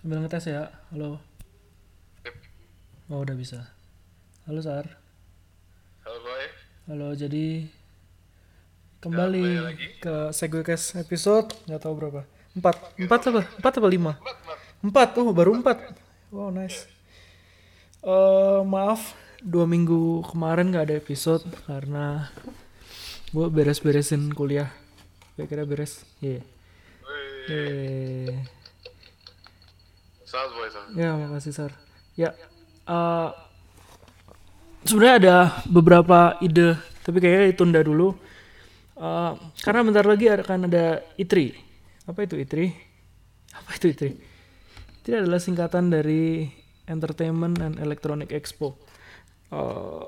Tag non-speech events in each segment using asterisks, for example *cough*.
Sambil ngetes ya. Halo. Oh, udah bisa. Halo, Sar. Halo boy, Halo, jadi kembali lagi. ke Segwecast episode nggak tahu berapa. Empat, empat apa? Empat apa lima? Empat, oh baru empat. Wow, nice. Eh maaf, dua minggu kemarin nggak ada episode karena gue beres-beresin kuliah. Kira-kira beres. Iya. Wih, Yeah. Ya, makasih Sar. Ya, eh sebenarnya ada beberapa ide, tapi kayaknya ditunda dulu. Eh, karena bentar lagi akan ada ITRI. Apa itu ITRI? *laughs* Apa itu ITRI? ITRI adalah singkatan dari Entertainment and Electronic Expo. Eh,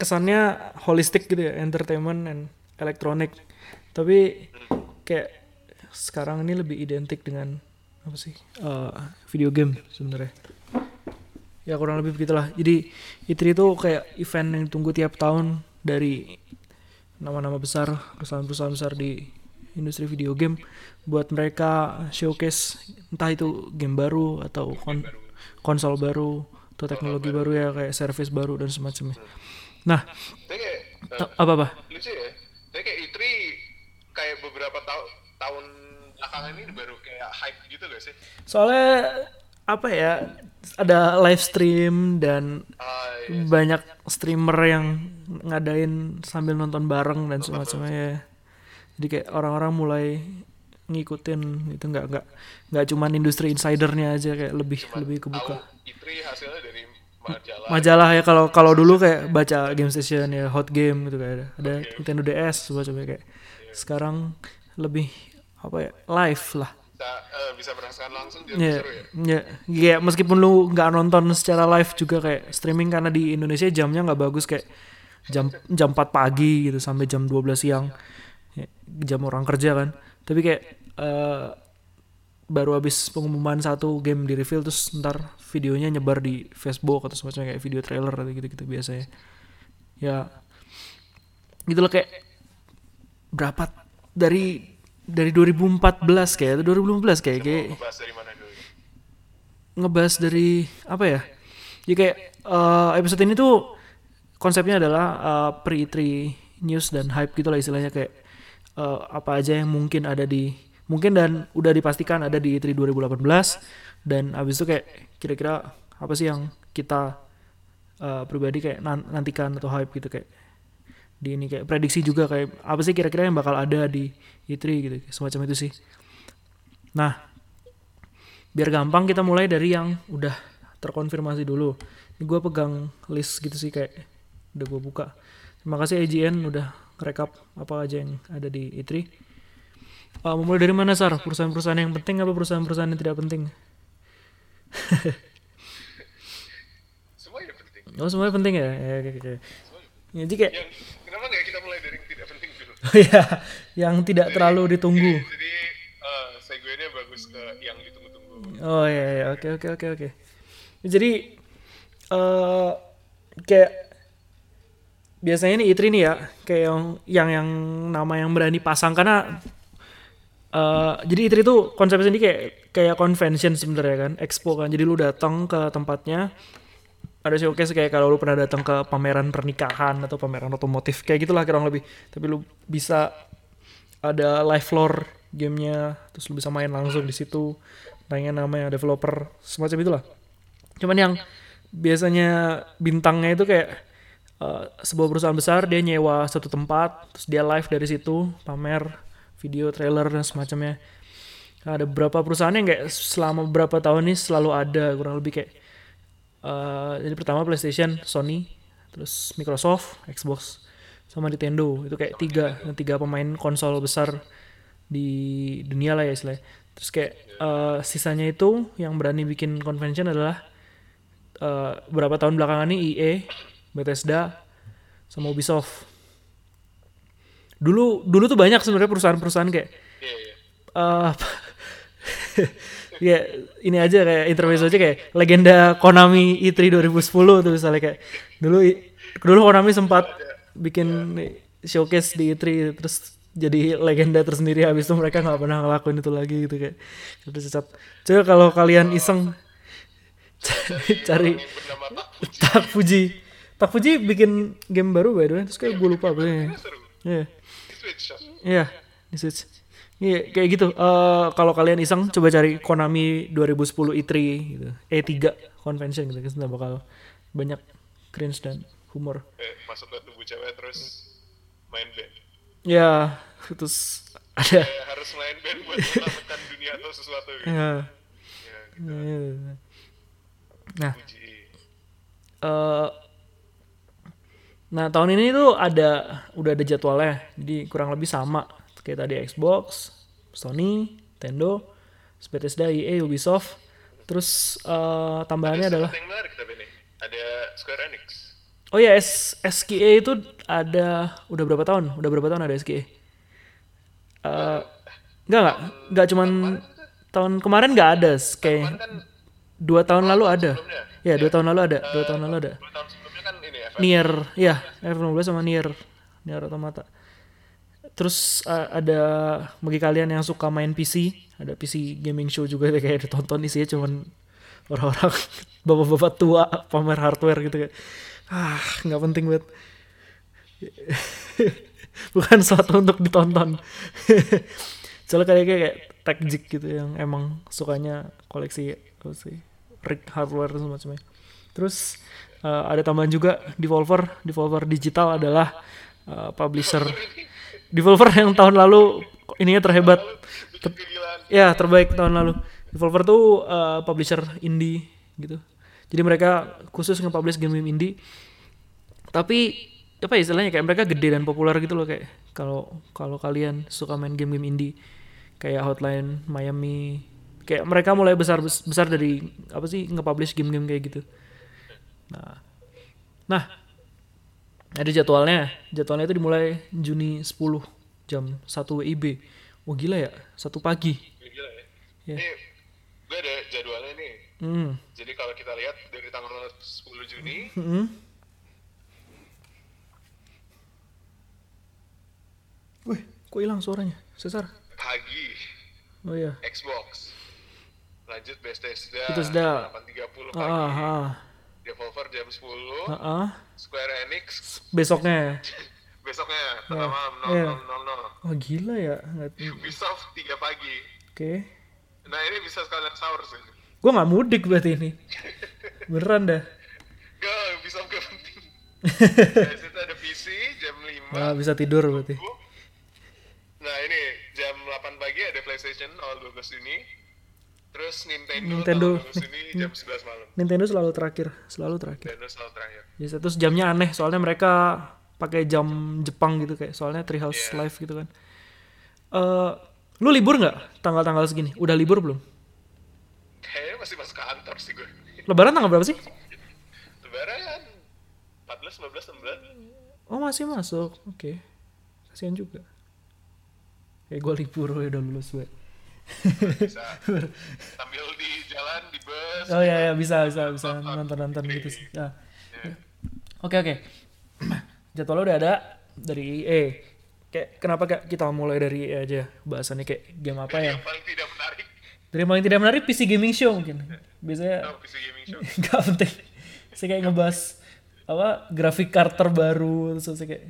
kesannya holistik gitu ya, entertainment and electronic. Tapi kayak sekarang ini lebih identik dengan apa sih? Eh, video game sebenarnya. Ya kurang lebih begitulah. Jadi ITRI itu kayak event yang ditunggu tiap tahun dari nama-nama besar perusahaan-perusahaan besar di industri video game buat mereka showcase entah itu game baru atau kon- konsol baru atau teknologi baru ya kayak service baru dan semacamnya. Nah kayak, apa apa lucu ya. Tapi kayak Itri kayak beberapa tahun tahun belakangan ini baru kayak hype gitu gak sih? soalnya apa ya ada live stream dan Ah, iya. banyak streamer yang ngadain sambil nonton bareng dan semacamnya ya. Jadi kayak orang-orang mulai ngikutin itu nggak nggak nggak cuman industri insidernya aja kayak lebih lebih Tahu kebuka. Itri hasilnya dari majalah. Majalah ya kalau kalau dulu kayak baca game station ya hot game gitu kayak ada ada Nintendo DS semacamnya kayak sekarang lebih apa ya live lah. Bisa, eh, bisa merasakan langsung Ya, seru ya. ya, ya meskipun lu nggak nonton secara live juga kayak streaming karena di Indonesia jamnya nggak bagus kayak jam jam 4 pagi gitu sampai jam 12 siang. Ya, jam orang kerja kan. Tapi kayak eh, baru habis pengumuman satu game di reveal terus ntar videonya nyebar di Facebook atau semacamnya kayak video trailer atau gitu-gitu biasanya. Ya gitu loh kayak berapa dari dari 2014 kayak atau 2015 kayak kayak Ngebahas dari mana dulu? ngebahas dari apa ya? Jadi kayak eh, episode ini tuh konsepnya adalah eh, pre-E3 news dan hype gitu lah istilahnya kayak eh, apa aja yang mungkin ada di mungkin dan udah dipastikan ada di E3 2018 dan abis itu kayak kira-kira apa sih yang kita eh, pribadi kayak nan- nantikan atau hype gitu kayak di ini kayak prediksi juga kayak apa sih kira-kira yang bakal ada di E3 gitu semacam itu sih. Nah, biar gampang kita mulai dari yang udah terkonfirmasi dulu ini gue pegang list gitu sih kayak udah gue buka terima kasih IGN udah rekap apa aja yang ada di E3 Uh, mau mulai dari mana Sar? Perusahaan-perusahaan yang penting apa perusahaan-perusahaan yang tidak penting? Semuanya penting. Oh semuanya penting ya? Ya, oke, oke. Jadi kayak Yang kenapa nggak kita mulai dari yang tidak penting dulu? *laughs* ya, yang tidak terlalu ditunggu. Jadi eh segue-nya bagus ke yang ditunggu-tunggu. Oh iya, iya. oke oke oke oke. Jadi eh kayak biasanya nih Itri nih ya, kayak yang yang yang nama yang berani pasang karena eh jadi Itri itu konsepnya sendiri kayak kayak convention sebenarnya kan, expo kan. Jadi lu datang ke tempatnya ada showcase kayak kalau lu pernah datang ke pameran pernikahan atau pameran otomotif kayak gitulah kurang lebih. Tapi lu bisa ada live floor gamenya, terus lu bisa main langsung di situ. Tanya namanya developer semacam itulah. Cuman yang biasanya bintangnya itu kayak eh, sebuah perusahaan besar dia nyewa satu tempat, terus dia live dari situ pamer video, trailer dan semacamnya. Nah, ada beberapa perusahaan yang kayak selama beberapa tahun ini selalu ada kurang lebih kayak eh, jadi pertama PlayStation, Sony, terus Microsoft, Xbox, sama Nintendo itu kayak tiga tiga pemain konsol besar di dunia lah ya istilahnya. Terus kayak eh, sisanya itu yang berani bikin convention adalah eh, beberapa tahun belakangan ini EA, Bethesda, sama Ubisoft. Dulu dulu tuh banyak sebenarnya perusahaan-perusahaan kayak eh *laughs* ya ini aja kayak intermezzo aja kayak legenda Konami E3 2010 tuh misalnya kayak dulu dulu Konami sempat bikin showcase di E3 terus jadi legenda tersendiri habis itu mereka nggak pernah ngelakuin itu lagi gitu kayak udah cacat coba kalau kalian iseng *laughs* cari Tak Fuji. Tak Fuji bikin game baru by the way terus kayak gue lupa apa ya. Iya. Di Switch. Ya. Iya. Iya, kayak gitu. Eh kalau kalian iseng coba cari Konami 2010 E3 gitu. E3 convention gitu kan bakal banyak cringe dan humor. Eh, masuk ke tubuh cewek terus main band. Ya, terus ada Eh, harus main band buat menyelamatkan dunia atau sesuatu gitu. ya, Ya, gitu. ya. Nah, eh Nah, tahun ini tuh ada udah ada jadwalnya. Jadi kurang lebih sama kayak tadi Xbox, Sony, Nintendo, Bethesda, EA, Ubisoft. Terus eh, tambahannya Ada adalah menarik tapi nih. Ada Square Enix. Oh ya, S SKA itu ada udah berapa tahun? Udah berapa tahun ada SKA? Eh enggak enggak, enggak cuman tahun kemarin enggak ada, kayak kan dua tahun lalu ada. Ya, dua tahun lalu ada, dua tahun lalu ada. dua tahun sebelumnya kan ini FF. Nier, ya, F15 sama Nier, Nier Automata. Terus uh, ada bagi kalian yang suka main PC, ada PC gaming show juga kayak ditonton isinya cuman orang-orang *laughs* bapak-bapak tua pamer hardware gitu kayak ah nggak penting banget. *laughs* Bukan suatu untuk ditonton. *laughs* Soalnya kayak kayak tech jig gitu yang emang sukanya koleksi apa sih rig hardware dan semacamnya. Terus uh, ada tambahan juga Devolver, Devolver Digital adalah uh, publisher Devolver *laughs* yang tahun lalu ininya terhebat. Kegilaan. Ya, terbaik tahun lalu. Devolver tuh uh, publisher indie gitu. Jadi mereka khusus nge-publish game-game indie. Tapi apa ya istilahnya kayak mereka gede dan populer gitu loh kayak kalau kalau kalian suka main game-game indie kayak Hotline Miami kayak mereka mulai besar besar dari apa sih nge-publish game-game kayak gitu. Nah. Nah, ada jadwalnya. Jadwalnya itu dimulai Juni 10 jam 1 WIB. Oh gila ya, satu pagi. Gila ya. Ya. Ini gue ada jadwalnya nih. Hmm. Jadi kalau kita lihat dari tanggal 10 Juni, Hmm. Wih, kok hilang suaranya? Sesar. pagi Oh iya. Xbox. Lanjut Bethesda, Bethesda. 8.30 pagi. Ah, ah, Devolver jam 10. ah, ah. Square Enix Besoknya. *laughs* besoknya tengah Ya, malam iya. 00.00. Oh gila ya. Nggak- Oke. Ubisoft 3 pagi. Nah ini bisa sekalian sahur sih. Gue nggak mudik berarti ini. *laughs* Beneran dah. Gak, Ubisoft gak penting. *laughs* Di situ ada PC jam 5. Nah, bisa tidur berarti. Nah ini jam 8 pagi ada PlayStation awal 12 Juni. Terus Nintendo, Nintendo. tanggal 12 Juni jam 11 malam. Nintendo selalu terakhir, selalu terakhir. Nintendo selalu terakhir. Biasa terus jamnya aneh soalnya mereka pakai jam Jepang gitu kayak soalnya Treehouse Iya. Live gitu kan. Eh, lu libur nggak tanggal-tanggal segini? Udah libur belum? Kayaknya masih masuk kantor sih gue. Lebaran tanggal berapa sih? Lebaran 14, 15, 16. Oh masih masuk, oke. Kasihan juga. Kayak gue libur ya udah lulus gue. Bisa *laughs* sambil di jalan, di bus. Oh iya ya bisa bisa bisa nonton nonton gitu sih. Ya. Oke oke. *clears throat* Jadwalnya udah ada dari EA. Kayak kenapa kayak kita mulai dari EA aja bahasannya kayak game apa yang Yang paling tidak menarik. dari yang paling tidak menarik PC gaming show mungkin. Biasanya Oh, PC Gaming Show. *laughs* nggak penting. Saya kayak ngebahas apa grafik card terbaru terus saya kayak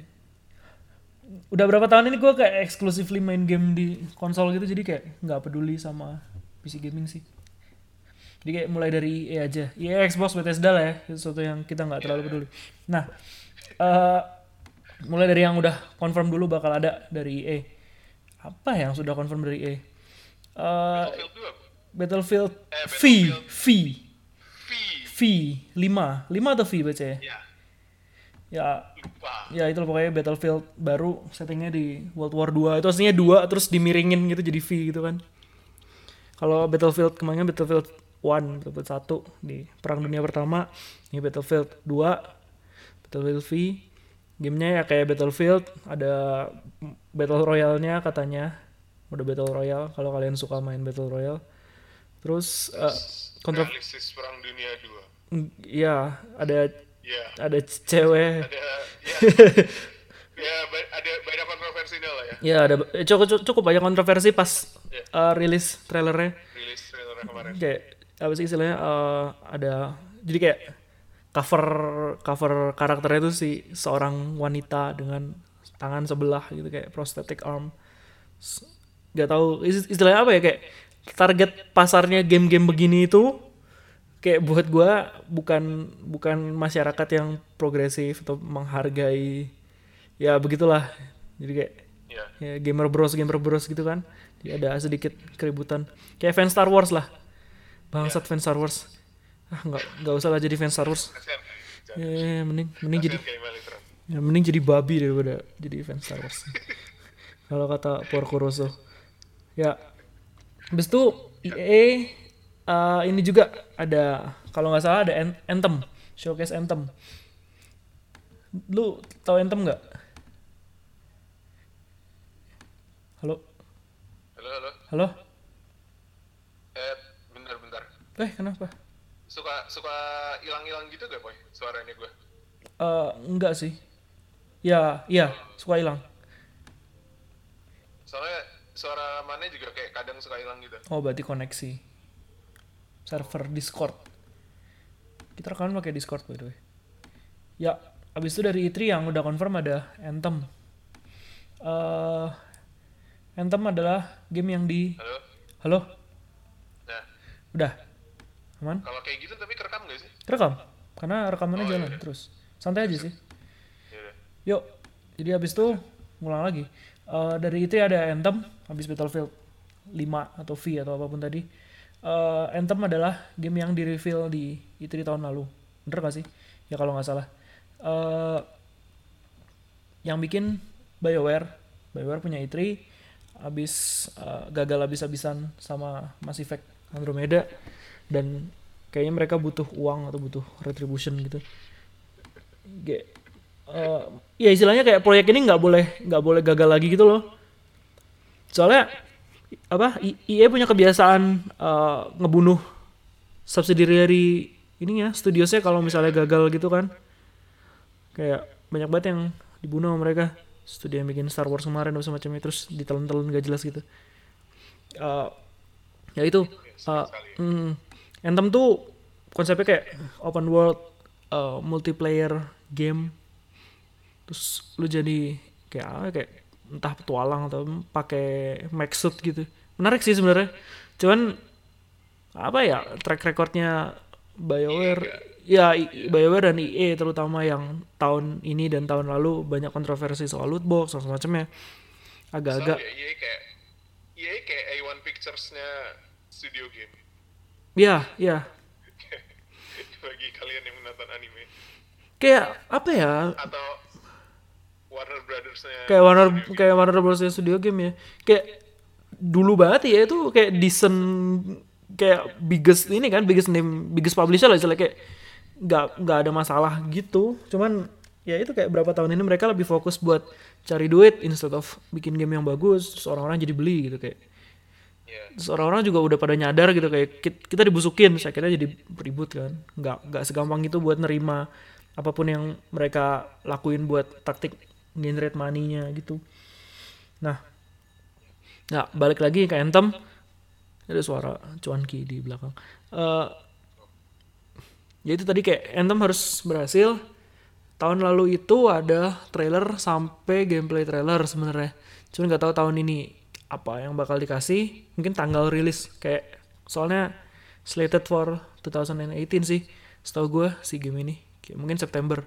udah berapa tahun ini gue kayak exclusively main game di konsol gitu jadi kayak nggak peduli sama PC gaming sih. Jadi kayak mulai dari EA aja. EA Xbox Bethesda lah ya, itu sesuatu yang kita nggak terlalu peduli. Nah, eh mulai dari yang udah confirm dulu bakal ada dari EA. Apa yang sudah confirm dari EA? Eh Battlefield 2. Battlefield Eh, V, Battlefield. V, V. V, 5, 5 atau V baca ya? Ya, Ya, lupa. ya itu loh pokoknya Battlefield baru settingnya di World War 2 itu aslinya dua terus dimiringin gitu jadi V gitu kan. Kalau Battlefield kemarin Battlefield 1, Battlefield 1 di Perang Dunia Pertama, ini Battlefield 2, Battlefield V. Gamenya ya kayak Battlefield, ada Battle Royale-nya katanya. Udah Battle Royale kalau kalian suka main Battle Royale. Terus eh, kontrol Realistis Perang Dunia 2. ya ada Ya, ada cewek ada ya *laughs* ya ada banyak kontroversinya lah ya Ya ada eh, cukup cukup- banyak kontroversi pas Iya. eh, rilis trailernya. rilis trailernya kemarin Kayak apa sih istilahnya eh, ada jadi kayak cover cover karakternya itu si seorang wanita dengan tangan sebelah gitu kayak prosthetic arm. Gak tahu is- istilahnya apa ya kayak target pasarnya game-game begini itu kayak buat gua bukan bukan masyarakat yang progresif atau menghargai ya begitulah. Jadi kayak ya ya gamer bros gamer bros gitu kan. Jadi ada sedikit keributan. Kayak fans Star Wars lah. Bangsat fans Star Wars. Ah nggak nggak usah lah jadi fans Star Wars. Kasihan ya, ya, mending mending jadi ya, mending jadi babi daripada jadi fans Star Wars. *laughs* Kalau kata Porco Rosso. Ya. Habis itu EA uh, ini juga ada kalau nggak salah ada An- Anthem showcase Anthem. Lu tahu Anthem nggak? Halo? Halo halo. Halo? Eh bentar bentar. Eh kenapa? Suka suka hilang-hilang gitu gak boy suaranya gue Eh enggak sih. Ya iya suka hilang. Soalnya suara mana juga kayak kadang suka hilang gitu. Oh berarti koneksi server Discord. Kita rekaman pakai Discord by the way. Ya, abis itu dari E3 yang udah confirm ada Anthem. eh Anthem adalah game yang di halo Halo, nah udah aman? kalau kayak gitu tapi kerekam gak sih Rekam, karena rekamannya Oh, jalan iya. terus. Santai aja sih. Yaudah. Yuk, jadi abis itu ngulang lagi. Eh, dari itu ada Anthem, habis Battlefield 5 atau V atau apa pun tadi. Eh, Anthem adalah game yang di-reveal di E3 tahun lalu. Bener gak sih? Ya kalau nggak salah. Eh, yang bikin BioWare, BioWare punya E3, habis eh, gagal habis-habisan sama Mass Effect Andromeda, dan kayaknya mereka butuh uang atau butuh retribution gitu kayak eh, ya istilahnya kayak proyek ini nggak boleh nggak boleh gagal lagi gitu loh soalnya apa I- EA punya kebiasaan eh, ngebunuh subsidiary ininya studiosnya kalau misalnya gagal gitu kan. Kayak banyak banget yang dibunuh sama mereka. Studio yang bikin Star Wars kemarin dan semacamnya terus ditelan-telan gak jelas gitu. Eh, ya itu eh, mm, Anthem tuh konsepnya kayak open world uh, multiplayer game. Terus lu jadi kayak ya, kayak entah petualang atau pakai mech suit gitu. Menarik sih sebenarnya. Cuman apa ya track recordnya BioWare. Ya I- BioWare dan EA terutama yang tahun ini dan tahun lalu banyak kontroversi soal loot box dan semacamnya agak-agak. Soalnya EA kayak EA kayak A1 Pictures-nya studio game. Ya ya. *laughs* Bagi kalian yang menonton anime. Kayak apa ya? Atau Warner Brothers-nya kayak Warner studio game. kayak Warner Bros studio game ya kayak dulu banget ya itu kayak decent kayak biggest ini kan biggest name biggest publisher lah kayak nggak nggak ada masalah gitu cuman ya itu kayak berapa tahun ini mereka lebih fokus buat cari duit instead of bikin game yang bagus terus orang-orang jadi beli gitu kayak Iya. terus orang-orang juga udah pada nyadar gitu kayak kit- kita dibusukin saya kira jadi ribut kan nggak nggak segampang itu buat nerima apa pun yang mereka lakuin buat taktik generate money-nya gitu. Nah nah balik lagi ke Anthem. Ada suara cuanki di belakang. Eh ya itu tadi kayak Anthem harus berhasil. Tahun lalu itu ada trailer sampai gameplay trailer sebenarnya. Cuman nggak tahu tahun ini apa yang bakal dikasih. Mungkin tanggal rilis kayak soalnya slated for 2018 sih setahu gue si game ini. Kayak mungkin September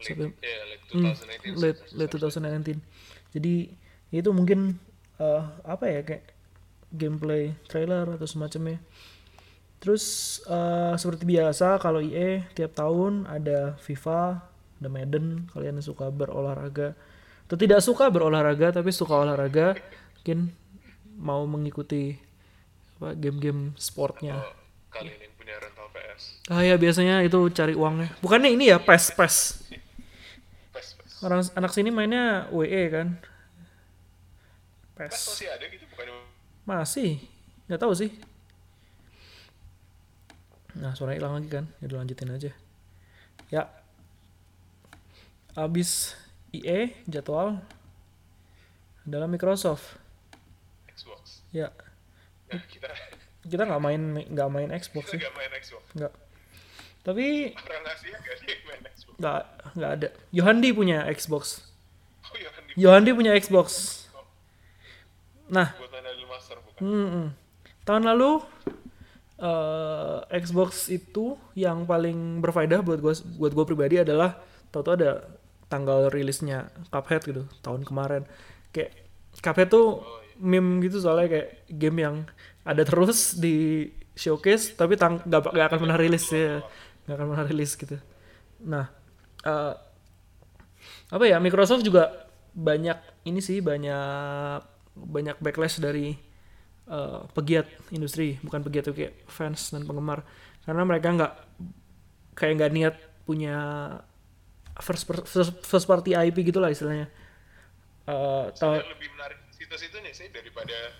September Iya, late Hmm, 2018 late late 2019 jadi itu mungkin eh, apa ya kayak gameplay trailer atau semacamnya. Terus eh, seperti biasa kalau IE tiap tahun ada FIFA ada Madden kalian yang suka berolahraga. Atau tidak suka berolahraga tapi suka olahraga mungkin mau mengikuti apa game-game sportnya. Oh, kalian yang punya rental PS ah ya biasanya itu cari uangnya. Bukannya ini ya PES PES orang anak sini mainnya WE kan PES PES masih ada gitu bukan masih nggak tahu sih nah suaranya hilang lagi kan ya udah lanjutin aja ya abis EA jadwal adalah Microsoft. Xbox. Ya, Nah, kita kita nggak main nggak main Xbox kita sih, nggak main Xbox. nggak. Tapi Orang Asia nggak ada yang main. Nggak nggak ada. Yohandi punya Xbox. Oh iya kan di Yohandi punya Xbox. Nah, Master bukan? Mm-mm. Tahun lalu eh, Xbox itu yang paling berfaedah buat gue buat gue pribadi adalah tau-tau ada tanggal rilisnya Cuphead gitu tahun kemarin kayak Cuphead tuh meme gitu soalnya kayak game yang ada terus di showcase tapi tang gak, gak akan pernah rilis ya gak akan pernah rilis gitu nah eh, apa ya Microsoft juga banyak ini sih banyak banyak backlash dari eh, pegiat industri bukan pegiat tapi kayak fans dan penggemar karena mereka nggak kayak nggak niat punya first, first, first party IP gitulah istilahnya Eh, tau- Soalnya lebih menarik situ-situ nih sih daripada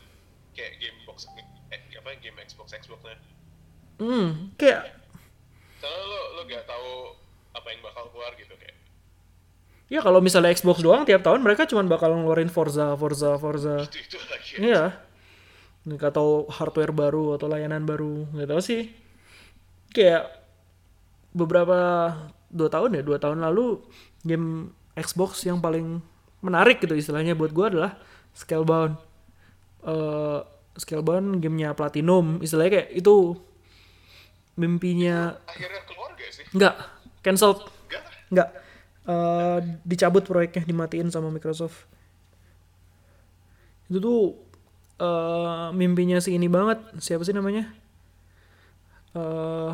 kayak game box eh, apa game Xbox Xboxnya. hmm, kayak Soalnya lo lo gak tahu apa yang bakal keluar gitu kayak. ya kalau misalnya Xbox doang tiap tahun mereka cuma bakal ngeluarin Forza Forza Forza Itu itu lagi. Iya. Tahu hardware baru atau layanan baru, nggak tahu sih. Kayak beberapa dua tahun ya, dua tahun lalu game Xbox yang paling menarik gitu istilahnya buat gua adalah Scalebound. Eh Scalebound gamenya Platinum, istilahnya kayak itu mimpinya Akhirnya keluar gak sih? nggak cancelled Enggak. nggak Eh, dicabut proyeknya dimatiin sama Microsoft. Itu tuh eh mimpinya si ini banget. Siapa sih namanya? Eh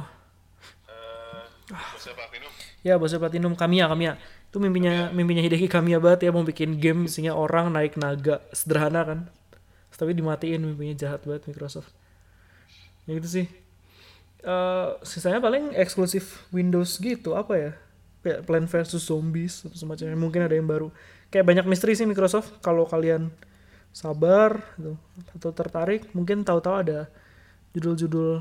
Eh, Masa Platinum. ya bosnya Platinum Kamiya Kamiya. Itu mimpinya mimpinya Hideki Kamiya banget ya mau bikin game isinya orang naik naga. Sederhana kan? Tapi dimatiin mimpinya jahat banget Microsoft. Ya gitu sih Eh sisanya paling eksklusif Windows gitu apa ya? Kayak Plan versus Zombies atau semacamnya. Mungkin ada yang baru. Kayak banyak misteri sih Microsoft kalau kalian sabar gitu, atau tertarik mungkin tahu-tahu ada judul-judul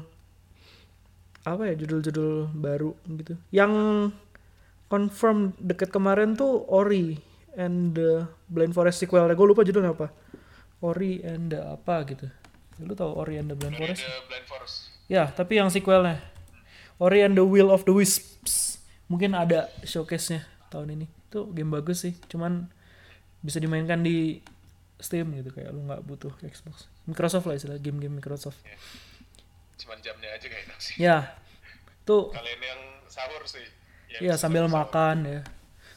apa ya judul-judul baru gitu. Yang confirm deket kemarin tuh Ori and the Blind Forest sequel. Gue lupa judulnya apa. Ori and the apa gitu. Lu tau Ori and the Blind Dari Forest? The Blind Forest. Ya tapi yang sequelnya Ori and the Will of the Wisps mungkin ada showcase-nya tahun ini itu game bagus sih cuman bisa dimainkan di Steam gitu kayak lu nggak butuh Xbox Microsoft lah istilah game-game Microsoft Cuman jamnya aja gak enak sih. ya tuh Kalian yang sahur sih. Iya sambil sahur. makan ya.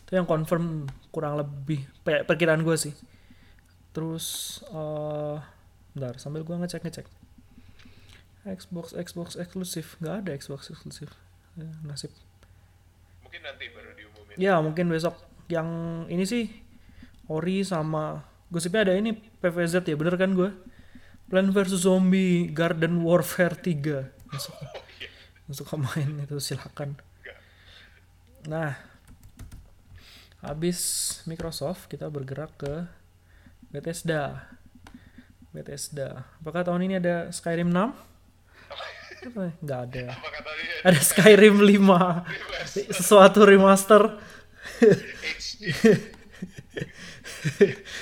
Itu yang confirm kurang lebih pe- perkiraan gue sih. Terus eh bentar sambil gue ngecek ngecek. Xbox Xbox eksklusif nggak ada Xbox eksklusif. Ya, nasib. Mungkin nanti baru diumumin. Ya mungkin besok yang ini sih Ori sama gosipnya ada ini PVZ ya bener kan gue? Plan versus Zombie Garden Warfare 3 yang suka, Oh iya. yang suka main itu silakan. Nah, habis Microsoft kita bergerak ke Bethesda. Bethesda. Apakah tahun ini ada Skyrim 6? Nggak ada. Ada Skyrim 5. Sesuatu remaster.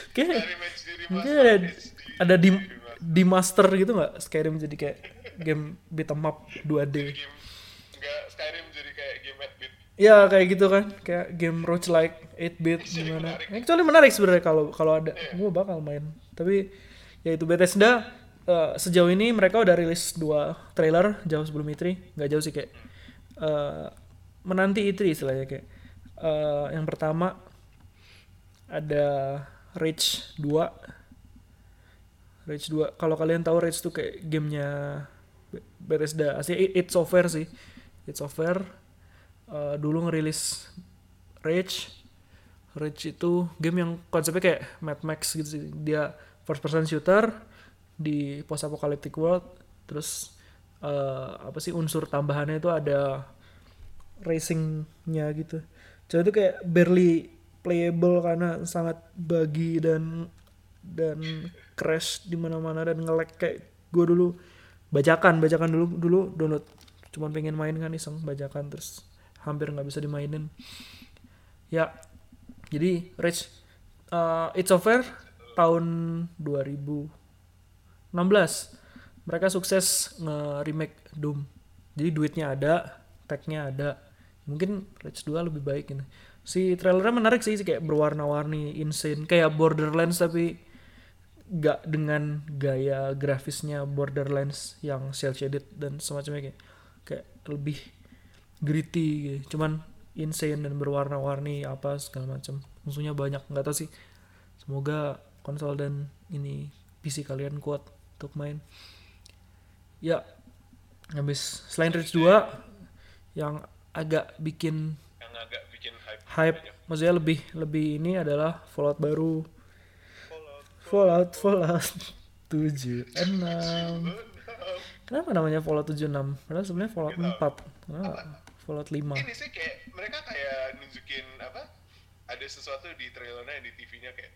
Mungkin remaster. ada ada di di master gitu nggak Skyrim jadi kayak game beat 'em up 2D. Game enggak Skyrim jadi kayak game 8-bit. Ya kayak gitu kan, kayak game roguelike 8-bit gimana. Actually menarik sebenarnya kalau kalau ada, gue bakal main. Tapi ya itu Bethesda eh, sejauh ini mereka udah rilis dua trailer jauh sebelum E3, nggak jauh sih kayak eh, menanti E3 istilahnya kayak eh, yang pertama ada Rage 2 Rage 2 kalau kalian tahu Rage tuh kayak gamenya Be- Bethesda. Asli it, it software sih. It software. Eh, dulu ngerilis Rage. Rage itu game yang konsepnya kayak Mad Max gitu sih. Dia first person shooter di post apocalyptic world terus eh, apa sih unsur tambahannya itu ada racingnya gitu. Jadi itu kayak barely playable karena sangat buggy dan dan crash di mana-mana dan nge-lag kayak gue dulu. Bajakan bajakan dulu dulu download. Cuman pengen main kan iseng bajakan terus hampir nggak bisa dimainin. Ya Jadi Rage uh, It's Over tahun 2016 mereka sukses nge-remake Doom. Jadi duitnya ada, tagnya ada. Mungkin Rage 2 lebih baik ini. Si trailernya menarik sih, kayak berwarna-warni, insane, kayak Borderlands tapi gak dengan gaya grafisnya Borderlands yang cel shaded dan semacamnya kayak kayak lebih gritty gitu. Cuman insane dan berwarna-warni apa segala macam. Musuhnya banyak, nggak tahu sih. Semoga konsol dan ini PC kalian kuat untuk main. Ya, habis selain Rage 2 yang agak bikin yang agak bikin hype hype maksudnya lebih lebih ini adalah Fallout baru. Fallout Fallout Fallout 7 6 kenapa namanya Fallout 76 padahal sebenarnya Fallout 4 kenapa? Fallout 5 ini sih kayak mereka kayak nunjukin apa ada sesuatu di trailernya di TV-nya kayak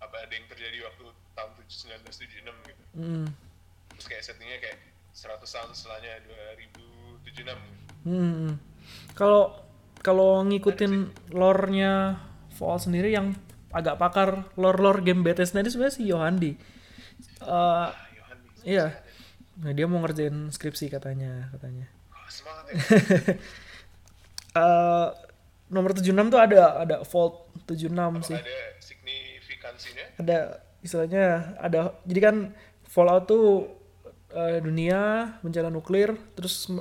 apa ada yang terjadi waktu tahun 1976 gitu hmm. terus kayak settingnya kayak 100 tahun setelahnya 2076 Hmm. Kalau kalau ngikutin lore-nya Fallout sendiri yang agak pakar lore-lore game Bethesda ini sebenarnya si Yohandi. Eh, ah iya. Nah, dia mau ngerjain skripsi katanya, katanya. oh, semangat ya *laughs* Eh, nomor 76 tuh ada ada Vault 76 sih. ada signifikansinya Ada istilahnya ada jadi kan Fallout tuh eh, dunia bencana nuklir terus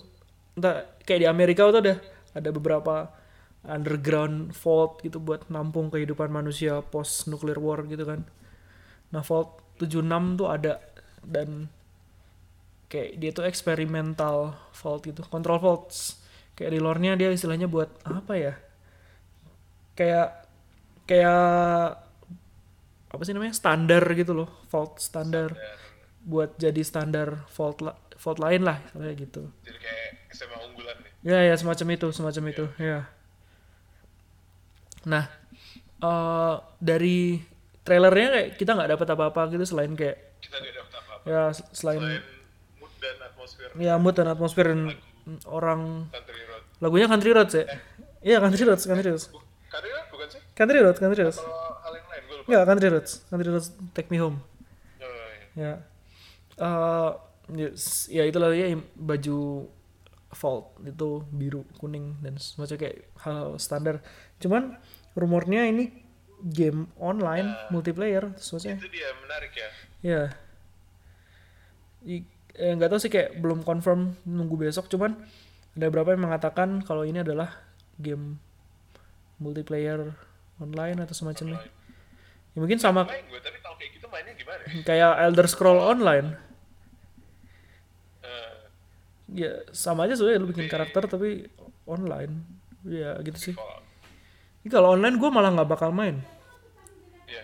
entah kayak di Amerika tuh ada ada beberapa underground vault gitu buat nampung kehidupan manusia post nuclear war gitu kan. Nah, Vault 76 tuh ada dan kayak dia tuh eksperimental vault gitu, control vaults. Kayak di lore-nya dia istilahnya buat apa ya? Kayak kayak apa sih namanya? standar gitu loh, vault standar. Buat jadi standar vault la- vault lain lah gitu. jadi kayak SMA unggulan nih. Ya ya semacam itu, semacam itu, ya. Nah, eh dari trailernya kayak kita nggak dapat apa-apa gitu selain kayak kita gak apa-apa. Ya selain, selain mood dan atmosfer. Ya mood dan atmosfer dan orang country road. lagunya country roads ya. Iya country roads, country roads, Bu- country road bukan sih? Country roads, country kalau Enggak country roads, country roads take me home. oh, iya. Ya. Eh yes, ya itulah ya baju Vault itu biru, kuning dan semacam kayak hal standar. Cuman rumornya ini game online multiplayer semacamnya. itu dia menarik ya Ya. I- eh, nggak tahu sih kayak belum confirm nunggu besok cuman ada beberapa yang mengatakan kalau ini adalah game multiplayer online atau semacamnya. Ya mungkin sama main gue tapi kalau kayak gitu mainnya gimana ya? kayak Elder Scroll Online. Eh, Ya sama aja sebenarnya lu bikin karakter tapi online. Ya gitu sih. Ini kalau online gue malah nggak bakal main. Iya.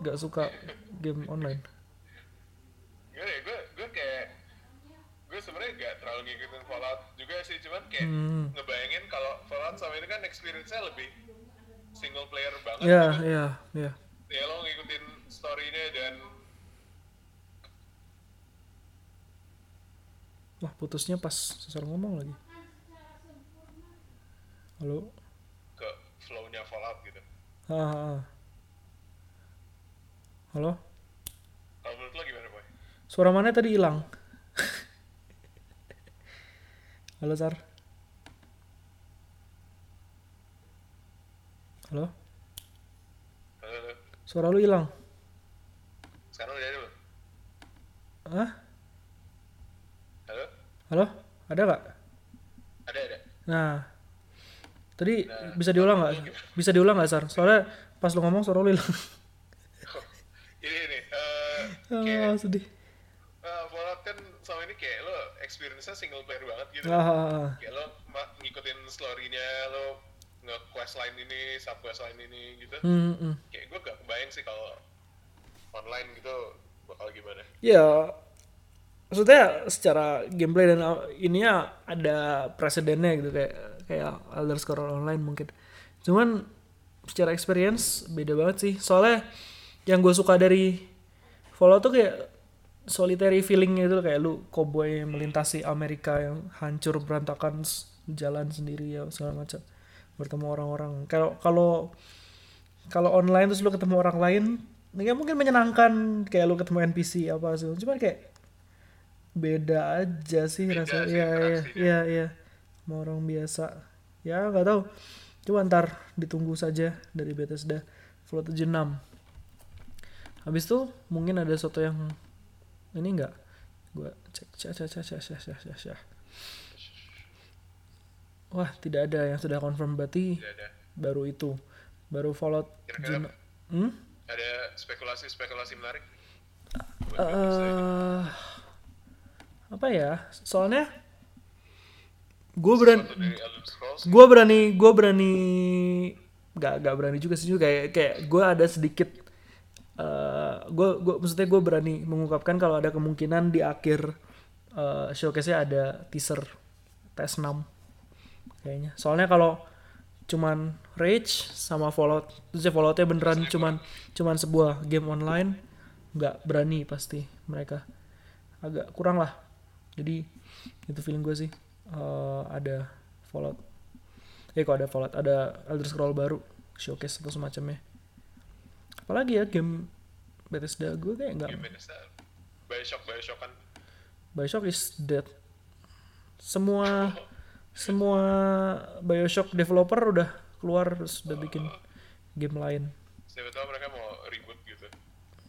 Gak suka game online. Gimana ya, gue, gue kayak gue sebenarnya gak terlalu ngikutin Fallout juga sih, cuman kayak Hmm. ngebayangin kalau Fallout sama itu kan experience-nya lebih single player banget Ya gitu. ya ya. Ya lo ngikutin story-nya dan Wah putusnya pas seseorang ngomong lagi. Halo. ke flow-nya Fallout gitu. Ah, ah, ah. Halo. Kalau menurut lo gimana, Boy? Suara mana tadi hilang? *laughs* Halo Sar. Halo. Halo, halo. Suara lu hilang. Sekarang udah ada belum? Hah? Halo? Halo? Ada nggak? Ada, ada. Nah, tadi bisa diulang nggak? Bisa diulang nggak Sar? Soalnya pas lu ngomong suara lu hilang. *laughs* Ini nih, eh, ah, sedih. eh, Fallout kan sama ini kayak lo experience-nya single player banget gitu. Ah, ah, ah. Kayak lo ngikutin story-nya, lo nge-quest line ini, sub-quest line ini gitu. Hmm, hmm. Kayak gue gak kebayang sih kalau online gitu bakal gimana. Ya, maksudnya secara gameplay dan uh, ininya ada presidennya gitu kayak kayak Elder Scrolls Online mungkin. Cuman secara experience beda banget sih. Soalnya yang gue suka dari Fallout tuh kayak solitary feeling gitu kayak lu cowboy melintasi Amerika yang hancur berantakan jalan sendiri ya segala macam bertemu orang-orang. Kalau kalau kalau online terus lu ketemu orang lain ya mungkin menyenangkan kayak lu ketemu NPC apa sih. Cuman kayak beda aja sih Beda rasa sih iya iya iya iya. Sama orang biasa. Ya nggak tahu. Coba ntar ditunggu saja dari Bethesda. Fallout 76 habis itu mungkin ada sesuatu yang ini enggak gua cek cek cek cek cek cek cek cek cek. Wah tidak ada yang sudah confirm berarti Tidak ada. baru itu baru Fallout Kira-kira hmm? ada spekulasi-spekulasi menarik? Eh, ini. apa ya soalnya gue berani gue berani gue berani gak gak berani juga sih kayak kayak gue ada sedikit gue gue maksudnya gue berani mengungkapkan kalau ada kemungkinan di akhir eh, showcase-nya ada teaser PS6 kayaknya. Soalnya kalau cuman Rage sama Fallout terus ya Falloutnya beneran cuman cuman sebuah game online nggak berani pasti mereka. Agak kurang lah. Jadi itu feeling gue sih Eh, ada Fallout. Eh kok ada Fallout? Ada Elder Scroll baru showcase atau semacamnya. Apalagi ya game Bethesda gue kayak nggak Game Bethesda. Bioshock, Bioshock kan. Bioshock is dead. Semua semua Bioshock developer udah keluar terus udah bikin game lain. Siapa tahu mereka mau reboot gitu.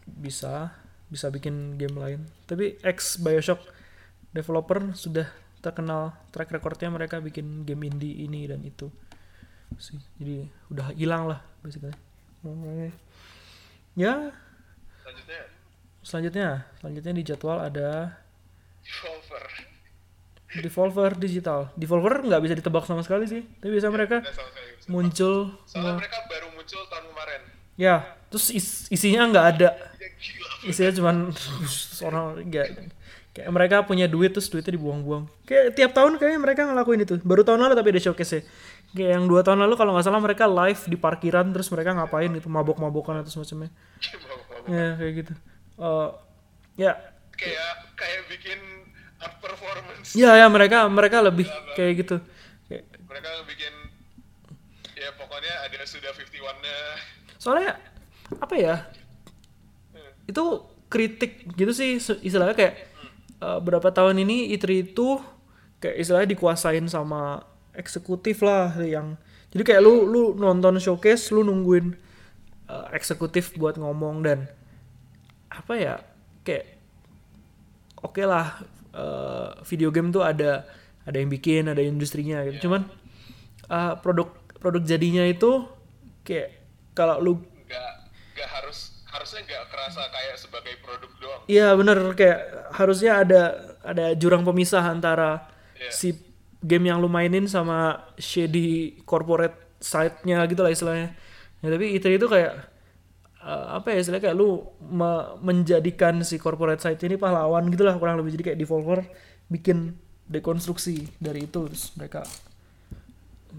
bisa bisa bikin game lain. Tapi ex Bioshock developer sudah terkenal track recordnya mereka bikin game indie ini dan itu. Sih jadi udah hilang lah basically. Ya. Selanjutnya, selanjutnya selanjutnya di jadwal ada Devolver. Devolver Digital. Devolver nggak bisa ditebak sama sekali sih. Tapi biasa mereka sama sekali bisa. muncul Soalnya mereka baru muncul tahun kemarin. ya terus is- isinya nggak ada. Ya gila. isinya cuman *laughs* orang nggak kayak mereka punya duit terus duitnya dibuang-buang. Kayak tiap tahun kayaknya mereka ngelakuin itu. Baru tahun lalu tapi ada showcase ya kayak yang dua tahun lalu kalau nggak salah mereka live di parkiran terus mereka ngapain itu mabok-mabokan atau semacamnya. *laughs* Mabuk-mabuk. ya kayak gitu. Eh, ya. Kayak kayak bikin performance. ya ya mereka mereka lebih kayak gitu. Mereka bikin ya pokoknya ada sudah 51-nya. soalnya apa ya? Itu kritik gitu sih istilahnya kayak eh, berapa tahun ini E3 itu kayak istilahnya dikuasain sama eksekutif lah yang jadi kayak lu lu nonton showcase lu nungguin eh, eksekutif buat ngomong dan apa ya kayak oke lah eh, video game tuh ada ada yang bikin ada industrinya gitu cuman eh, produk produk jadinya itu kayak kalau lu Nggak nggak harus harusnya nggak kerasa kayak sebagai produk doang. Iya bener kayak harusnya ada ada jurang pemisah antara Iya. si game yang lu mainin sama shady corporate side-nya gitu lah istilahnya. Ya, tapi itu itu kayak eh, apa ya istilahnya kayak lu me- menjadikan si corporate side ini pahlawan gitu lah kurang lebih jadi kayak Devolver bikin dekonstruksi dari itu terus mereka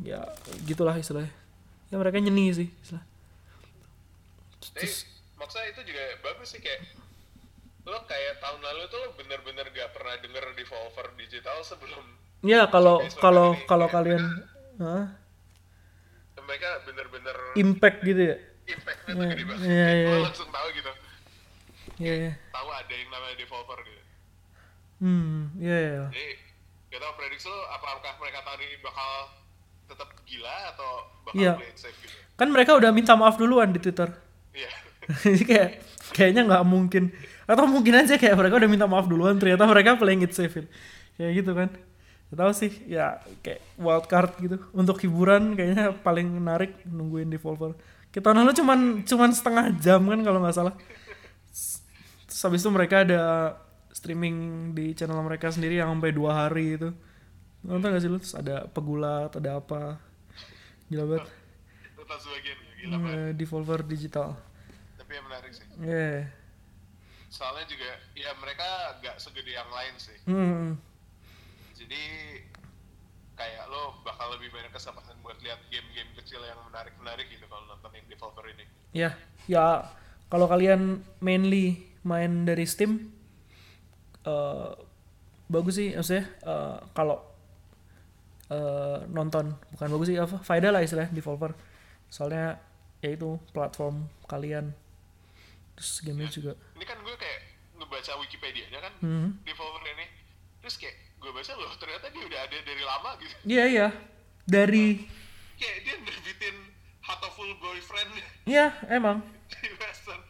ya gitulah istilahnya. Ya mereka nyeni sih istilah. Tapi maksudnya itu juga bagus sih kayak lo kayak tahun lalu tuh lo bener-bener gak pernah denger Devolver Digital sebelum Ya kalau kalau kalau kalian Hah? mereka bener-bener impact gitu ya. Impactnya tuh gede banget. Iya, Lo iya. langsung tahu gitu, Iya, iya. tahu ada yang namanya Devolver gitu. Hmm, iya, iya. Jadi gak tau prediksi lo apakah mereka tahun ini bakal tetap gila atau bakal Iya. play it safe gitu. Kan mereka udah minta maaf duluan di Twitter. Iya. *laughs* Jadi kayak kayaknya nggak mungkin. Atau mungkin aja kayak mereka udah minta maaf duluan, ternyata mereka playing it safe. Kayak gitu kan. Gak tahu sih, ya kayak wild card gitu. Untuk hiburan kayaknya paling menarik nungguin Devolver. Kita tahun lalu cuman cuman setengah jam kan kalau nggak salah. Terus habis itu mereka ada streaming di channel mereka sendiri yang sampai dua hari itu. Nonton gak sih lu? Terus ada pegulat, ada apa. Gila banget. Tetap sebagian gila banget. Devolver Digital. Tapi yang menarik sih. Yeah. Soalnya juga ya mereka gak segede yang lain sih. Hmm. Jadi kayak lo bakal lebih banyak kesempatan buat lihat game-game kecil yang menarik-menarik gitu kalau nonton yang Devolver ini. Ya, ya kalau kalian mainly main dari Steam, eh bagus sih maksudnya eh, kalau eh, nonton bukan bagus sih apa faedah lah istilahnya Devolver. Soalnya ya itu platform kalian terus gamenya juga ini kan gue kayak ngebaca Wikipedia-nya kan hmm. Devolver ini terus kayak gue baca loh ternyata dia udah ada dari lama gitu. Iya iya. Dari kayak dia nerbitin Hatoful Boyfriend. Iya emang. Di Western.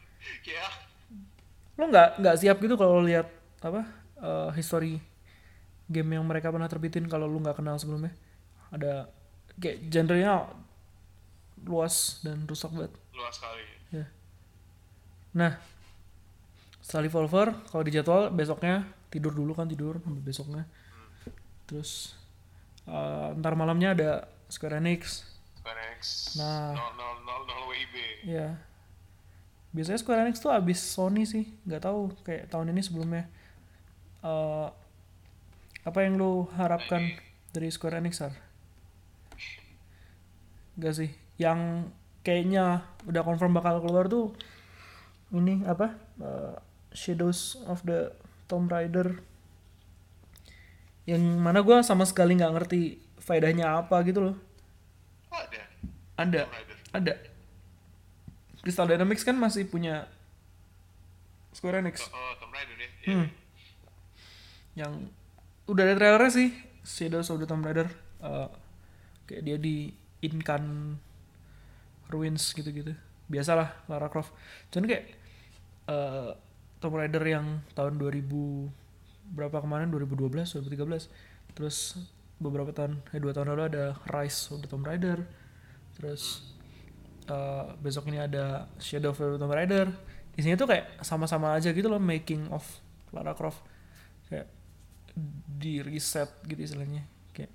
Kayak lo nggak nggak siap gitu kalau lihat apa eh, history game yang mereka pernah terbitin kalau lu nggak kenal sebelumnya? Ada kayak genrenya luas dan rusak banget. Luas sekali. Ya nah setelah Devolver kalau di jadwal besoknya tidur dulu kan tidur besoknya terus eh, ntar malamnya ada Square Enix. Square Enix. Nah. 0000 WIB ya biasanya Square Enix tuh abis Sony sih. Nggak tahu kayak tahun ini sebelumnya. Eh, apa yang lu harapkan dari Square Enix Sar? Gak sih. Yang kayaknya udah confirm bakal keluar tuh ini apa? Eh, Shadows of the Tomb Raider yang mana gua sama sekali nggak ngerti faedahnya apa gitu loh. Oh, ada. Ada. Ada. Crystal Dynamics kan masih punya Square Enix. Oh, oh Tomb Raider ya. Hmm. yang udah ada trailernya sih Shadows of the Tomb Raider. Eh, kayak dia di Incan Ruins gitu-gitu. Biasalah Lara Croft. Cuman kayak eh, Tomb Raider yang tahun 2000 berapa kemarin? 2012 2013 terus beberapa tahun eh dua tahun lalu ada Rise of the Tomb Raider. Terus eh, besok ini ada Shadow of the Tomb Raider. Isinya tuh kayak sama-sama aja gitu loh making of Lara Croft. Kayak di reset gitu istilahnya. Kayak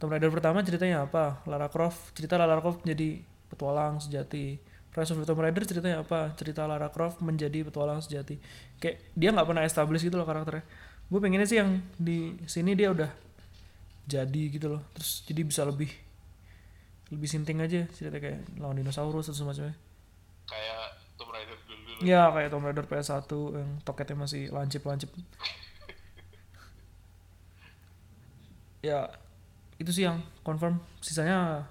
Tomb Raider pertama ceritanya apa? Lara Croft cerita Lara Croft menjadi petualang sejati. Rise of the Tomb Raider ceritanya apa? Cerita Lara Croft menjadi petualang sejati. Kayak dia nggak pernah establish gitu loh karakternya gue pengennya sih yang di sini dia udah jadi gitu loh terus jadi bisa lebih lebih sinting aja cerita kayak lawan dinosaurus atau semacamnya kayak Tomb Raider dulu dulu Ya kayak Tomb Raider PS1 yang toketnya masih lancip-lancip. *laughs* ya itu sih yang confirm. Sisanya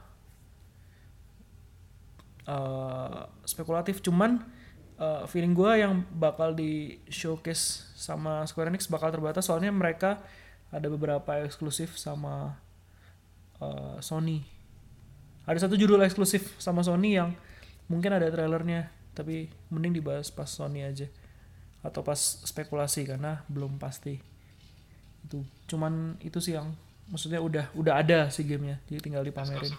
eh, spekulatif. Cuman eh, feeling gue yang bakal di showcase sama Square Enix bakal terbatas soalnya mereka ada beberapa eksklusif sama eh, Sony. Ada satu judul eksklusif sama Sony yang mungkin ada trailernya tapi mending dibahas pas Sony aja atau pas spekulasi karena belum pasti. Itu cuman itu sih yang maksudnya udah udah ada sih gamenya jadi tinggal dipamerin.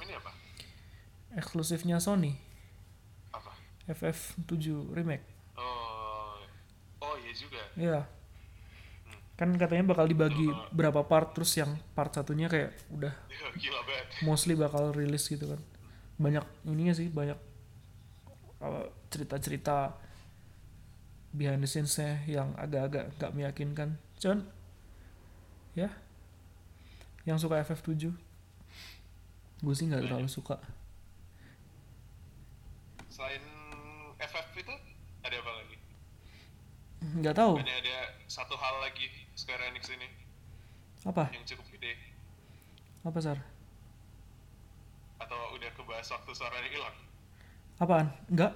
Eksklusifnya Sony FF7 remake. Oh oh iya juga. Ya kan katanya bakal dibagi berapa part terus yang part satunya kayak udah *laughs* gila banget. mostly bakal rilis gitu kan. Banyak ininya sih banyak uh, cerita-cerita behind the scenes-nya yang agak-agak gak meyakinkan. Cuman ya yang suka FF7 gue sih nggak terlalu suka. Selain FF itu ada apa lagi nggak tahu. Ada ada satu hal lagi Square Enix ini. Apa? Yang cukup gede. Apa sar? Atau udah kebahas waktu suaranya hilang? Apaan? Nggak.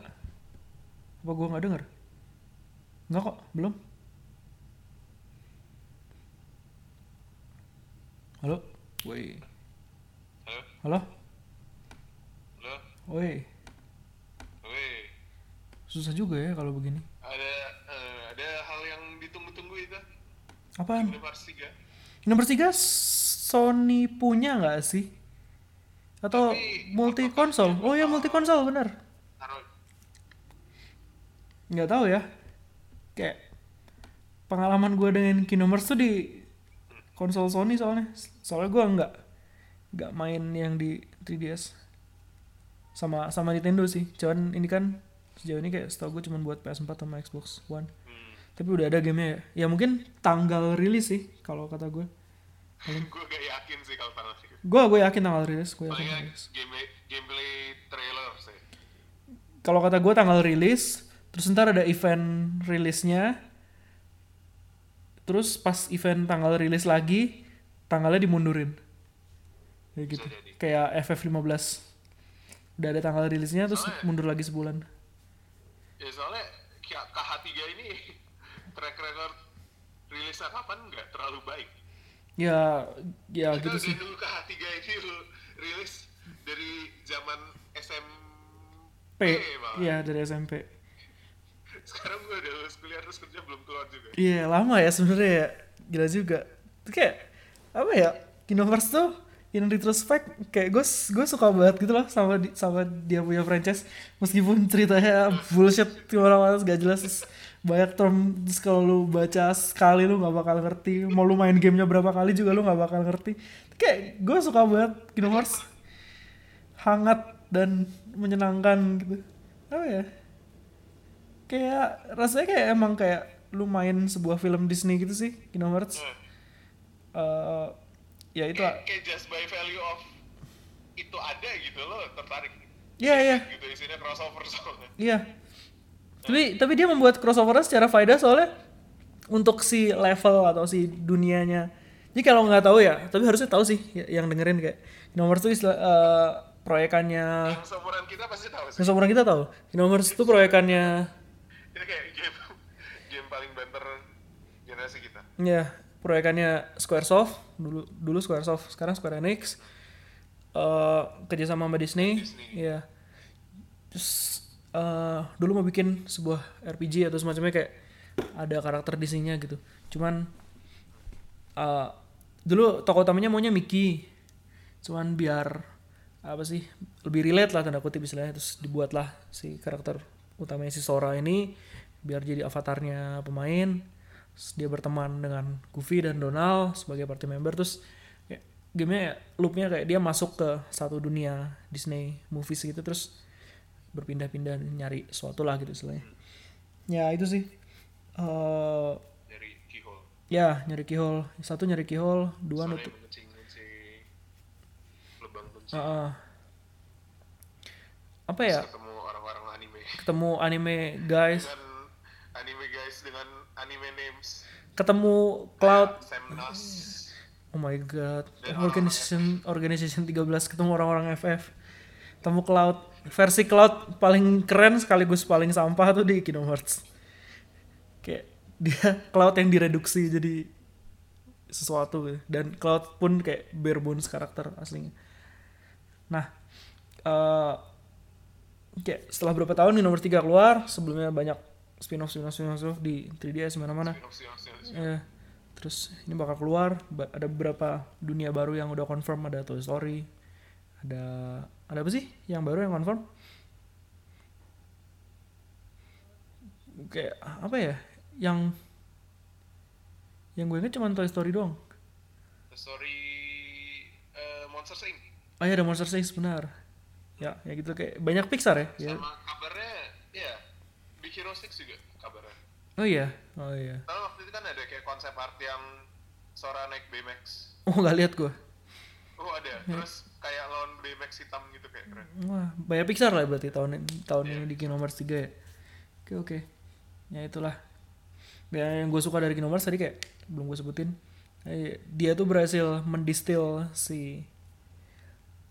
Apa gue nggak denger? Nggak kok belum. Halo? Woi. Halo? Halo? Halo? Woi. Weh susah juga ya kalau begini. Ada ada hal yang ditunggu-tunggu itu apaan Kingdom Hearts 3 Nomor tiga Sony punya nggak sih? Atau Tapi, multi konsol? Oh ya multi konsol bener. Nggak tahu ya. Kayak pengalaman gue dengan Kingdom Hearts tuh di konsol Sony soalnya. Soalnya gue nggak nggak main yang di 3DS. Sama sama Nintendo sih. Cuman ini kan sejauh ini kayak setahu gue cuma buat PS4 sama Xbox One. Tapi udah ada gamenya ya. Ya mungkin tanggal rilis sih kalau kata gue. *laughs* gue gak yakin sih kalau tanggal itu Gue gue yakin tanggal rilis. Gue yakin tanggal rilis. gameplay gameplay trailer sih kalau kata gue tanggal rilis terus ntar ada event rilisnya terus pas event tanggal rilis lagi tanggalnya dimundurin kayak gitu kayak FF15 udah ada tanggal rilisnya terus Soalnya- mundur lagi sebulan Ya soalnya kayak KH3 ini track record rilisnya kapan nggak terlalu baik. ya ya Kita gitu sih. nunggu KH3 ini lu- rilis dari zaman SMP iya dari SMP Sekarang gue udah lulus kuliah terus kerja belum keluar juga. iya lama ya sebenarnya ya. Gila juga. Itu kayak apa ya Kinoverse tuh in retrospect kayak gue gue suka banget gitu loh sama di- sama dia punya franchise. Meskipun ceritanya bullshit orang-orang gak jelas banyak term terus kalau lu baca sekali lu nggak bakal ngerti mau lu main gamenya berapa kali juga lu nggak bakal ngerti kayak gue suka banget Kinoverse hangat dan menyenangkan gitu apa ya kayak rasanya kayak emang kayak lu main sebuah film Disney gitu sih Kingdom Hearts Hmm. Eh, ya itu Kayak, kayak just by value of itu ada gitu lo tertarik. Iya, iya. Gitu isinya crossover soalnya. iya tapi tapi dia membuat crossover secara faedah soalnya untuk si level atau si dunianya jadi kalau nggak tahu ya tapi harusnya tahu sih ya- yang dengerin kayak itu istilah eh, proyekannya Yang seumuran kita pasti tahu sih. yang seumuran kita tahu Hearts itu proyekannya Ini kayak game game paling banter generasi kita. Ya, proyekannya Squaresoft dulu dulu Squaresoft, sekarang Square Enix. eh kerja sama Disney. Disney. Iya. Terus eh dulu mau bikin sebuah RPG atau semacamnya kayak ada karakter Disney-nya gitu. Cuman eh dulu tokoh utamanya maunya Mickey. Cuman biar apa sih lebih relate lah tanda kutip istilahnya terus dibuatlah si karakter utamanya si Sora ini biar jadi avatarnya pemain Terus dia berteman dengan Goofy dan Donald sebagai party member terus ya, gamenya ya, loopnya kayak dia masuk ke satu dunia Disney movies gitu terus berpindah-pindah nyari sesuatu lah gitu istilahnya. Ya itu sih. Eh Dari keyhole. ya nyari keyhole. Satu nyari keyhole dua Soalnya nutup. kunci. Heeh. apa Terus ya ketemu orang-orang anime. ketemu anime guys. Dengan anime guys dengan anime names. ketemu Cloud. Oh my god. Dan organization organization 13 ketemu orang-orang FF ketemu Cloud versi Cloud paling keren sekaligus paling sampah tuh di Kingdom Hearts. Kayak dia *laughs* Cloud yang direduksi jadi sesuatu. Gitu. dan Cloud pun kayak bare bones karakter aslinya. Nah eh kayak setelah berapa tahun di nomor 3 keluar sebelumnya banyak spin-off spin-off spin-off di 3DS mana-mana. Ya, terus ini bakal keluar ada beberapa dunia baru yang udah confirm ada Toy Story ada ada apa sih yang baru yang confirm? Kayak apa ya yang yang gue inget cuma Toy Story doang. Story eh, Monster Inc. oh iya ada Monster Inc benar. Ya ya gitu kayak banyak Pixar ya, ya. Sama kabarnya, ya, Big Hero 6 juga kabarnya. oh iya? Oh iya. Karena waktu itu kan ada kayak konsep art yang Sora naik BMX. oh nggak lihat gue Oh ada, terus kayak lawan BMX hitam gitu kayak keren. Wah, banyak Pixar lah berarti tahun ini, tahun ini di Kingdom Hearts 3 ya. Oke oke. Ya itulah. Ya, yang gue suka dari Kingdom Hearts tadi kayak belum gue sebutin. Dia tuh berhasil mendistil si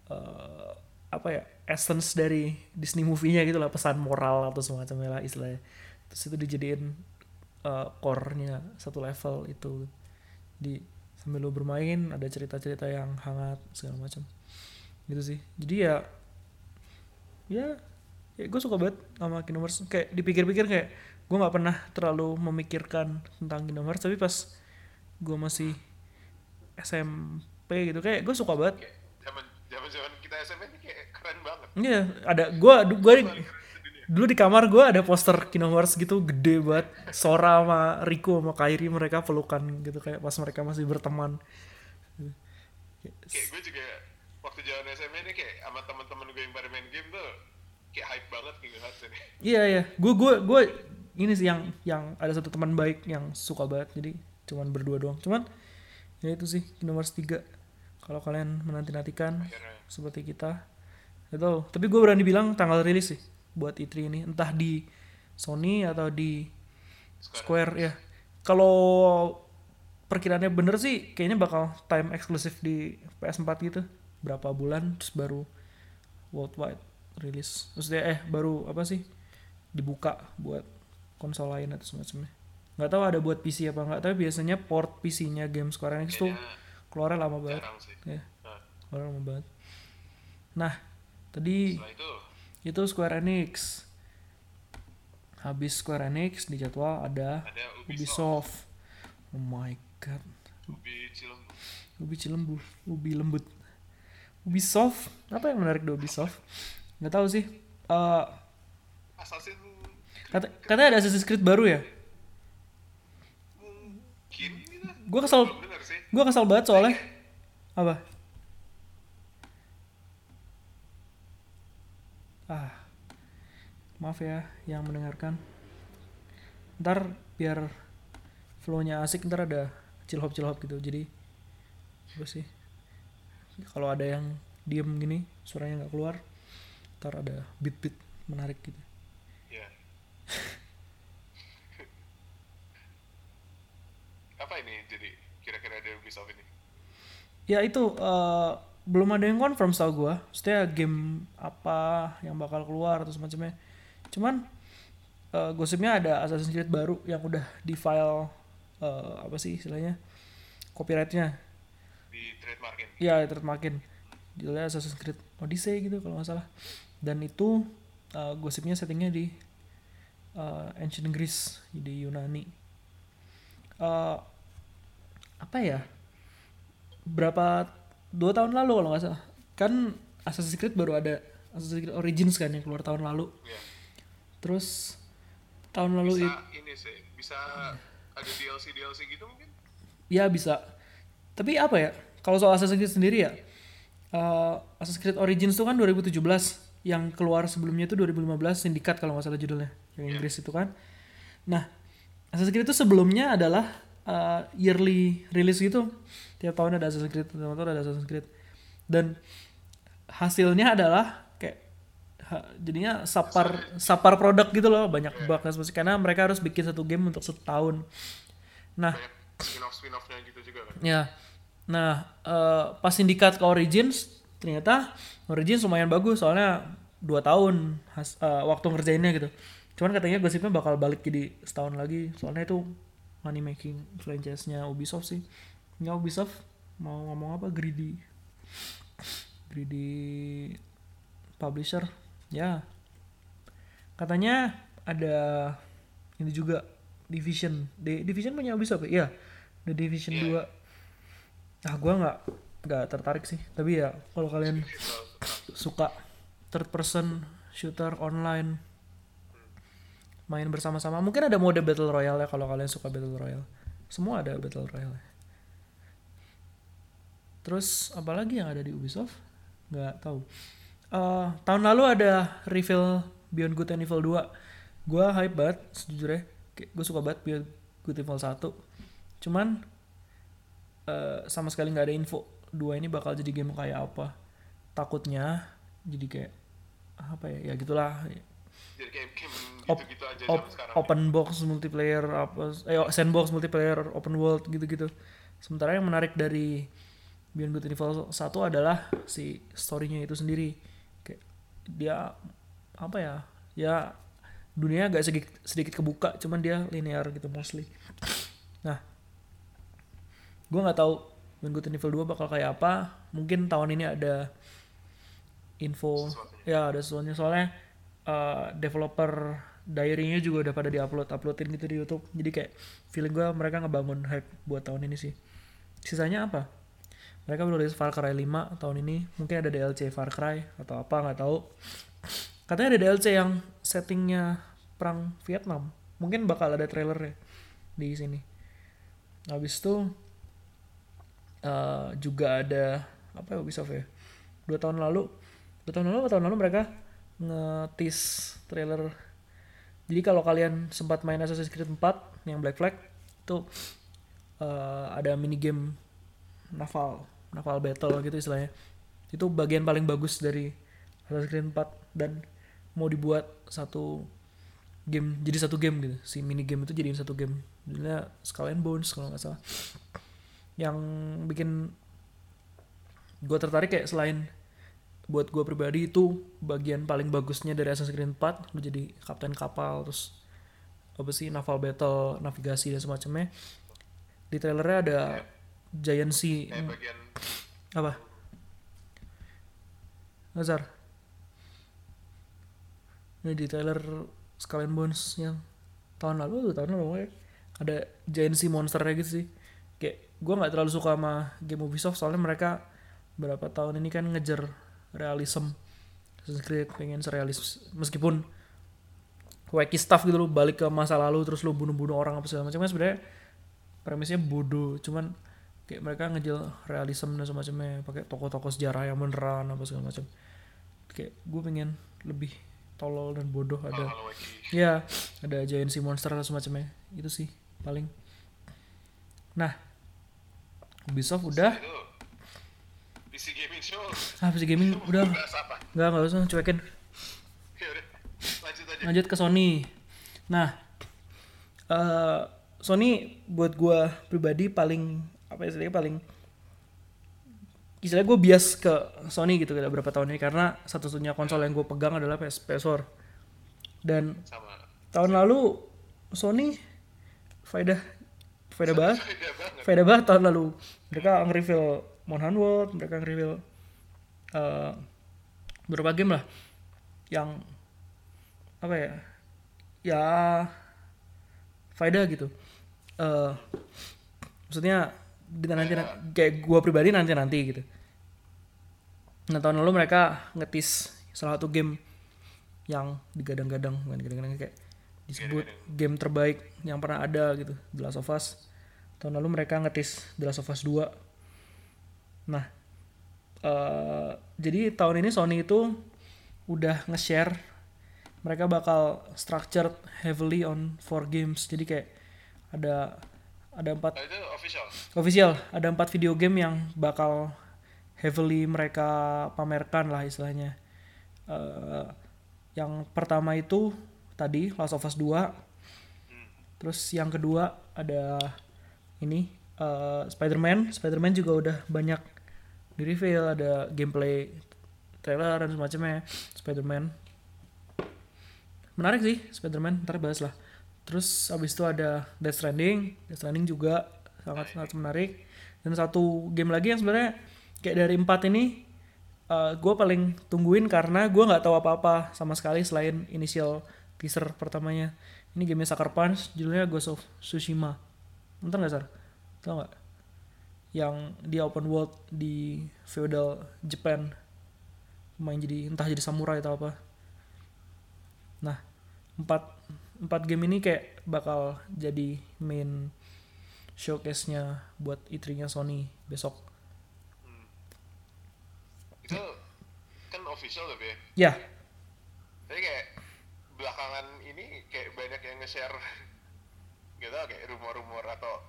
eh, apa ya essence dari Disney movie-nya gitu lah pesan moral atau semacamnya lah istilahnya. Terus itu dijadiin eh, core-nya satu level itu di sambil lu bermain ada cerita-cerita yang hangat segala macam gitu sih. Jadi ya ya, ya gue suka banget sama Kingdom Hearts. Kayak dipikir-pikir kayak gue nggak pernah terlalu memikirkan tentang Kingdom Hearts tapi pas gue masih SMP gitu kayak gue suka banget. Zaman zaman zaman kita SMP ini kayak keren banget. Iya, ada gue gue dulu di kamar gue ada poster Kingdom Hearts gitu gede banget. Sora sama Riku sama Kairi mereka pelukan gitu kayak pas mereka masih berteman. Kayak gue juga waktu jalan SMP ini kayak sama teman-teman gue yang pada main game tuh kayak hype banget Hearts ini. Iya iya, gue gue gue ini sih yang yang ada satu teman baik yang suka banget jadi cuman berdua doang. Cuman ya itu sih Kingdom Hearts 3 kalau kalian menanti-nantikan Akhirnya. seperti kita itu tapi gue berani bilang tanggal rilis sih buat E3 ini. Entah di Sony atau di Square ya. Kalau perkiraannya bener sih kayaknya bakal time eksklusif di PS4 gitu berapa bulan terus baru worldwide rilis. Maksudnya eh baru apa sih dibuka buat konsol lain atau semacamnya. Nggak tahu ada buat PC apa nggak tapi biasanya port PC-nya game Square Enix tuh Kayaknya keluarnya lama banget. Ya Nah, keluarnya lama banget. Nah tadi itu? itu Square Enix. Habis Square Enix di jadwal ada ada Ubisoft, Ubisoft. Oh my god. Ubi Cilembu. Ubi Cilembu. Ubi lembut Ubisoft. Apa yang menarik di Ubisoft? Nggak tahu sih. Assassin kata katanya ada Assassin's Creed baru ya? Mungkin gue sih. gue kesel banget soalnya. Apa? Ah. Maaf ya yang mendengarkan. Ntar biar flownya asik ntar ada cilhop cilhop gitu. Jadi apa sih kalau ada yang diem gini suaranya nggak keluar ntar ada beat beat menarik gitu. Iya. *laughs* Apa ini jadi kira-kira dari Ubisoft ini? ya itu eh, belum ada yang confirm setahu gue maksudnya game apa yang bakal keluar atau semacamnya. Cuman eh, gosipnya ada Assassin's Creed baru yang udah di file eh, apa sih istilahnya? Copyrightnya trademarkin. ya termakin judulnya Assassin's Creed Odyssey gitu kalau nggak salah. Dan itu eh, gosipnya settingnya di eh, ancient Greece di Yunani. Eh, apa ya? Berapa dua tahun lalu kalau nggak salah. Kan Assassin's Creed baru ada. Assassin's Creed Origins kan yang keluar tahun lalu. Iya. terus tahun lalu Bisa it- ini sih, bisa ada DLC DLC gitu mungkin? ya bisa. Tapi apa ya kalau soal Assassin's Creed sendiri ya eh, Assassin's Creed Origins itu kan 2017 yang keluar sebelumnya itu 2015 Syndicate kalau nggak salah judulnya yang Inggris itu kan. Nah Assassin's Creed itu sebelumnya adalah eh, yearly release gitu. Tiap tahun ada Assassin's Creed tiap tahun ada Assassin's Creed. Dan hasilnya adalah kayak ha- jadinya sapar sapar produk gitu loh banyak bug dan sebagainya. Karena mereka harus bikin satu game untuk setahun. Nah. Banyak spin-off spin-offnya gitu juga kan? Ya. Nah, eh, pas sindikat ke Origins, ternyata Origins lumayan bagus soalnya dua tahun has- eh, waktu ngerjainnya gitu. Cuman katanya gosipnya bakal balik jadi setahun lagi soalnya itu money making franchise-nya Ubisoft sih. Ya Ubisoft mau ngomong apa? Greedy. Greedy publisher. Ya. Katanya ada ini juga Division. Di Division punya Ubisoft ya? Iya, The Division 2 ah gua nggak nggak tertarik sih. Tapi ya kalau kalian suka third person shooter online main bersama-sama mungkin ada mode battle royale ya kalau kalian suka battle royale. Semua ada battle royale. Terus apalagi yang ada di Ubisoft? Nggak tahu. Eh, tahun lalu ada reveal Beyond Good and Evil 2 gue hype banget sejujurnya. Gue suka banget Beyond Good and Evil 1 cuman eh, sama sekali nggak ada info. Dua ini bakal jadi game kayak apa? Takutnya jadi kayak apa ya? Ya gitulah. Jadi kayak game Op- gitu-gitu aja op- sekarang. open box multiplayer apa eh sandbox multiplayer open world gitu-gitu. Sementara yang menarik dari Beyond Good and Evil 1 adalah si storynya itu sendiri. Kayak dia apa ya? Ya dunia agak sedikit sedikit kebuka cuman dia linear gitu mostly. Nah gue nggak tahu and Evil 2 bakal kayak apa. Mungkin tahun ini ada info. Ya ada sesuatunya. Soalnya uh, developer diary-nya juga udah pada diupload uploadin gitu di YouTube. Jadi kayak feeling gue mereka ngebangun hype buat tahun ini sih. Sisanya apa? Mereka baru rilis Far Cry 5 tahun ini. Mungkin ada DLC Far Cry atau apa nggak tahu. Katanya ada DLC yang settingnya perang Vietnam. Mungkin bakal ada trailernya di sini. Habis itu eh, juga ada apa ya Ubisoft ya? Dua tahun lalu dua tahun lalu atau tahun lalu mereka ngetis trailer. Jadi kalau kalian sempat main Assassin's Creed 4 yang Black Flag itu eh, ada mini game naval naval battle gitu istilahnya. Itu bagian paling bagus dari Assassin's Creed 4 dan mau dibuat satu game jadi satu game gitu. Si mini game itu jadiin satu game. Judulnya Skull and Bones kalau nggak salah yang bikin gue tertarik kayak selain buat gue pribadi itu bagian paling bagusnya dari Assassin's Creed 4 lu jadi kapten kapal terus apa sih naval battle navigasi dan semacamnya. Di trailernya ada giant sea. kayak bagian apa? Nazar. Ini di trailer Skull and Bones yang tahun lalu tuh tahun lalu pokoknya. Ada giant sea monsternya gitu sih. Kayak gue nggak terlalu suka sama game Ubisoft soalnya mereka berapa tahun ini kan ngejar realism. Assassin's Creed pengen serealis meskipun wacky stuff gitu loh balik ke masa lalu terus lu bunuh-bunuh orang apa segala macam kan sebenarnya premisnya bodoh. Cuman kayak mereka ngejar realism dan semacamnya pakai tokoh-tokoh sejarah yang beneran apa segala macam. Kayak gue pengen lebih tolol dan bodoh ada wacky. Ya ada sea monster dan semacamnya. Itu sih paling. Nah Ubisoft udah. PC gaming show. Ah PC gaming udah. nggak nggak usah cuekin. Ya lanjut aja. Lanjut ke Sony. Nah eh Sony buat gua pribadi paling apa ya istilahnya paling istilahnya gue bias ke Sony gitu udah berapa tahun ini karena satu-satunya konsol yang gue pegang adalah PS PS4 dan sama. tahun lalu Sony faedah faedah banget beda banget tahun lalu. Mereka nge-reveal Monhan World mereka nge-reveal eh, beberapa game lah yang apa ya ya faedah gitu. Eh maksudnya di nanti kayak gua pribadi nanti nanti gitu. Nah tahun lalu mereka ngetis salah satu game yang digadang-gadang bukan digadang-gadang kayak disebut game terbaik yang pernah ada gitu The Last of Us tahun lalu mereka ngetis The Last of Us 2 nah eh, jadi tahun ini Sony itu udah nge-share mereka bakal structured heavily on four games. Jadi kayak ada ada empat Nah, itu official? Official. Ada empat video game yang bakal heavily mereka pamerkan lah istilahnya. Eh, yang pertama itu tadi Last of Us 2 terus yang kedua ada ini eh, Spider-Man. Spider-Man juga udah banyak di reveal ada gameplay trailer dan semacamnya. Spider-Man. Menarik sih Spider-Man. Ntar bahas lah. Terus abis itu ada Death Stranding. Death Stranding juga sangat sangat menarik. Dan satu game lagi yang sebenarnya kayak dari empat ini gue paling tungguin karena gue nggak tahu apa-apa sama sekali selain initial teaser pertamanya. Ini gamenya Sucker Punch judulnya Ghost of Tsushima nonton nggak sar? Tau nggak? Yang dia open world di feudal Japan. Main jadi entah jadi samurai atau apa. Nah empat empat game ini kayak bakal jadi main showcase-nya buat E3-nya Sony besok. Itu kan official tapi ya? Ya. Tapi kayak belakangan ini kayak banyak yang nge-share gitu kayak rumor-rumor atau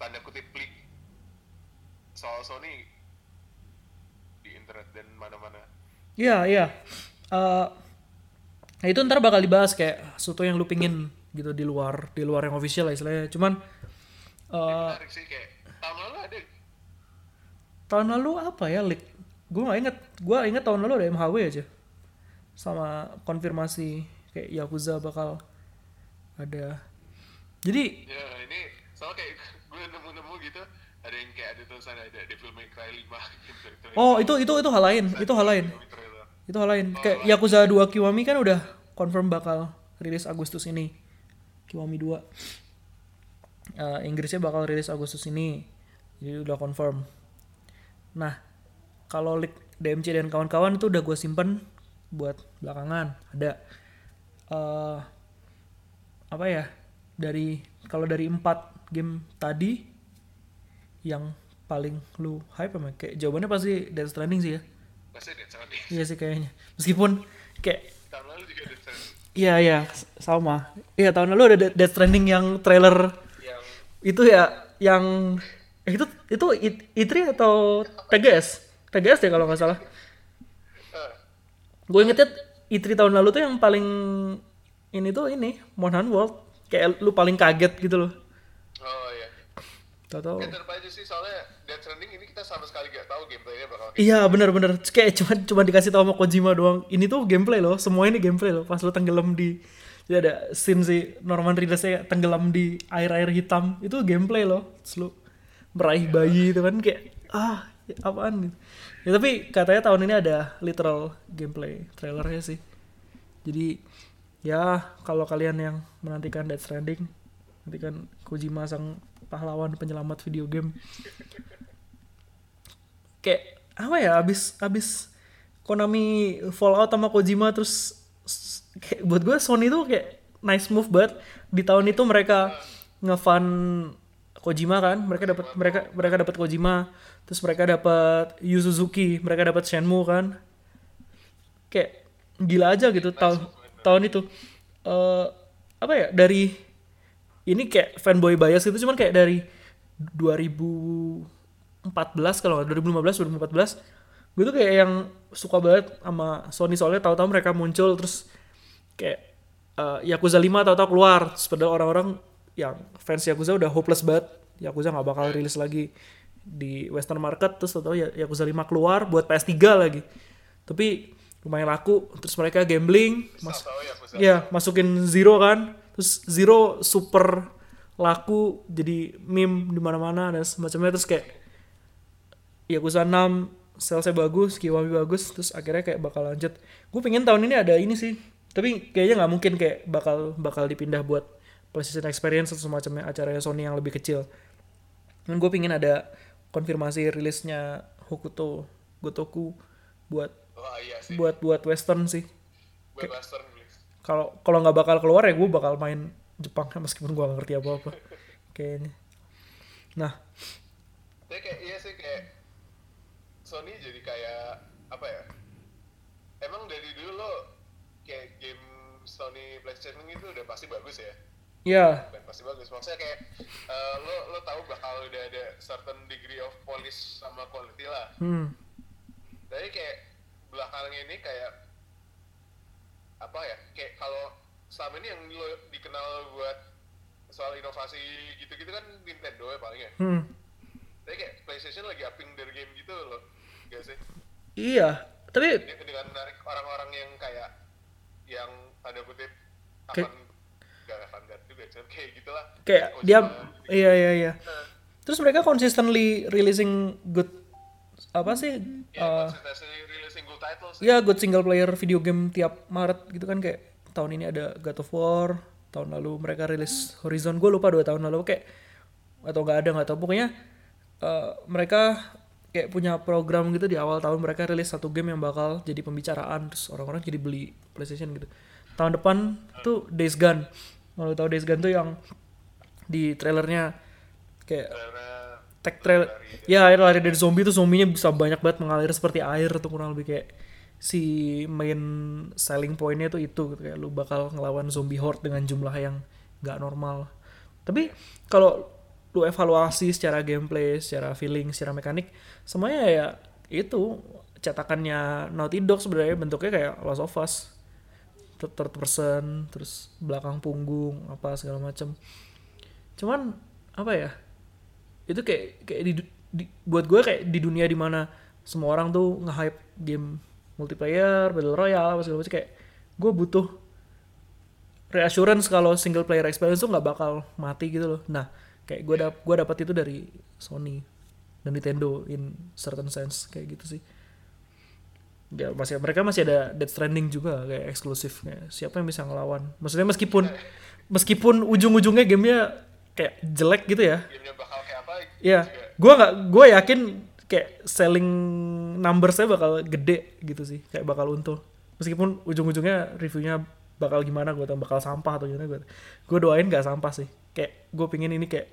tanda kutip leak soal Sony di internet dan mana-mana Iya, iya. Nah itu ntar bakal dibahas kayak sesuatu yang lu pingin gitu di luar di luar yang official lah istilahnya. Cuman eh, menarik sih kayak tahun lalu ada tahun lalu apa ya leak? Gue gak inget. Gue inget tahun lalu ada MHW aja. Sama konfirmasi kayak Yakuza bakal ada. Jadi ya ini soal kayak *laughs* gue nemu-nemu gitu ada yang kayak ada tulisan ada Devil May Cry 5 *laughs* gitu oh itu itu itu hal lain, itu hal lain. Itu hal lain. Kayak Yakuza 2 Kiwami kan udah confirm bakal rilis Agustus ini. Kiwami 2. Eh, Inggrisnya bakal rilis Agustus ini. Jadi udah confirm. Nah, kalau leak DMC dan kawan-kawan itu udah gue simpen buat belakangan. Ada eh apa ya? Dari kalau dari empat game tadi yang paling lu hype emang kayak jawabannya pasti Death Stranding sih ya. pasti sama dia Iya sih kayaknya. Meskipun kayak tahun lalu juga ada trailer iya iya sama. Iya tahun lalu ada Death Stranding yang trailer yang itu ya yang eh, itu itu I- I3 atau TGS? TGS deh kalau nggak salah. eh, Gue ingetnya I3 tahun lalu tuh yang paling ini tuh ini Monhan World kayak lu paling kaget gitu loh. oh iya Tahu-tahu. Kayak tetep aja sih soalnya Death Stranding ini kita sama sekali gak tahu gameplaynya bakal kayak Iya bener-bener kayak cuma cuma dikasih tahu sama Kojima doang. Ini tuh gameplay loh, semua ini gameplay loh. Pas lu tenggelam di jadi ada scene si Norman Reedus kayak tenggelam di air-air hitam itu gameplay loh. Terus lu meraih bayi itu kan kayak ah apaan gitu. Ya tapi katanya tahun ini ada literal gameplay trailernya sih. Jadi ya kalau kalian yang menantikan Death Stranding nanti kan Kojima sang pahlawan penyelamat video game. Kayak apa ya abis abis Konami Fallout sama Kojima terus kayak buat gue Sony tuh kayak nice move banget. Di tahun itu mereka ngefan Kojima kan mereka dapat mereka mereka dapat Kojima terus mereka dapat Yu Suzuki mereka dapat Shenmue kan. Kayak gila aja gitu tahun tahun itu eh apa ya dari ini kayak fanboy bias gitu cuman kayak dari 2014 kalau nggak 2015 2014 gue tuh kayak yang suka banget sama Sony soalnya tahu-tahu mereka muncul terus kayak eh, Yakuza 5 tahu-tahu keluar terus padahal orang-orang yang fans Yakuza udah hopeless banget Yakuza nggak bakal rilis lagi di Western market terus tahu-tahu Ya- Yakuza 5 keluar buat PS3 lagi. Tapi lumayan laku terus mereka gambling mas ya Iya, masukin Zero kan. Terus Zero super laku jadi meme di mana-mana dan semacamnya terus kayak Yakuza 6 salesnya bagus, Kiwami bagus, terus akhirnya kayak bakal lanjut. Gue pengen tahun ini ada ini sih, tapi kayaknya nggak mungkin kayak bakal bakal dipindah buat PlayStation Experience atau semacamnya acaranya Sony yang lebih kecil. Dan gue pengen ada konfirmasi rilisnya Hokuto Gotoku buat Wah iya sih buat buat Western sih. Buat Western please kalau kalau nggak bakal keluar ya gue bakal main Jepang *laughs* meskipun gue gak ngerti apa apa kayaknya nah Tapi kayak iya sih kayak Sony jadi kayak apa ya? Emang dari dulu lo kayak game Sony PlayStation itu udah pasti bagus ya? ya Dan pasti bagus. Maksudnya kayak eh, lo lo tahu bakal udah ada certain degree of polish sama quality lah. hmm, Tapi kayak belakangan ini kayak apa ya? Kayak kalau selama ini yang lo dikenal buat soal inovasi gitu-gitu kan Nintendo ya paling ya. hmm. Tapi kayak PlayStation lagi upping their game gitu loh. Gak sih? iya tapi Dengan dengan menarik orang-orang yang kayak yang tanda kutip Kayak- gak avant-garde juga cuman kayak gitulah kayak dia iya iya iya Nah, terus mereka consistently releasing good apa sih? Ya uh, releasing good titles. ya good single player video game tiap Maret gitu kan kayak tahun ini ada God of War tahun lalu mereka rilis Horizon. Gue lupa dua tahun lalu kayak atau nggak ada nggak tahu. Pokoknya eh, mereka kayak punya program gitu di awal tahun mereka rilis satu game yang bakal jadi pembicaraan terus orang-orang jadi beli PlayStation gitu. Tahun depan tuh Days Gone. Lu tahu Days Gone tuh yang di trailernya kayak tech trailer ya air lari dari zombie tuh zombinya bisa banyak banget mengalir seperti air tuh kurang lebih kayak si main selling pointnya tuh itu gitu kayak lu bakal ngelawan zombie horde dengan jumlah yang nggak normal. Tapi kalau lu evaluasi secara gameplay secara feeling secara mekanik semuanya ya itu cetakannya Naughty Dog sebenarnya bentuknya kayak Last of Us. Third person terus belakang punggung apa segala macam cuman apa ya itu kayak kayak di, di- buat gue kayak di dunia di mana semua orang tuh nge-hype game multiplayer battle royale apa segala macam kayak gue butuh reassurance kalau single player experience tuh nggak bakal mati gitu loh. Nah kayak gue dap gue dapat itu dari Sony dan Nintendo in certain sense kayak gitu sih. Ya masih mereka masih ada Death Stranding juga kayak eksklusif kayak siapa yang bisa ngelawan? Maksudnya meskipun meskipun ujung-ujungnya gamenya kayak jelek gitu ya. Gamenya bakal Iya, gue nggak, gue yakin kayak selling numbersnya bakal gede gitu sih, kayak bakal untung. Meskipun ujung-ujungnya reviewnya bakal gimana, gue tau bakal sampah atau gimana gue. Gue doain gak sampah sih. Kayak gue pingin ini kayak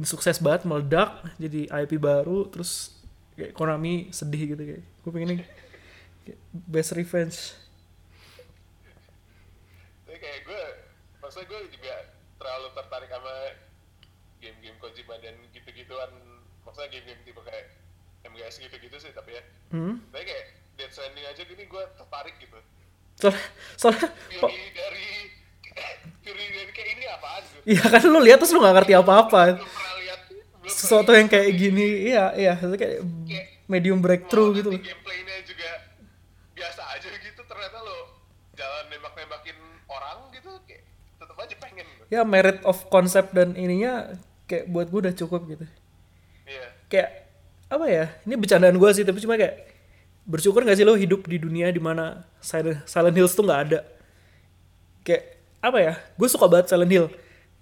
sukses banget meledak jadi IP baru, terus kayak Konami sedih gitu kayak. Gue pengen ini kayak best revenge. tapi kayak gue maksudnya gue juga terlalu tertarik sama game-game Kojima dan gitu-gituan maksudnya game-game tipe kayak MGS gitu-gitu sih tapi ya Hmm. tapi kayak Death Stranding aja gini gue tertarik gitu Soalnya, soalnya dari *laughs* Fury dari kayak ini apaan gitu Iya kan lu lihat terus lu gak ngerti apa-apa. sesuatu yang kayak gini iya iya kayak Kayak medium breakthrough gitu loh gameplaynya juga biasa aja gitu ternyata lo jalan nembak-nembakin orang gitu kayak tetap aja pengen gitu. ya merit of concept dan ininya kayak buat gue udah cukup gitu. Iya. kayak apa ya ini bercandaan gue sih tapi cuma kayak bersyukur gak sih lo hidup di dunia di mana Silent, Silent Hills tuh nggak ada? Kayak apa ya gue suka banget Silent Hill.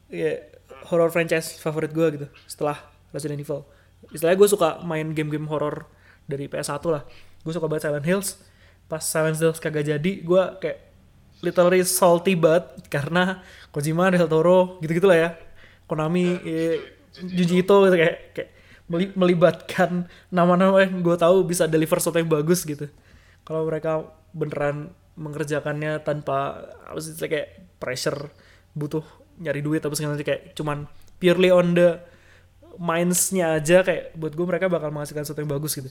Kayak horror franchise favorit gue gitu setelah Resident Evil. Istilahnya gue suka main game-game horror dari PS1 lah. Gue suka banget Silent Hills. Pas Silent Hills kagak jadi gue kayak literally salty banget karena Kojima Del Toro gitu-gitu lah ya Konami eh, Junji Ito. Gitu kayak kayak meli- melibatkan nama-nama yang gue tahu bisa deliver sesuatu yang bagus gitu. Kalau mereka beneran mengerjakannya tanpa apa sih kayak pressure butuh nyari duit apa segala kayak cuman purely on the minds-nya aja kayak buat gue mereka bakal menghasilkan sesuatu yang bagus gitu.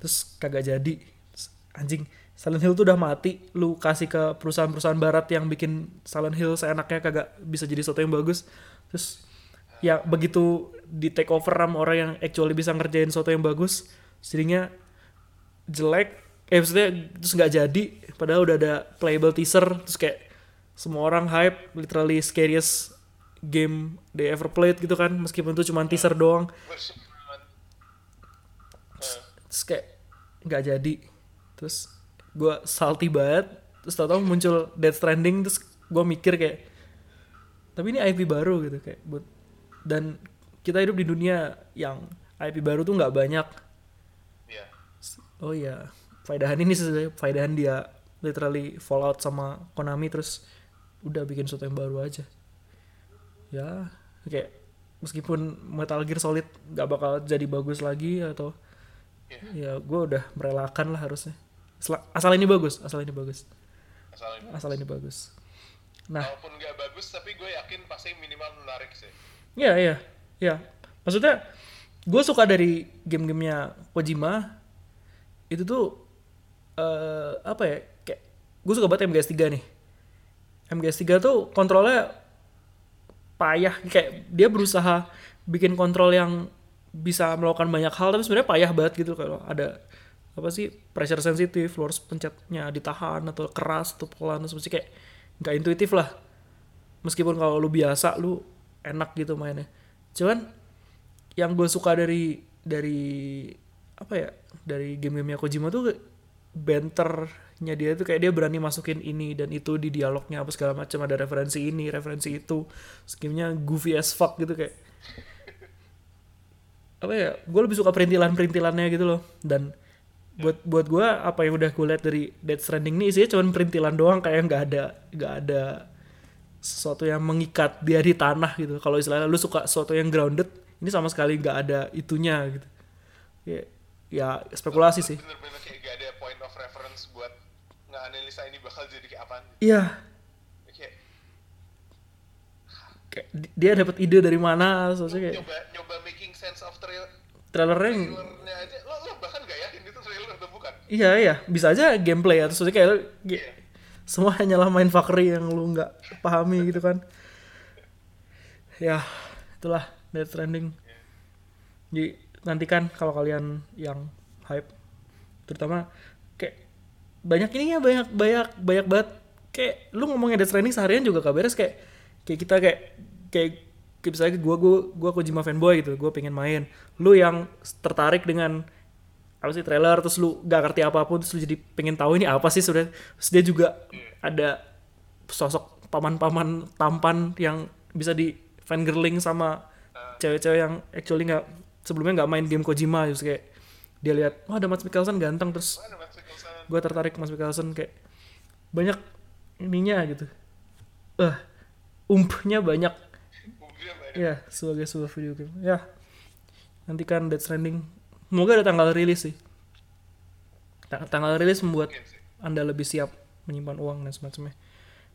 Terus kagak jadi. Terus, anjing Silent Hill tuh udah mati. Lu kasih ke perusahaan-perusahaan barat yang bikin Silent Hill seenaknya kagak bisa jadi sesuatu yang bagus. Terus ya begitu di take over sama orang yang actually bisa ngerjain sesuatu yang bagus jadinya jelek. Eh maksudnya terus nggak jadi padahal udah ada playable teaser terus kayak semua orang hype literally scariest game they ever played gitu kan meskipun itu cuma teaser doang. Man. Eh, terus kayak nggak jadi. Terus gue salty banget terus tau-tau muncul Death Stranding terus gue mikir kayak tapi ini IP baru gitu kayak buat dan kita hidup di dunia yang IP baru tuh nggak banyak Iya. oh iya faidahan ini sebenarnya faidahan dia literally Fallout sama Konami terus udah bikin sesuatu yang baru aja ya kayak meskipun Metal Gear Solid nggak bakal jadi bagus lagi atau Iya. ya gue udah merelakan lah harusnya asal ini bagus asal ini bagus Asal ini. asal ini bagus nah Walaupun nggak bagus, tapi gue yakin pasti minimal menarik sih. Iya iya iya. Maksudnya gue suka dari game-gamenya Kojima itu tuh eh apa ya kayak gue suka banget MGS 3 nih. MGS 3 tuh kontrolnya payah kayak dia berusaha bikin kontrol yang bisa melakukan banyak hal tapi sebenarnya payah banget gitu kalau ada apa sih pressure sensitif, lu harus pencetnya ditahan atau keras atau pelan mesti kayak nggak intuitif lah meskipun kalau lu biasa lu enak gitu mainnya. Cuman yang gue suka dari dari apa ya dari game-gamenya Kojima tuh banternya dia tuh kayak dia berani masukin ini dan itu di dialognya apa segala macam ada referensi ini referensi itu. Skimnya goofy as fuck gitu kayak apa ya gue lebih suka perintilan perintilannya gitu loh. Dan buat buat gue apa yang udah gue lihat dari Death Stranding ini isinya cuma perintilan doang kayak nggak ada nggak ada sesuatu yang mengikat dia di tanah gitu. Kalau istilahnya lu suka sesuatu yang grounded ini sama sekali nggak ada itunya gitu. Ya, ya spekulasi sih. Bener-bener kayak gak ada point of reference buat nganalisa ini bakal jadi kayak apaan. iya. Kayak di- dia dapat ide dari mana soalnya kayak nyoba nyoba making sense of trail trailernya trailernya aja. Lo, lo bahkan gak yakin itu trailer atau bukan? Iya iya. Bisa aja gameplay atau soalnya kayak lu- ge- semua *laughs* hanyalah main fuckery yang lu nggak pahami gitu kan. Ya itulah Death Stranding. Jadi nantikan kalau kalian yang hype. Terutama kayak banyak ininya banyak banyak banyak banget. Kayak lu ngomongin Death Stranding seharian juga beres. Kayak kayak kita kayak kayak kayak misalnya gue gue gue Kojima fanboy gitu. Gue pengen main. Lu yang tertarik dengan apa sih trailer terus lu gak ngerti apa pun terus lu jadi pengen tahu ini apa sih sebenarnya. Terus dia juga ada sosok paman-paman tampan yang bisa di fangirling sama cewek-cewek yang actually nggak sebelumnya nggak main game Kojima terus kayak dia lihat wah ada Mads Mikkelsen ganteng terus Mads Mikkelsen. gue tertarik Mas Mikkelsen kayak banyak ininya gitu. Eh umpnya banyak. Ya sebagai sebuah video game. Ya nantikan Death Stranding semoga ada tanggal rilis sih. Ta- tanggal rilis membuat sih. Anda lebih siap menyimpan uang dan semacamnya.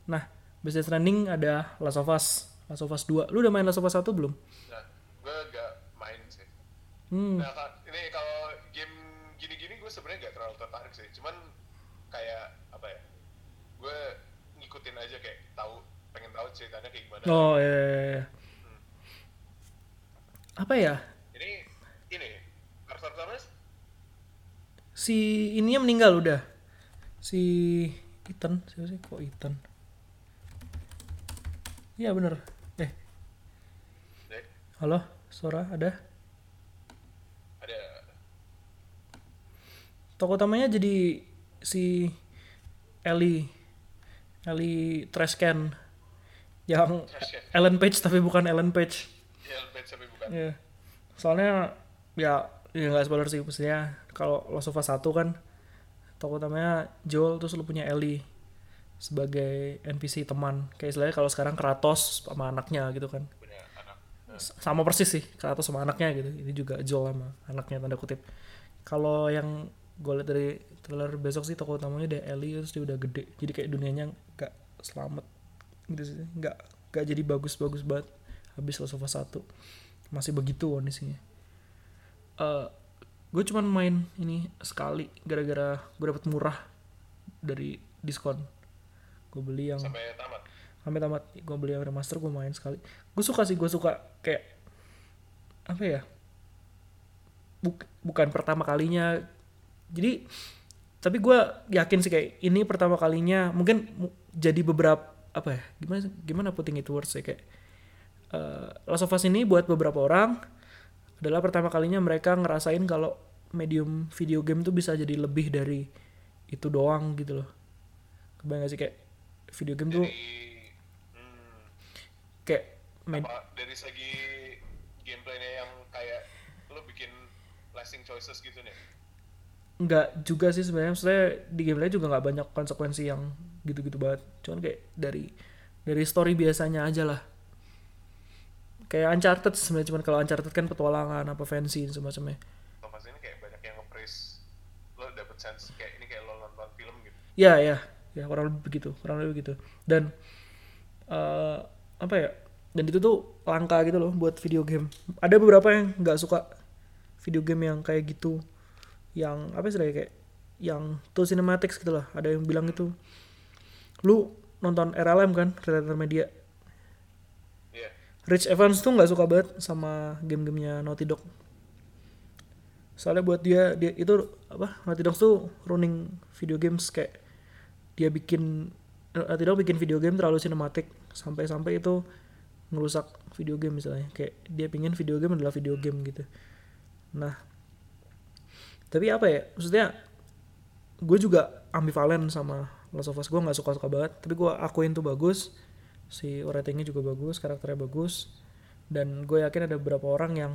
Nah Best Death Stranding ada Last of Us Last of Us 2 lu udah main Last of Us 1 belum? nah gue gak main sih. Hmm. Nah ini kalau game gini-gini gue sebenarnya gak terlalu tertarik sih. Cuman kayak apa ya gue ngikutin aja kayak tahu pengen tahu ceritanya kayak gimana. Oh iya, iya, iya. apa ya Karakter utamanya si ininya meninggal udah. Si Ethan siapa sih? Kok Ethan? Iya bener. Eh. Dek, halo suara ada? Ada. Tokoh utamanya jadi si Ellie Ellie Trashcan yang Trash Can. Ellen Page tapi bukan Ellen Page. Ya bad sampai bukan. Iya. Soalnya ya ya nggak spoiler sih maksudnya kalau Last of Us 1 kan tokoh utamanya Joel terus lu punya Ellie sebagai NPC teman. Kayak istilahnya kalau sekarang Kratos sama anaknya gitu kan. Anak. Sama persis sih Kratos sama anaknya gitu. Ini juga Joel sama anaknya tanda kutip. Kalau yang gue lihat dari trailer besok sih tokoh utamanya dia Ellie terus dia udah gede. Jadi kayak dunianya nggak selamat gitu sih. Nggak nggak jadi bagus-bagus banget habis Last of Us 1 masih begitu kondisinya. Eh gue cuman main ini sekali gara-gara gue dapet murah dari diskon. Gue beli yang Sampai tamat. sampai tamat gue beli yang remaster gue main sekali gue suka sih gue suka kayak apa ya Buk- bukan pertama kalinya jadi tapi gue yakin sih kayak ini pertama kalinya mungkin mu- jadi beberapa apa ya gimana gimana putting itu words ya kayak eh Last of Us ini buat beberapa orang adalah pertama kalinya mereka ngerasain kalau medium video game tuh bisa jadi lebih dari itu doang gitu loh. Kebayang gak sih kayak video game tuh hmm, kayak med- apa dari segi gameplaynya yang kayak lo bikin lasting choices gitu nih. nggak juga sih sebenarnya maksudnya di gameplay juga nggak banyak konsekuensi yang gitu-gitu banget. Cuman kayak dari dari story biasanya aja lah kayak Uncharted sebenarnya cuman kalau Uncharted kan petualangan apa fancy dan semacamnya Thomas ini kayak banyak yang nge-praise lo dapet sense kayak ini kayak lo nonton film gitu. ya ya ya kurang lebih begitu kurang lebih begitu dan eh apa ya dan itu tuh langka gitu loh buat video game ada beberapa yang nggak suka video game yang kayak gitu yang apa sih kayak yang tuh cinematics gitu lah ada yang bilang itu lu nonton RLM kan Relator Media. Rich Evans tuh nggak suka banget sama game-gamenya Naughty Dog. Soalnya buat dia dia itu apa Naughty Dog tuh running video games kayak dia bikin Naughty Dog bikin video game terlalu sinematik sampai-sampai itu ngerusak video game misalnya. Kayak dia pingin video game adalah video game gitu. Nah tapi apa ya maksudnya gue juga ambivalen sama Last of Us. Gue nggak suka-suka banget tapi gue akuin tuh bagus si ratingnya juga bagus karakternya bagus dan gue yakin ada beberapa orang yang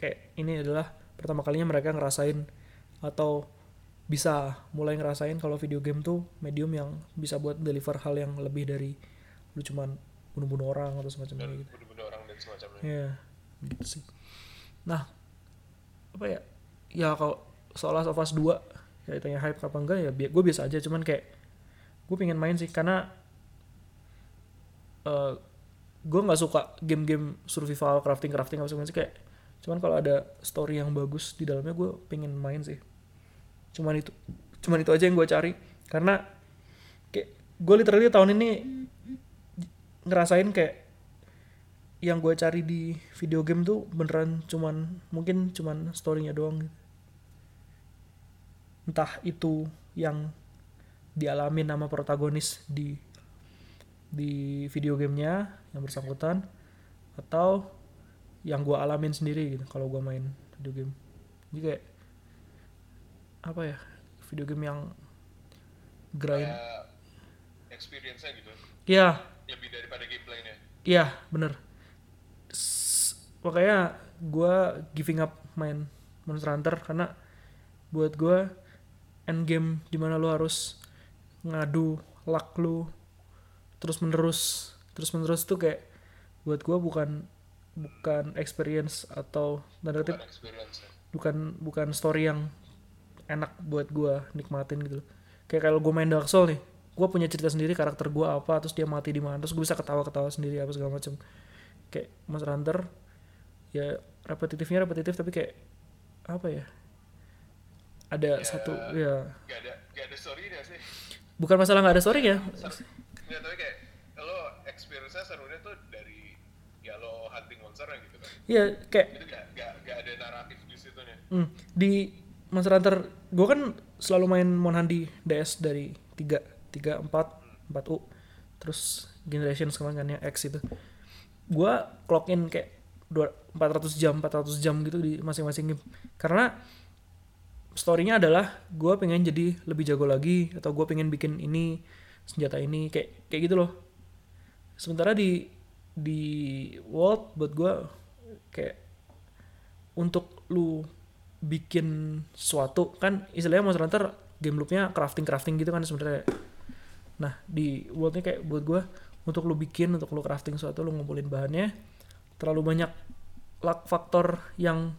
kayak ini adalah pertama kalinya mereka ngerasain atau bisa mulai ngerasain kalau video game tuh medium yang bisa buat deliver hal yang lebih dari lu cuman bunuh-bunuh orang atau semacamnya Dan gitu. bunuh-bunuh orang dan semacamnya. Iya, gitu sih. Nah, apa ya? Ya kalau soal Last of Us 2 ya ditanya hype apa enggak ya gue biasa aja cuman kayak gue pengen main sih karena eh gue nggak suka game-game survival crafting crafting apa segala kayak cuman kalau ada story yang bagus di dalamnya gue pengen main sih cuman itu cuman itu aja yang gue cari karena kayak gue literally tahun ini ngerasain kayak yang gue cari di video game tuh beneran cuman mungkin cuman storynya doang gitu. entah itu yang dialami nama protagonis di di video gamenya yang bersangkutan atau yang gue alamin sendiri gitu kalau gue main video game jadi kayak apa ya video game yang grind Kayak experience-nya gitu. ya Lebih daripada gameplaynya. Iya, bener. S- makanya gue giving up main Monster Hunter karena buat gue endgame di mana lu harus ngadu luck lu terus menerus terus menerus tuh kayak buat gue bukan bukan experience atau tanda kutip Bukan ya. bukan bukan story yang enak buat gue nikmatin gitu loh. kayak kalau gue main Dark Souls nih gue punya cerita sendiri karakter gue apa terus dia mati di mana terus gue bisa ketawa-ketawa sendiri apa segala macam kayak Monster Hunter ya repetitifnya repetitif tapi kayak apa ya ada Ya. satu ya Gak ada, gak ada story-nya sih. bukan masalah nggak ada story ya Nggak, tapi kayak experience-nya serunya tuh dari ya lo hunting monster gitu kan. ya kayak Itu gak, gak, gak ada naratif di situ nih. Hmm, di Monster Hunter gue kan selalu main Monhan di DS dari 3, 3, 4, 4U terus Generations kemarin kan yang X itu gue clock in kayak dua- 400 jam 400 jam gitu di masing-masing game karena storynya adalah gue pengen jadi lebih jago lagi atau gue pengen bikin ini senjata ini kayak kayak gitu loh sementara di di world buat gue kayak untuk lu bikin sesuatu kan istilahnya Monster Hunter game loopnya crafting crafting gitu kan sebenarnya. Nah di worldnya kayak buat gue untuk lu bikin untuk lu crafting sesuatu lu ngumpulin bahannya terlalu banyak luck faktor yang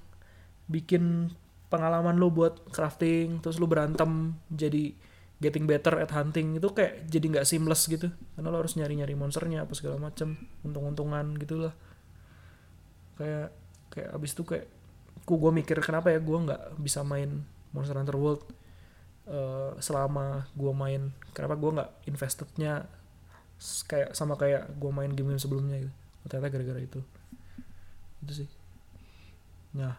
bikin pengalaman lu buat crafting terus lu berantem jadi getting better at hunting itu kayak jadi nggak seamless gitu. Karena lo harus nyari-nyari monsternya apa segala macem untung-untungan gitu lah kayak kayak abis itu kayak ku gue mikir kenapa ya gue nggak bisa main Monster Hunter World eh, selama gue main. Kenapa gue nggak investednya kayak sama kayak gue main game-game sebelumnya gitu. Ternyata gara-gara itu. Itu sih. Nah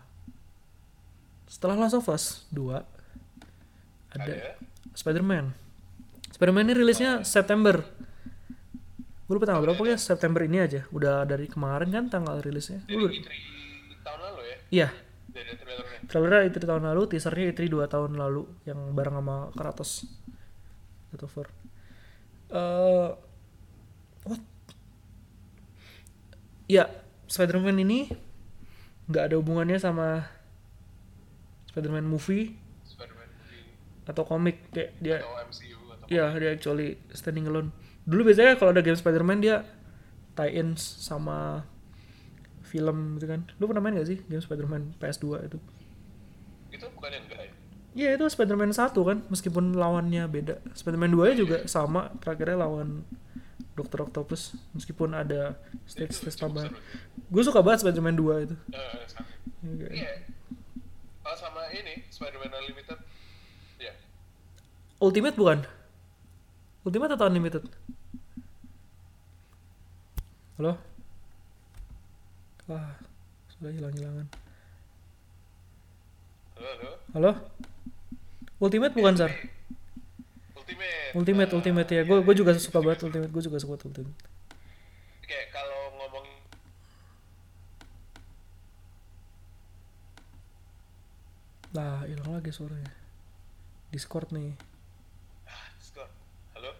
setelah Last of Us 2 ada Ada. Spider-Man. Spider-Man ini rilisnya September. Gue lupa tanggal berapa ya September ini aja. Udah dari kemarin kan tanggal rilisnya. Dari. E3 tahun lalu ya, Iya, dari trailernya. trailernya itu tahun lalu, teasernya itu 2 tahun lalu yang bareng sama Kratos. God of War. Eh, what? Ya, Spider-Man ini nggak ada hubungannya sama Spider-Man movie atau komik kayak dia atau MCU atau Iya, dia actually standing alone. Dulu biasanya kalau ada game Spider-Man dia tie-in sama film gitu kan. Lu pernah main gak sih game Spider-Man PS2 itu? itu bukan yang enggak ya? Iya, itu Spider-Man 1 kan, meskipun lawannya beda. Spider-Man 2 nya juga sama, terakhirnya lawan Dr. Octopus meskipun ada stage-stage tambahan. Gue suka banget Spider-Man 2 itu. Eh, sama. Kayak- Iya. Oh, sama ini Spider-Man Unlimited. Ultimate bukan? Ultimate atau Unlimited? Halo? Wah, sudah hilang-hilangan. Halo, halo. Halo? Ultimate bukan, Sar? Ultimate. Ultimate, Nah, Ultimate ya. Gue gue juga suka banget Ultimate. Gue juga suka banget Ultimate. Kayak kalau ngomong Lah, hilang lagi suaranya. Discord nih.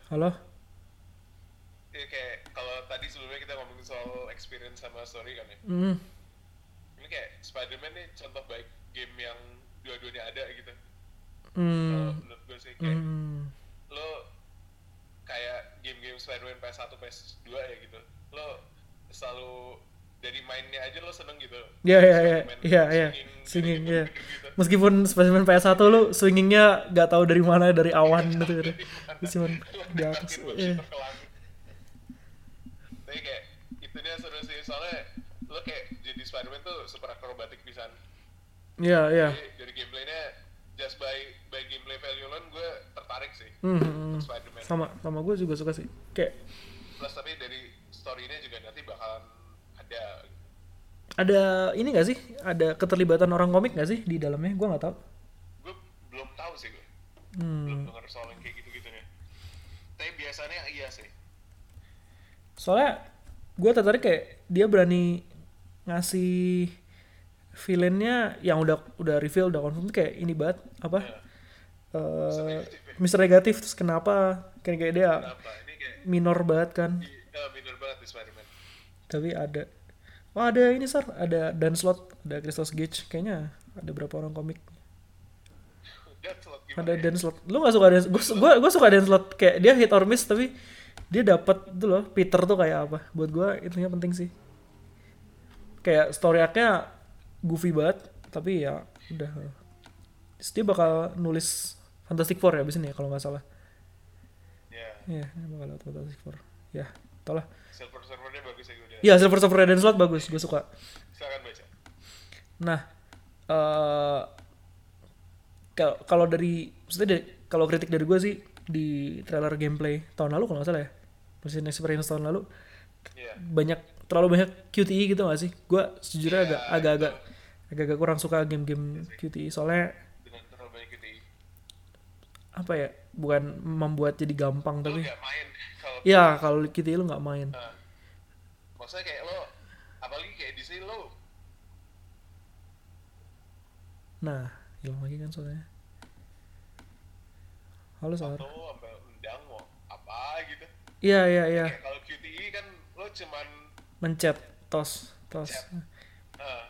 Halo. Iya kayak kalau tadi sebelumnya kita ngomongin soal experience sama story kan ya. Hmm. Ini kayak Spider-Man nih contoh baik game yang dua-duanya ada gitu. Kalau Hmm. menurut gue sih kayak Hmm. lo kayak game-game Spider-Man PS1, PS2 ya gitu. Lo selalu dari mainnya aja lo seneng gitu. Iya, iya, iya. Iya, iya. swinging, gitu, iya. gitu. Meskipun Spider-Man PS1 lu swingingnya gak tahu dari mana, dari awan gitu. gitu. Terus *laughs* cuman di atas. Iya. Tapi kayak itu dia seru sih soalnya lo kayak jadi Spider-Man tuh super akrobatik pisan. Iya, iya. Jadi gameplaynya just by by gameplay value alone gue tertarik sih Hmm, hmm. Spider-Man. Sama, sama gue juga suka sih. Kayak Plus tapi dari story-nya juga nanti bakalan ada ada ini gak sih? Ada keterlibatan orang komik gak sih di dalamnya? Gue nggak tahu. gue belum tahu sih gue Hmm. belum dengar soal yang kayak gitu-gitu nih tapi biasanya iya sih Soalnya gue tertarik kayak dia berani ngasih villainnya yang udah udah reveal udah confirm kayak ini banget apa? Ya, eh negatif ya. Mister Negatif terus kenapa? Kayak kayak dia kenapa ini kayak minor banget kan. uh, bener banget di Spider-Man Tapi ada Oh ada ini Sar, ada Dan Slot, ada Christos Gage, kayaknya ada berapa orang komik. slot Ada ya? Dan Slot. Lu gak suka Dan Gue gua, gua suka Dan Slot kayak dia hit or miss tapi dia dapat itu loh Peter tuh kayak apa. Buat gua itunya penting sih. Kayak story arc-nya goofy banget tapi ya udah. Terus dia bakal nulis Fantastic Four ya abis ini ya kalau nggak salah. ya Iya, dia bakal lewat Fantastic Four. Ya, tau lah. silver servernya bagus ya gue Iya, Silver Surfer Dan Slot bagus, gue suka. silakan baca Nah, eh kalau kalau dari maksudnya kalau kritik dari gue sih di trailer gameplay tahun lalu kalau nggak salah ya, PlayStation Experience tahun lalu. Iya. banyak terlalu banyak QTE gitu gak sih? Gue sejujurnya agak Iya, agak-agak agak-agak kurang suka game-game QTE soalnya dengan terlalu banyak QTE apa ya bukan membuat jadi gampang lu tapi main kalau ya kalau QTE lu nggak main. Nah, maksudnya kayak lo apalagi kayak di sini lo. Nah hilang lagi kan soalnya. Halo Sar. Atau sampai undang mau apa gitu. Iya iya iya. Kalau QTE kan lo cuman mencet tos tos. Uh,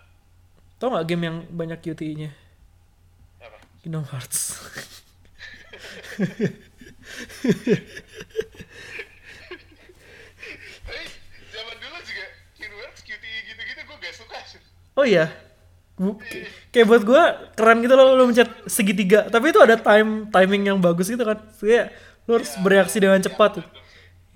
tau nggak game yang banyak QTE nya apa? Kingdom Hearts *laughs* tapi zaman dulu juga Kingdom Hearts QTE gitu-gitu gue gak suka sih oh iya. Bu- kayak buat gua keren gitu loh lu mencet segitiga. Tapi itu ada time timing yang bagus gitu kan. Kayak lu harus bereaksi dengan cepat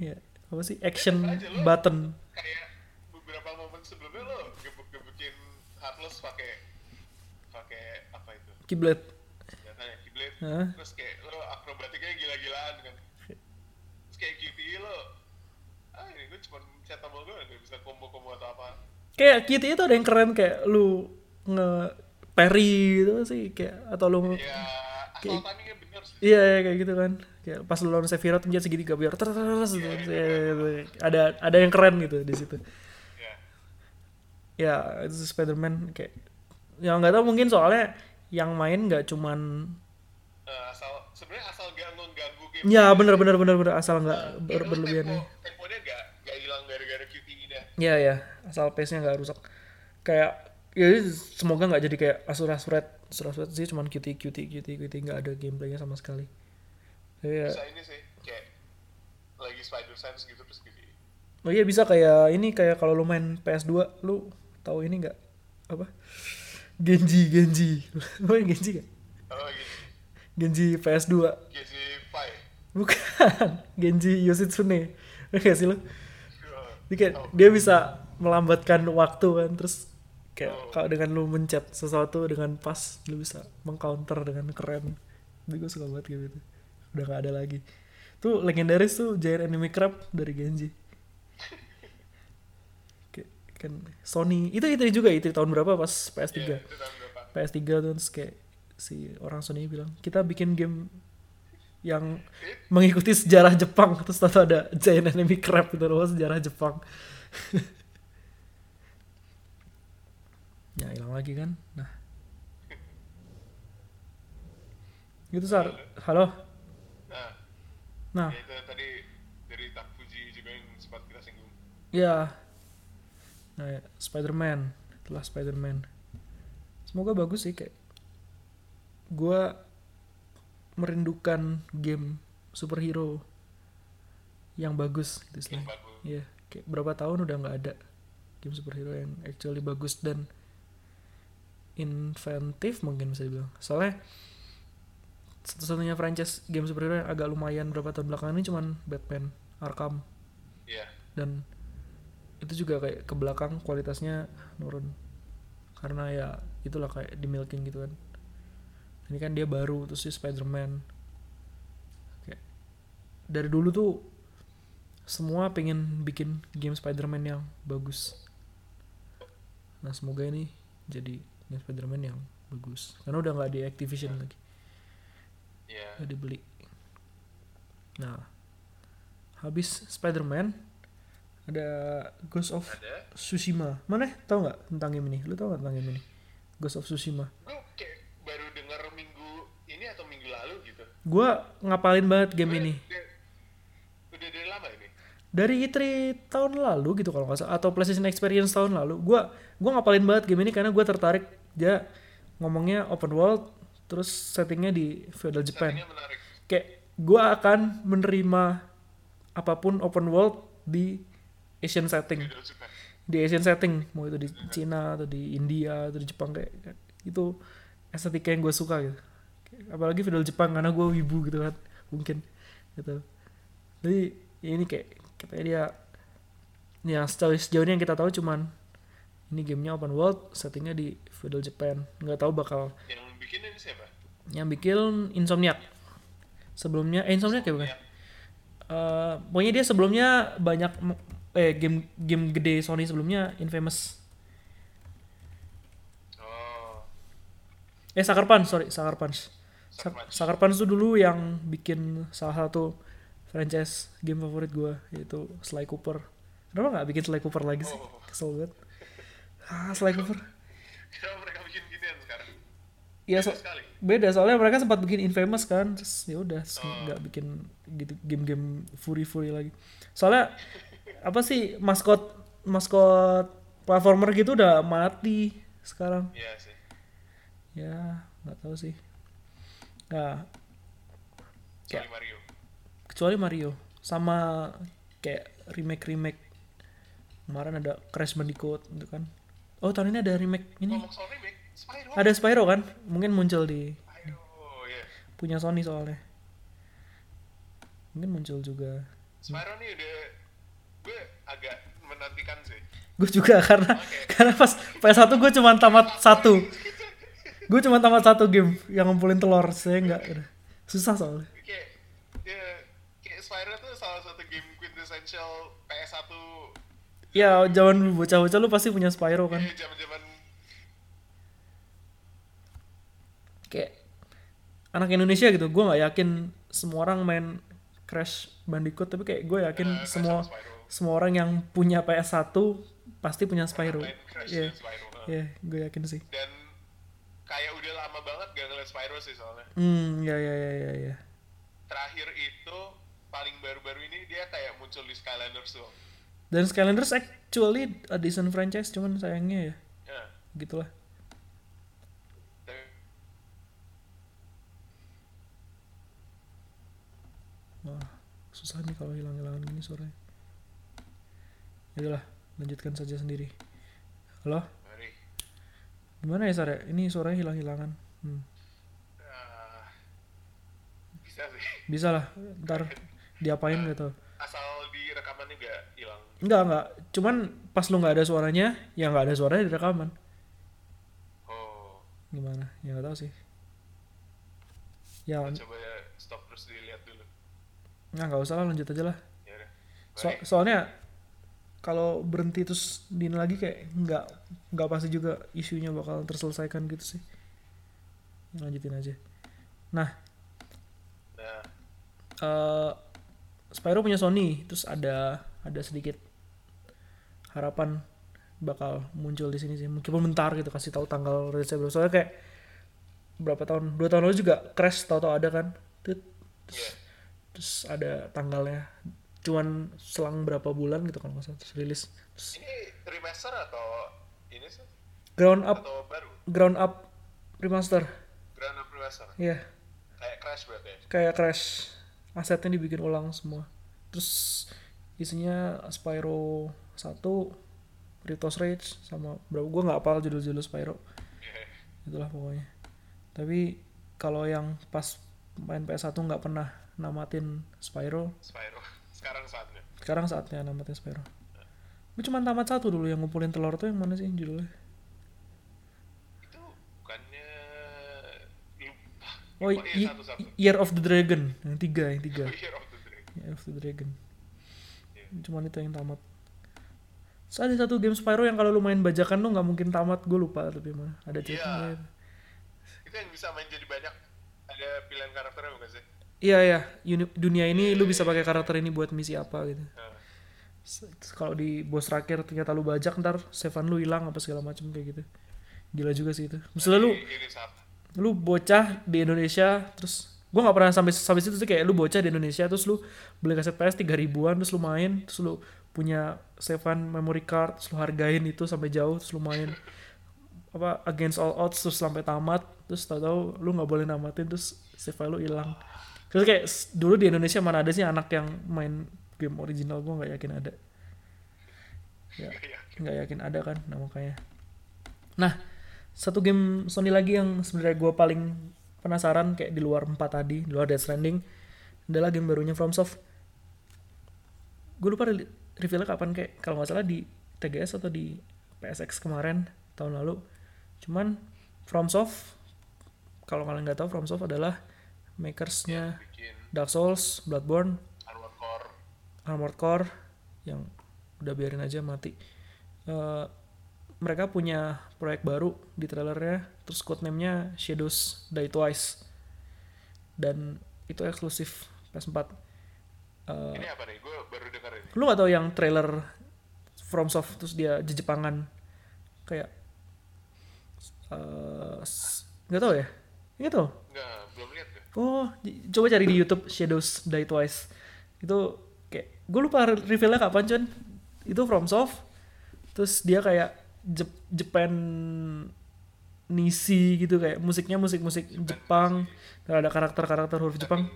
ya apa sih? Action button. kayak beberapa momen sebelumnya lo gebuk-gebukin Heartless pakai pakai apa itu? Kiblat senjatanya kiblat Hah? terus kayak lo akrobatiknya gila-gilaan kan terus kayak QTE lo ah ini gue cuma mencet tombol gue gak bisa combo-combo atau apa kayak QTE itu ada yang keren kayak lu nge parry gitu sih kayak atau lu ya timingnya bener sih Iya, iya kayak gitu kan. Kayak pas lu lawan Sephiroth mencet segitiga biar ter ter- ter- gitu. Iya, iya. Ada ada yang keren gitu di situ. ya Ya, itu Spider-Man kayak yang nggak tahu mungkin soalnya yang main nggak cuman Eh, asal sebenarnya asal gak mengganggu game ya bener bener bener bener asal nggak ber Terus berlebihan tempo, temponya gak, gak hilang gara-gara Iya ya, asal pace-nya nggak rusak. Kayak ya semoga nggak jadi kayak asur-asuret asur-asuret sih cuman QT QT QT QT nggak ada gameplaynya sama sekali. Iya. bisa ini sih kayak lagi Spider Sense gitu terus QTE Oh iya bisa kayak ini kayak kalau lu main PS2 lu tahu ini nggak apa? Genji Genji. *laughs* Lu main Genji gak? oh gitu Genji PS2. GC Five Bukan. *laughs* Genji Yoshitsune. Gak sih lu? Oh, Dia, kayak, dia bisa melambatkan waktu kan terus kayak Oh. kalau dengan lu mencet sesuatu dengan pas lu bisa mengcounter dengan keren. Itu gue suka banget gitu. Udah gak ada lagi. Tuh legendaris tuh Giant Enemy Crab dari Genji. *laughs* Kayak kan Sony itu itu juga itu tahun berapa pas PS3 Iya, itu tahun berapa PS3 tuh kayak si orang Sony bilang kita bikin game yang mengikuti sejarah Jepang. Terus tahu ada giant enemy crab gitu loh sejarah Jepang. Ya hilang lagi kan? Nah. Gitu sar. Halo? Nah. Nah. Ya itu tadi dari Tak Fuji juga yang sempat kita singgung. Ya nah ya, Spider-Man. Telah Spider-Man. Semoga bagus sih kayak gua merindukan game superhero yang bagus gitu yang istilahnya. bagus. Iya, kayak berapa tahun udah nggak ada game superhero yang actually bagus dan inventif mungkin bisa dibilang. Soalnya satu-satunya franchise game superhero yang agak lumayan berapa tahun belakangan ini cuman Batman Arkham. Iya. Dan itu juga kayak ke belakang kualitasnya nurun. Karena ya itulah kayak di milking gitu kan ini kan dia baru terus si Spider-Man. Kayak dari dulu tuh semua pengen bikin game Spider-Man yang bagus. Nah semoga ini jadi game Spider-Man yang bagus. Karena udah nggak di Activision lagi. Iya. Udah dibeli. Nah habis Spider-Man ada Ghost of ada. Tsushima. Mana? Tahu nggak tentang game ini? Lu tahu nggak tentang game ini? Ghost of Tsushima. Gue gitu gua ngapalin banget game ini. Udah, udah dari lama ini? Dari E3 tahun lalu gitu kalau nggak salah atau PlayStation Experience tahun lalu. Gua gua ngapalin banget game ini karena gua tertarik. Dia ngomongnya open world terus settingnya di feudal Japan. Kayak gua akan menerima apa pun open world di Asian setting. Udah di Asian setting mau itu di Cina atau di India atau di Jepang kayak kayak itu estetika yang gue suka gitu apalagi feudal Jepang karena gue wibu gitu kan mungkin gitu. Jadi ini kayak katanya dia ya sejauh sejauh ini yang kita tahu cuman ini gamenya open world settingnya di feudal Japan. Nggak tahu bakal yang bikin ini siapa? Yang bikin Insomniac. Sebelumnya eh Insomniac ya bukan. Eh, pokoknya dia sebelumnya banyak eh game game gede Sony sebelumnya Infamous. Oh. Eh Sucker Punch sorry Sucker Punch Sucker Suck- Punch. Tuh dulu yang bikin salah satu franchise game favorit gue yaitu Sly Cooper kenapa nggak bikin Sly Cooper lagi sih Oh. kesel banget ah Sly Cooper Kenapa mereka bikin ginian sekarang? Iya Beda so- sekali. beda soalnya mereka sempat bikin Infamous kan terus ya udah Oh. nggak bikin gitu game-game Fury lagi soalnya apa sih maskot maskot platformer gitu udah mati sekarang Iya sih. ya nggak tahu sih nah Kecuali Mario. kecuali Mario sama kayak remake remake kemarin ada Crash Bandicoot gitu kan oh tahun ini ada remake ini remake, Spyro. ada Spyro kan mungkin muncul di Spyro, ya. punya Sony soalnya mungkin muncul juga Spyro nih udah gue agak menantikan sih. gue juga *laughs* karena Oke. karena pas PS1 gue cuma tamat satu gue cuma tamat satu game yang ngumpulin telur saya nggak udah susah soalnya. Kayak ya, kayak Spyro tuh salah satu game quintessential PS1 ya zaman bocah-bocah lu pasti punya Spyro kan. Ya zaman-zaman. Kayak anak Indonesia gitu gue nggak yakin semua orang main Crash Bandicoot tapi kayak gue yakin Crash semua semua orang yang punya PS1 pasti punya Spyro. Iya, eh. iya, gue yakin sih. Dan kayak udah lama banget gak ngeliat Spyro sih soalnya. Hmm, ya ya ya ya ya. Terakhir itu paling baru-baru ini dia kayak muncul di Skylanders tuh. Dan Skylanders actually a decent franchise, cuman sayangnya ya Ya. gitulah. Wah, susah nih kalau hilang-hilangan gini suaranya. Yaudahlah, lanjutkan saja sendiri. Halo. Gimana ya Sare? Ini suaranya hilang-hilangan. Hmm. Ah, bisa sih. Bisa lah, ntar diapain gitu. Asal di rekamannya gak hilang. Enggak, enggak. Cuman pas lu nggak ada suaranya, ya nggak ada suaranya di rekaman. Oh, Gimana? Ya nggak tahu sih. Ya, coba ya stop terus dilihat dulu. nah nggak usah lah, lanjut aja lah. Ya. So- soalnya kalau berhenti terus din lagi kayak nggak nggak pasti juga isunya bakal terselesaikan gitu sih. Lanjutin aja. Nah Nah, eh Spyro punya Sony terus ada ada sedikit harapan bakal muncul di sini sih. Meskipun bentar gitu kasih tahu tanggal rilisnya berapa soalnya kayak berapa tahun dua tahun lalu juga Crash tahu-tahu ada kan? Terus, Iya. terus ada tanggalnya cuman selang berapa bulan gitu kan salah terus rilis Terus ini remaster atau ini sih? ground up Atau baru? ground up remaster Grand Up remaster? ya Kayak Crash berarti ya? kayak Crash asetnya dibikin ulang semua terus isinya Spyro 1 Ritos Rage sama berapa gue nggak hafal judul-judul Spyro Iya. itulah pokoknya tapi kalau yang pas main PS1 nggak pernah namatin Spyro Spyro. Sekarang saatnya. sekarang saatnya namatin Spyro gue cuma tamat satu dulu yang ngumpulin telur tuh yang mana sih judulnya Itu bukannya lupa. oh Lupa, I- iya, satu-satu. Year of the Dragon yang tiga yang tiga Year of the Dragon. Year of the Dragon Iya. cuman itu yang tamat Terus ada satu game Spyro yang kalau lu main bajakan lu nggak mungkin tamat gue lupa tapi mana ada Iya. ceritanya Itu yang bisa main jadi banyak. Ada pilihan karakternya bukan sih? Iya iya. Uni- dunia ini lu bisa pakai karakter ini buat misi apa gitu. Terus kalau di bos terakhir ternyata lu bajak ntar savean lu hilang apa segala macam kayak gitu. Gila juga sih itu. Misalnya lu lu bocah di Indonesia terus gua nggak pernah sampai sampai situ sih kayak lu bocah di Indonesia terus lu beli kaset PS tiga ribuan terus lu main terus lu punya savean memory card terus lu hargain itu sampai jauh terus lu main apa against all odds terus sampai tamat terus tahu-tahu lu nggak boleh namatin terus save file lu hilang terus kayak dulu di Indonesia mana ada sih anak yang main game original? Gua nggak yakin ada. Ya nggak yakin. ada kan nah makanya nah satu game Sony lagi yang sebenarnya gue paling penasaran kayak di luar empat tadi di luar Death Stranding adalah game barunya FromSoft. Gue lupa re- revealnya kapan kayak kalau nggak salah di TGS atau di PSX kemarin tahun lalu. Cuman FromSoft kalau kalian nggak tahu FromSoft adalah makersnya Bikin Dark Souls, Bloodborne, Armored Core. Armored Core yang udah biarin aja mati. Eh, mereka punya proyek baru di trailernya terus codename-nya Shadows Die Twice dan itu eksklusif PS4 Eh, Ini apa nih? Gue baru denger ini. lu gak tahu yang trailer FromSoft terus dia jejepangan kayak s- nggak tahu ya nggak tahu Nggak, belum lihat gue. Oh coba cari di YouTube Shadows Die Twice. Itu kayak gue lupa revealnya kapan cuman itu FromSoft terus dia kayak Jep- Japan Nisi gitu kayak musiknya musik-musik Jepang dan ada karakter-karakter huruf Jepang.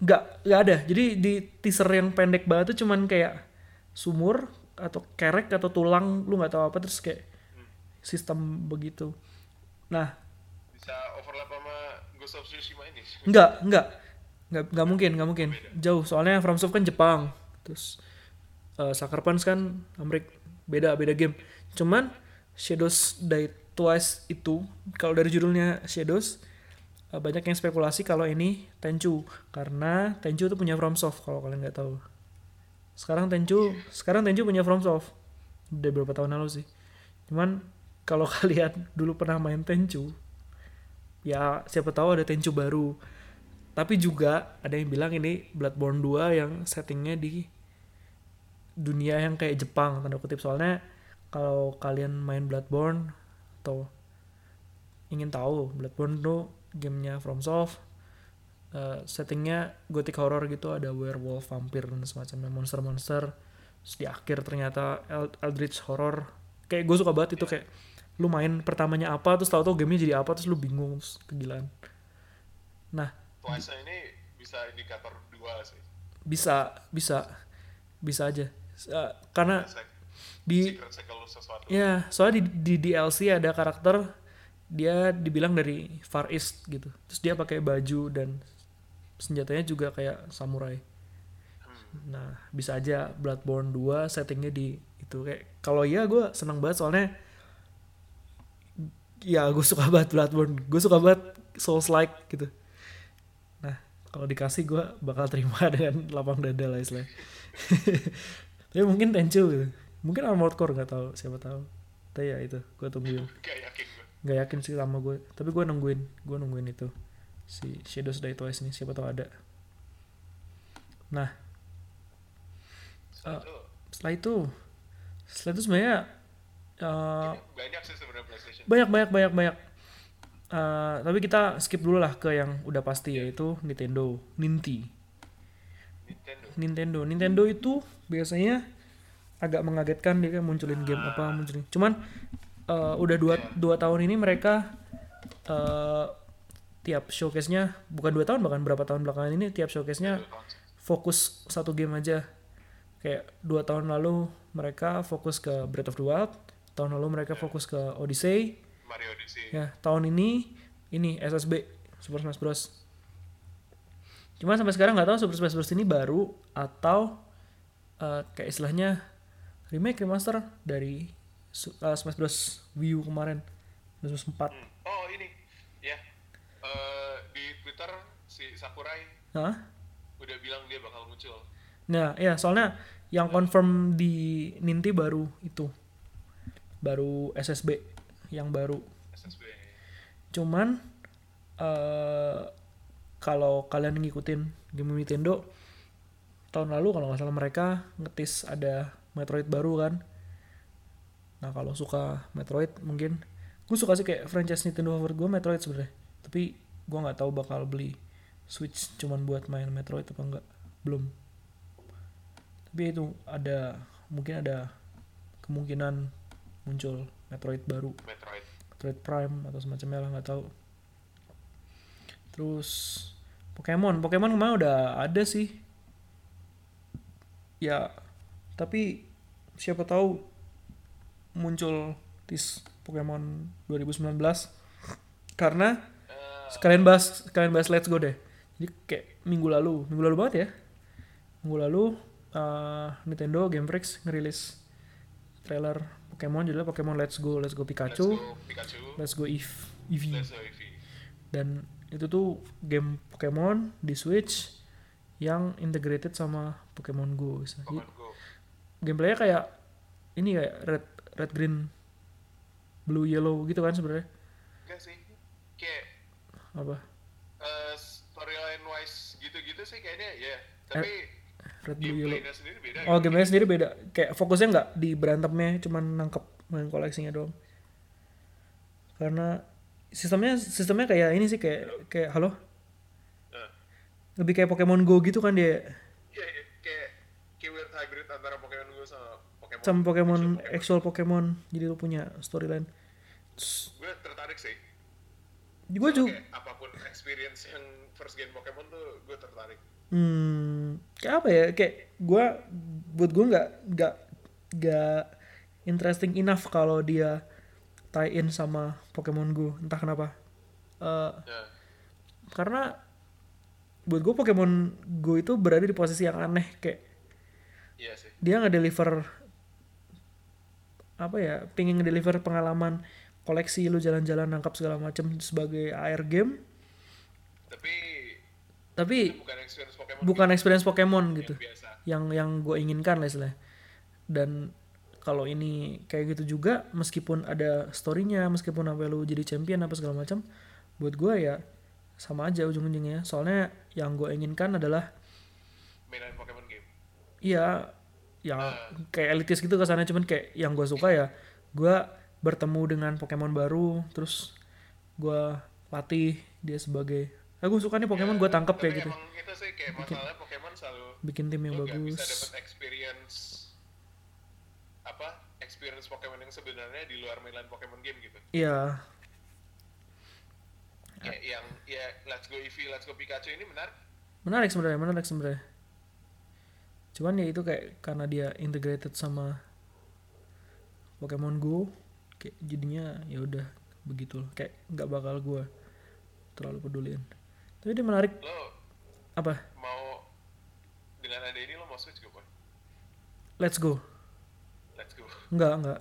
Nggak nggak ada. Jadi di teaser yang pendek banget tuh cuman kayak sumur atau kerek atau tulang lu nggak tahu apa terus kayak sistem begitu. Nah bisa overlap sama Ghost of Tsushima ini. nggak nggak. Nggak nggak mungkin nggak mungkin. Jauh soalnya FromSoft kan Jepang. Terus uh, Sucker Punch kan Amerik beda beda game. Cuman Shadows Die Twice itu kalau dari judulnya Shadows uh, banyak yang spekulasi kalau ini Tenchu. Karena Tenchu itu punya FromSoft kalau kalian nggak tahu. Sekarang Tenchu sekarang Tenchu punya FromSoft udah beberapa tahun lalu sih. Cuman kalau *laughs* kalian dulu pernah main Tenchu ya siapa tahu ada Tenchu baru. Tapi juga ada yang bilang ini Bloodborne 2 yang settingnya di dunia yang kayak Jepang tanda kutip. Soalnya kalau kalian main Bloodborne atau ingin tahu Bloodborne tuh gamenya FromSoft eh, settingnya gothic horror gitu ada werewolf vampir dan semacamnya monster-monster. Terus di akhir ternyata El- eldritch horror. Kayak gue suka banget itu kayak lu main pertamanya apa terus tahu-tahu gamenya jadi apa terus lu bingung terus kegilaan. Nah Twice ini bisa indikator dua sih. bisa bisa bisa aja. Eh, karena di ya soalnya di, di DLC ada karakter dia dibilang dari Far East gitu. Terus dia pakai baju dan senjatanya juga kayak samurai. Nah bisa aja Bloodborne 2 settingnya di itu. Kayak kalau iya gue seneng banget soalnya ya gue suka banget Bloodborne gue suka banget Souls like gitu. Nah kalau dikasih gue bakal terima *laughs* dengan lapang dada lah istilahnya. *laughs* Tapi mungkin Tenchu gitu. Mungkin Armored Core nggak tahu siapa tahu. Tapi ya itu gue tungguin Gak yakin sih sama gue tapi gue nungguin gue nungguin itu. Si Shadows Die Twice nih siapa tahu ada. Nah Setelah Eh, itu, setelah itu setelah itu sebenarnya eh, ini banyak sih sebenarnya PlayStation. banyak banyak banyak banyak. Eh, tapi kita skip dulu lah ke yang udah pasti yaitu Nintendo Ninti Nintendo. Nintendo. Nintendo itu biasanya agak mengagetkan dia kan munculin game apa munculin. Cuman eh, udah dua dua tahun ini mereka eh, tiap showcase-nya bukan dua tahun bahkan berapa tahun belakangan ini tiap showcase-nya fokus satu game aja. Kayak dua tahun lalu mereka fokus ke Breath of the Wild tahun lalu mereka fokus ke Odyssey. Mario Odyssey. ya tahun ini ini SSB Super Smash Bros. Cuma sampai sekarang nggak tahu Super Smash Bros. ini baru atau eh, kayak istilahnya remake remaster dari eh, Smash Bros. Wii U kemarin 2004 Hmm. Oh ini, ya. Eh, di Twitter si Sakurai nah udah bilang dia bakal muncul. nah ya soalnya yang confirm di Ninti baru itu baru SSB yang baru. SSB. cuman eh kalau kalian ngikutin game Nintendo tahun lalu kalau nggak salah mereka ngetis ada Metroid baru kan. Nah kalau suka Metroid mungkin gue suka sih kayak franchise Nintendo favorit gue Metroid sebenarnya. Tapi gue nggak tahu bakal beli Switch cuman buat main Metroid apa enggak belum. Tapi itu ada mungkin ada kemungkinan muncul Metroid baru Metroid. Metroid Prime atau semacamnya lah nggak tahu. Terus Pokemon, Pokemon kemarin udah ada sih. Ya, tapi siapa tahu muncul tis Pokemon 2019 karena Eh, sekalian bahas sekalian bahas Let's Go deh. Jadi kayak minggu lalu, minggu lalu banget ya. Minggu lalu eh, Nintendo Game Freak ngerilis trailer Pokemon judulnya Pokemon Let's Go, Let's Go Let's Pikachu. go Pikachu. Let's Go Eve, Eevee. Let's go Eevee. Dan itu tuh game Pokemon di Switch yang integrated sama Pokemon Go. Pokemon Go. gameplaynya kayak ini kayak red red green blue yellow gitu kan sebenarnya enggak sih kayak apa eh, storyline wise gitu-gitu sih kayaknya ya tapi red blue yellow. Gameplaynya sendiri beda oh gitu. gamenya sendiri beda. Kayak fokusnya nggak di berantemnya cuman nangkep main koleksinya doang. Karena sistemnya sistemnya kayak ini sih kayak kayak halo? Eh, lebih kayak Pokemon Go gitu kan dia? Iya, iya, kayak keyword hybrid antara Pokemon Go sama Pokemon sama Pokemon actual actual Pokemon. Jadi lu punya storyline. Gue tertarik sih. Gue juga apa pun experience yang first game Pokemon tuh gue tertarik hmm kayak apa ya? Kayak gue buat gue nggak nggak nggak interesting enough kalau dia tie in sama Pokemon Go. Entah kenapa. Eh, ya. karena buat gue Pokemon Go itu berada di posisi yang aneh. Kayak iya sih. dia nggak deliver apa ya? Pingin ngedeliver pengalaman koleksi lu jalan-jalan nangkap segala macam sebagai AR game. Tapi tapi bukan experience Pokemon bukan experience Pokemon gitu. yang biasa. Yang yang gue inginkan lah istilahnya. Dan kalau ini kayak gitu juga meskipun ada storynya meskipun apa lu jadi champion apa segala macam buat gue ya sama aja ujung-ujungnya. Soalnya yang gue inginkan adalah mainan Pokemon game. Iya yang kayak elitis gitu kesannya. Cuman kayak yang gue suka ya gue bertemu dengan Pokemon baru terus gue latih dia sebagai ah gue suka nih Pokemon gue tangkap tapi kayak gitu. Itu sih kayak masalahnya Pokemon selalu bikin tim yang bagus. bisa dapet experience apa experience Pokemon yang sebenarnya di luar mainan Pokemon game gitu. Iya. Kayak yang ya Let's Go Eevee, Let's Go Pikachu ini menarik. Menarik sebenarnya menarik sebenarnya. Cuman ya itu kayak karena dia integrated sama Pokemon Go kayak jadinya ya udah begitu. Loh. kayak nggak bakal gue terlalu peduliin tapi dia menarik. Lo apa? mau dengan ada ini lo mau switch gak boy? Let's go. Let's go. Nggak nggak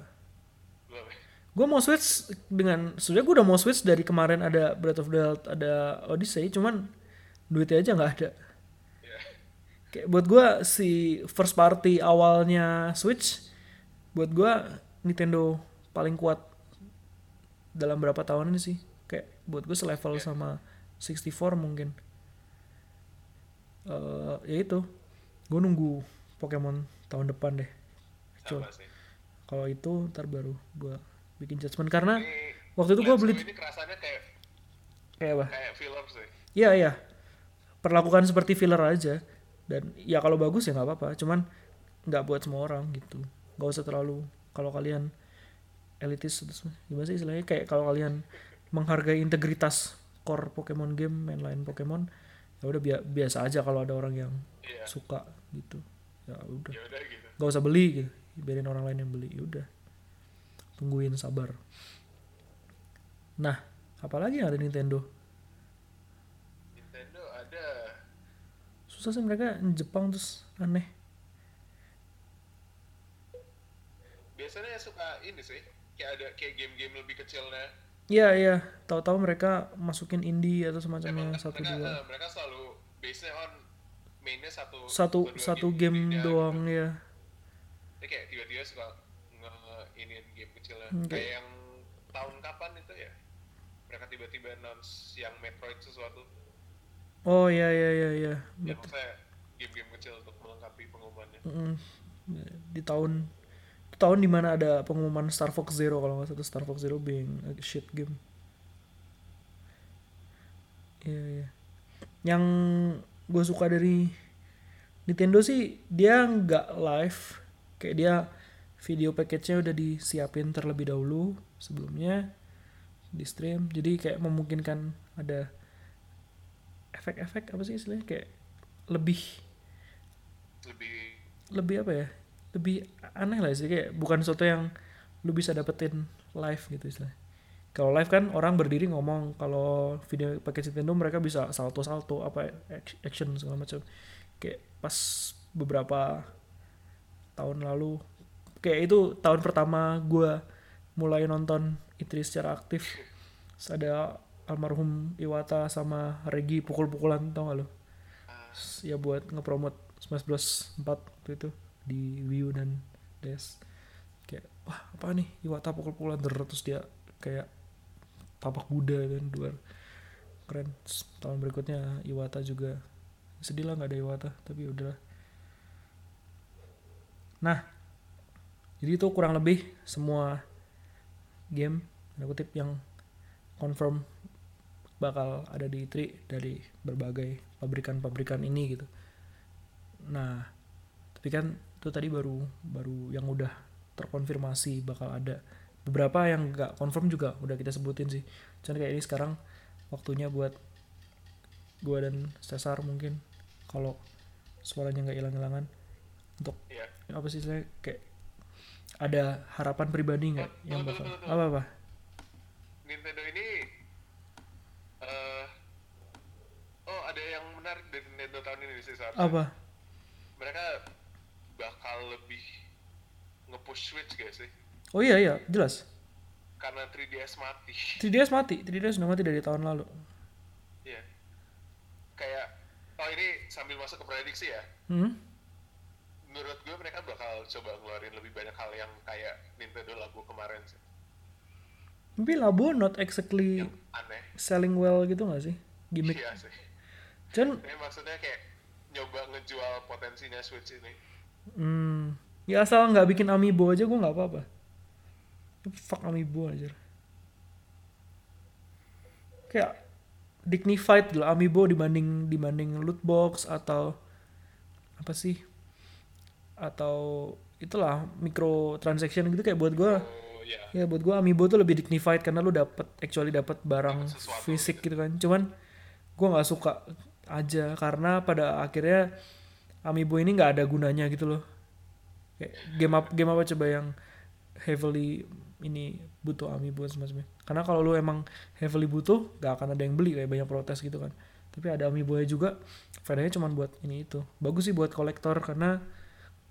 lo apa? gue mau switch dengan sebenarnya gue udah mau switch dari kemarin ada Breath of the Wild ada Odyssey cuman duitnya aja nggak ada. Ya kayak buat gue si first party awalnya Switch buat gue Nintendo paling kuat dalam berapa tahun ini sih. Kayak buat gue selevel sama 64 mungkin eh ya itu gue nunggu Pokemon tahun depan deh kalau itu ntar baru gue bikin judgement karena ini waktu itu gue beli ini kayak kayak apa kayak film sih Iya iya. Perlakukan seperti filler aja. Dan ya kalau bagus ya nggak apa-apa. Cuman nggak buat semua orang gitu. Nggak usah terlalu. Kalau kalian elitis gimana sih istilahnya kayak kalau kalian menghargai integritas core Pokemon game, mainline Pokemon, ya udah bia- biasa aja kalau ada orang yang iya suka gitu. Ya udah. ya gitu Nggak usah beli gitu. Biarin orang lain yang beli. Ya udah. Tungguin sabar. Nah, apalagi yang ada Nintendo? Nintendo ada susah sih mereka Jepang terus aneh biasanya suka ini sih kayak ada kayak game-game lebih kecilnya iya iya. Tahu-tahu mereka masukin indie atau semacamnya satu mereka, dua. eh, mereka selalu base on mainnya satu satu satu game indie doang gitu. ya Dia kayak tiba-tiba suka nge iniin game kecilnya Oke. kayak yang tahun kapan itu ya? Mereka tiba-tiba announce yang Metroid sesuatu. Oh iya iya iya iya. Ya maksudnya game-game kecil untuk melengkapi pengumumannya. Mm-mm. di tahun tahun di mana ada pengumuman Star Fox Zero kalau nggak salah Star Fox Zero being a shit game. Iya iya. Yang gue suka dari Nintendo sih dia nggak live. Kayak dia video package-nya udah disiapin terlebih dahulu sebelumnya di stream. Jadi kayak memungkinkan ada efek-efek apa sih istilahnya? Kayak lebih lebih lebih apa ya lebih aneh lah sih kayak bukan sesuatu yang lu bisa dapetin live gitu istilahnya. Kalau live kan orang berdiri ngomong kalau video pakai Nintendo mereka bisa salto salto apa ac- action segala macam. Kayak pas beberapa tahun lalu kayak itu tahun pertama gue mulai nonton E3 secara aktif. Ada almarhum Iwata sama Regi pukul-pukulan tau gak lo ya buat ngepromot Smash Bros. 4 waktu itu di Wii U dan DS kayak wah apa nih? Iwata pukul-pukulan terus dia kayak tapak Buddha dan dua keren. Terus tahun berikutnya Iwata juga. Sedih lah nggak ada Iwata tapi ya udahlah. Nah jadi itu kurang lebih semua game tanda kutip yang confirm bakal ada di E3 dari berbagai pabrikan-pabrikan ini gitu. Nah tapi kan itu tadi baru baru yang udah terkonfirmasi bakal ada. Beberapa yang nggak confirm juga udah kita sebutin sih. Cuman kayak ini sekarang waktunya buat gua dan Cesar mungkin kalau suaranya nggak hilang-hilangan. Untuk Iya. apa sih saya kayak ada harapan pribadi nggak Oh, yang bakal tunggu, tunggu. apa apa? Nintendo ini eh oh ada yang menarik dari Nintendo tahun ini sih apa? Mereka bakal lebih nge-push Switch gak sih? oh iya iya jelas Karena 3DS mati. 3DS mati 3DS udah mati dari tahun lalu Iya. Kayak oh ini sambil masuk ke prediksi ya. hmm? Menurut gue mereka bakal coba ngeluarin lebih banyak hal yang kayak Nintendo Labo kemarin sih. tapi Labo not exactly Yang aneh. selling well gitu gak sih gimmick Iya sih. Cuman Ini maksudnya kayak nyoba ngejual potensinya Switch ini. Hmm, ya asal nggak bikin amiibo aja gue nggak apa-apa. Fuck amiibo aja kayak dignified gitu amiibo dibanding dibanding loot box atau apa sih? Atau itulah micro transaction gitu kayak buat gue Oh iya. ya buat gue amiibo tuh lebih dignified karena lu dapet actually dapet barang sesuatu fisik gitu kan. Cuman gue nggak suka aja karena pada akhirnya amiibo ini nggak ada gunanya gitu loh. Kayak game apa game apa coba yang heavily ini butuh amiibo semacamnya karena kalau lu emang heavily butuh gak akan ada yang beli kayak banyak protes gitu kan. Tapi ada amiibo juga faedahnya cuma buat ini itu. Bagus sih buat kolektor karena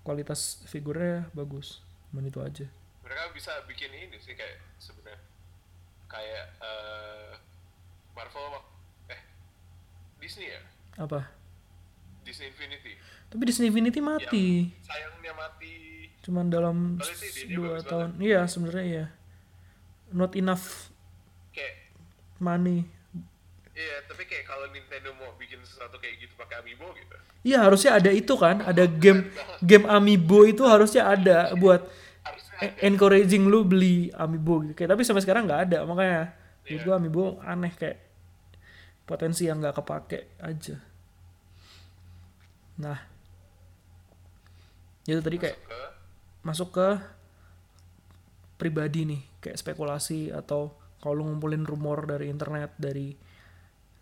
kualitas figurnya bagus. Cuman itu aja. Mereka bisa bikin ini sih kayak sebenarnya. Kayak eh, Marvel eh Disney ya? Apa? Disney Infinity tapi Disney Infinity mati. yang sayangnya mati. Cuman dalam sih, dua tahun. iya sebenarnya iya. Not enough kayak money. Iya tapi kayak kalau Nintendo mau bikin sesuatu kayak gitu pakai amiibo gitu. Iya harusnya ada itu kan. Ada game game amiibo itu harusnya ada buat harusnya ada. encouraging lu beli amiibo gitu. Kayak tapi sampai sekarang nggak ada makanya Iya. gua amiibo aneh kayak potensi yang nggak kepake aja. Nah itu tadi kayak ke? masuk ke pribadi nih kayak spekulasi atau kalau lu ngumpulin rumor dari internet dari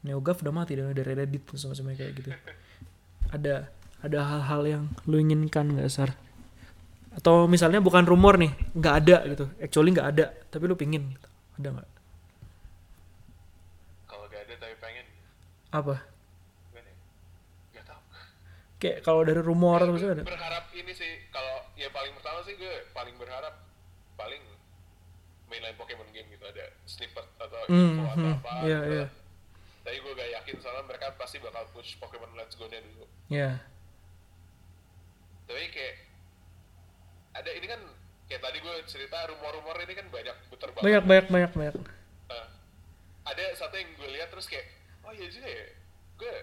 NeoGAF udah mati dari dari Reddit semacamnya kayak gitu. Ada ada hal-hal yang lu inginkan nggak sar? Atau misalnya bukan rumor nih nggak ada gitu actually nggak ada tapi lu pingin gitu. ada nggak? Kalau gak ada tapi pengen. Apa gimana ya? Gak tau kayak kalau dari rumor Gue misalnya ada? berharap ini sih kalau ya paling pertama sih gue paling berharap paling mainline Pokemon game gitu ada snippet atau Hmm, info atau hmm, apa iya, gitu. iya. tapi gue gak yakin soalnya mereka pasti bakal push Pokemon Let's Go nya dulu. Ya tapi kayak ada ini kan kayak tadi gue cerita rumor-rumor ini kan banyak puter banget banyak banyak banyak banyak. Nah, ada satu yang gue lihat terus kayak oh iya juga ya gue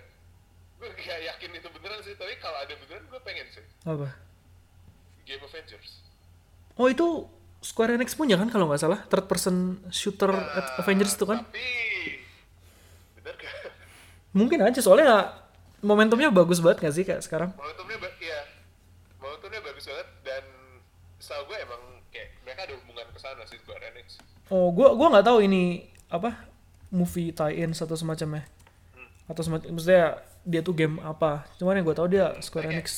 gue gak yakin itu beneran sih tapi kalau ada beneran gue pengen sih. Apa? Game Avengers. Oh itu Square Enix punya kan kalau nggak salah? Third person shooter at Avengers itu kan? tapi bener gak Mungkin aja soalnya momentumnya bagus banget gak sih kayak sekarang? momentumnya ba- iya. Momentumnya bagus banget dan setahu gue emang kayak mereka ada hubungan ke sana sih Square Enix. Oh, gua gua nggak tahu ini apa movie tie-in atau semacamnya. Atau semacam maksudnya dia tuh game apa. Cuman yang gua tahu dia Square Oke. Enix.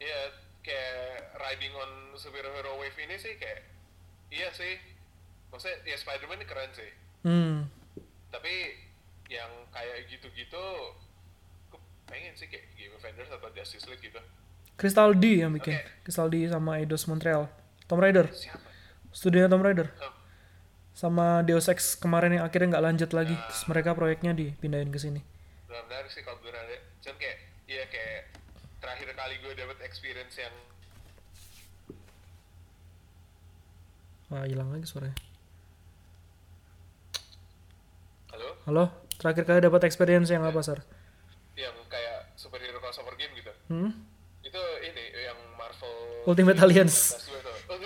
Iya, kayak riding on superhero wave ini sih kayak iya sih. Maksudnya ya Spider-Man ini keren sih. Hmm. Tapi yang kayak gitu-gitu gue pengen sih kayak Game Avengers atau Justice League gitu. Crystal D yang bikin. Oke. Crystal D sama Eidos Montreal. Tomb Raider. Siapa? Studionya Tomb Raider. Oh, Sama Deus Ex kemarin yang akhirnya nggak lanjut lagi. Terus mereka proyeknya dipindahin ke sini. benar-benar sih kalau ada. Cuman kayak iya kayak terakhir kali gue dapet experience yang Wah, hilang lagi suaranya. halo Halo, terakhir kali dapat experience yang apa, Sar? yang kayak superhero crossover game gitu Hmm? itu ini yang Marvel Ultimate Alliance.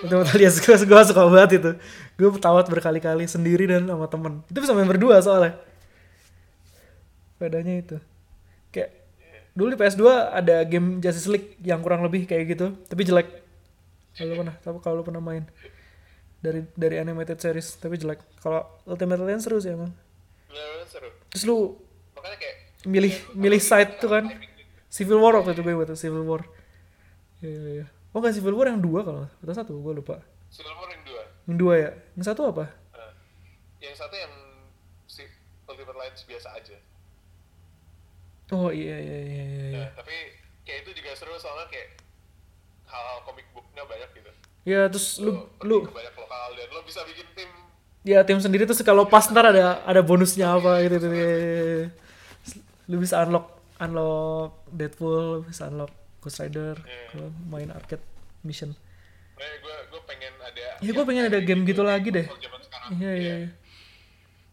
Ultimate Ultimate Alliance gue, gue suka banget itu. Gue tawat berkali-kali sendiri dan sama temen. Itu bisa main berdua soalnya. Bedanya itu. Kayak dulu di PS2 ada game Justice League yang kurang lebih kayak gitu, tapi jelek. Kalau pernah, tapi kalau lu pernah main dari dari animated series tapi jelek. Kalau Ultimate Alliance seru sih emang. Seru Terus lu makanya kayak milih milih side tuh kan. Civil War waktu itu gue buat Civil War. Iya, iya, iya. Oh kan Civil War yang dua kalau atau satu gue lupa. Civil War yang dua Yang dua ya. Yang satu apa? Nah, yang satu yang si Ultimate Alliance biasa aja Oh iya iya iya iya. iya. Nah, tapi kayak itu juga seru soalnya kayak hal-hal comic booknya banyak gitu. Ya terus lu lu ke banyak lokal dan lo bisa bikin tim ya tim sendiri terus kalau pas ntar ada ada bonusnya apa gitu iya. Lu bisa unlock unlock Deadpool, lu bisa unlock Ghost Rider Iya. kalau main arcade mission. Eh, gue gue pengen ada. Ya, gua pengen ada game gitu lagi deh. Iya iya iya.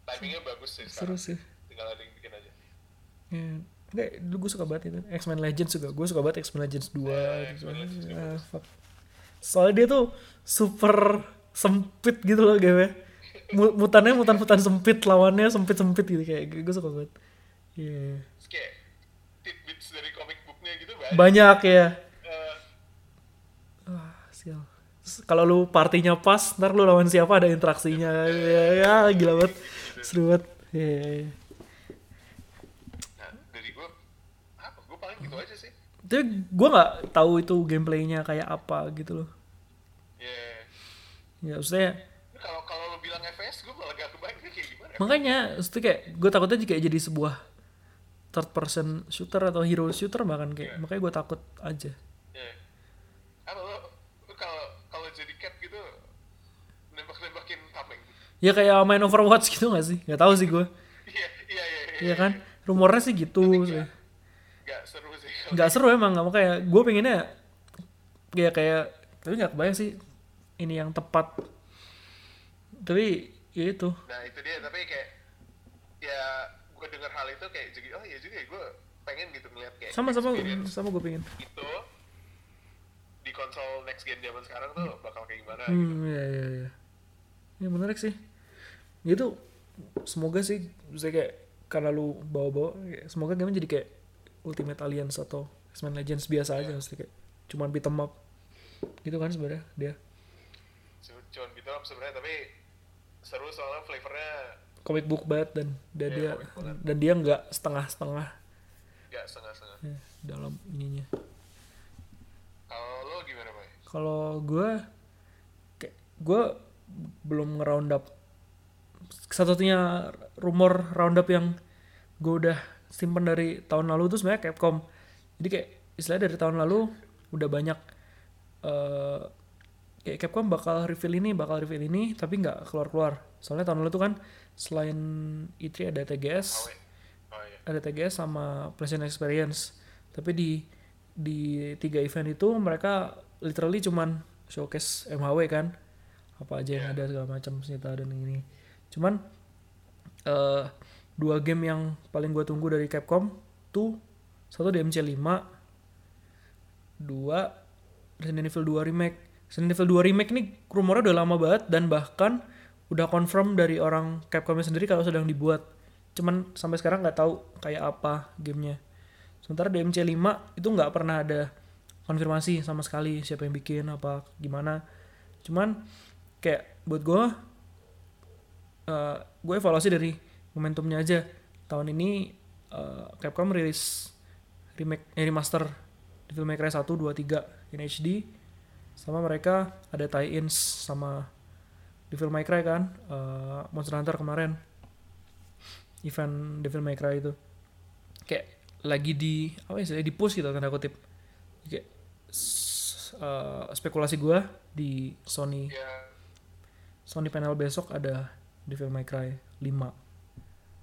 Timingnya bagus sih Seru sekarang. sih. Tinggal ada yang bikin aja. Ya. Enggak, dulu gue suka banget itu. X-Men Legends juga. Gue suka banget X-Men Legends 2 Ya, gitu. X-Men Legends juga Ah, fuck. Soalnya dia tuh super sempit gitu loh game Mu- Mutannya mutan-mutan sempit, lawannya sempit-sempit gitu kayak gue suka banget. Iya. Terus kayak tidbits dari gitu banyak. Banyak ya. Eh, Wah, sial. Terus Kalau lu partinya pas, ntar lu lawan siapa ada interaksinya. Ya, ya gila banget. Seru banget. Iya, iya, iya. nah, dari gue apa? Gue paling gitu aja sih. Tapi gue nggak tahu itu gameplaynya kayak apa gitu loh. Ya. Ya, maksudnya Kalau kalau lo bilang FPS, gue malah gak kebayang kayak gimana. makanya maksudnya kayak gue takutnya juga jadi sebuah third person shooter atau hero shooter bahkan kayak makanya gue takut aja. Ya. Apa lo, lo kalau kalau jadi cat gitu nembak-nembakin tameng. Ya kayak main Overwatch gitu gak sih? Gak tahu sih gue. Iya, iya, iya. Iya kan? Rumornya sih gitu. sih. Gak seru sih. nggak seru emang nggak mau kayak gue pengennya kayak kayak tapi nggak kebayang sih ini yang tepat tapi ya itu Nah itu dia, tapi kayak ya gue dengar hal itu kayak jadi oh iya juga ya gue pengen gitu ngeliat kayak sama sama sama gue pengen. itu di konsol next gen zaman sekarang tuh bakal kayak gimana gitu. hmm ya ya ya ya menarik sih. Gitu. Semoga sih bisa kayak karena lu bawa-bawa kayak, semoga game jadi kayak Ultimate Alliance atau X-Men Legends biasa aja maksudnya kayak cuman beat 'em up. Gitu kan sebenarnya dia. Cuma- Cuman gitu up sebenarnya tapi seru soalnya flavornya comic book banget dan dan Iya, dia dan dia nggak setengah-setengah gak setengah-setengah. ya, dalam ininya Kalau lo gimana Pak? Kalau gue kayak gue belum nge-round up satu-satunya rumor roundup yang gue udah simpen dari tahun lalu tuh sebenarnya Capcom. Jadi kayak istilahnya dari tahun lalu udah banyak eh kayak Capcom bakal reveal ini, bakal reveal ini, tapi nggak keluar-keluar. Soalnya tahun lalu tuh kan selain E3 ada TGS, Awe. Oh iya. ada TGS sama PlayStation Experience. Tapi di di tiga event itu mereka literally cuman showcase MHW kan. Apa aja yang ada segala macam senjata dan ini. Cuman eh dua game yang paling gue tunggu dari Capcom tuh satu DMC 5 dua Resident Evil 2 remake. Resident Evil 2 remake nih rumornya udah lama banget dan bahkan udah confirm dari orang Capcomnya sendiri kalau sedang dibuat. Cuman sampai sekarang nggak tahu kayak apa gamenya. Sementara DMC 5 itu nggak pernah ada konfirmasi sama sekali siapa yang bikin apa gimana. Cuman kayak buat gue eh gue evaluasi dari momentumnya aja. Tahun ini eh, Capcom rilis remake eh, remaster Devil May Cry 1 2 3 in HD sama mereka ada tie-ins sama Devil May Cry kan eh, Monster Hunter kemarin. Event Devil May Cry itu. Kayak lagi di apa ya di push gitu tanda kutip. Kayak eh, spekulasi gua di Sony. Ya, Sony panel besok ada Devil May Cry 5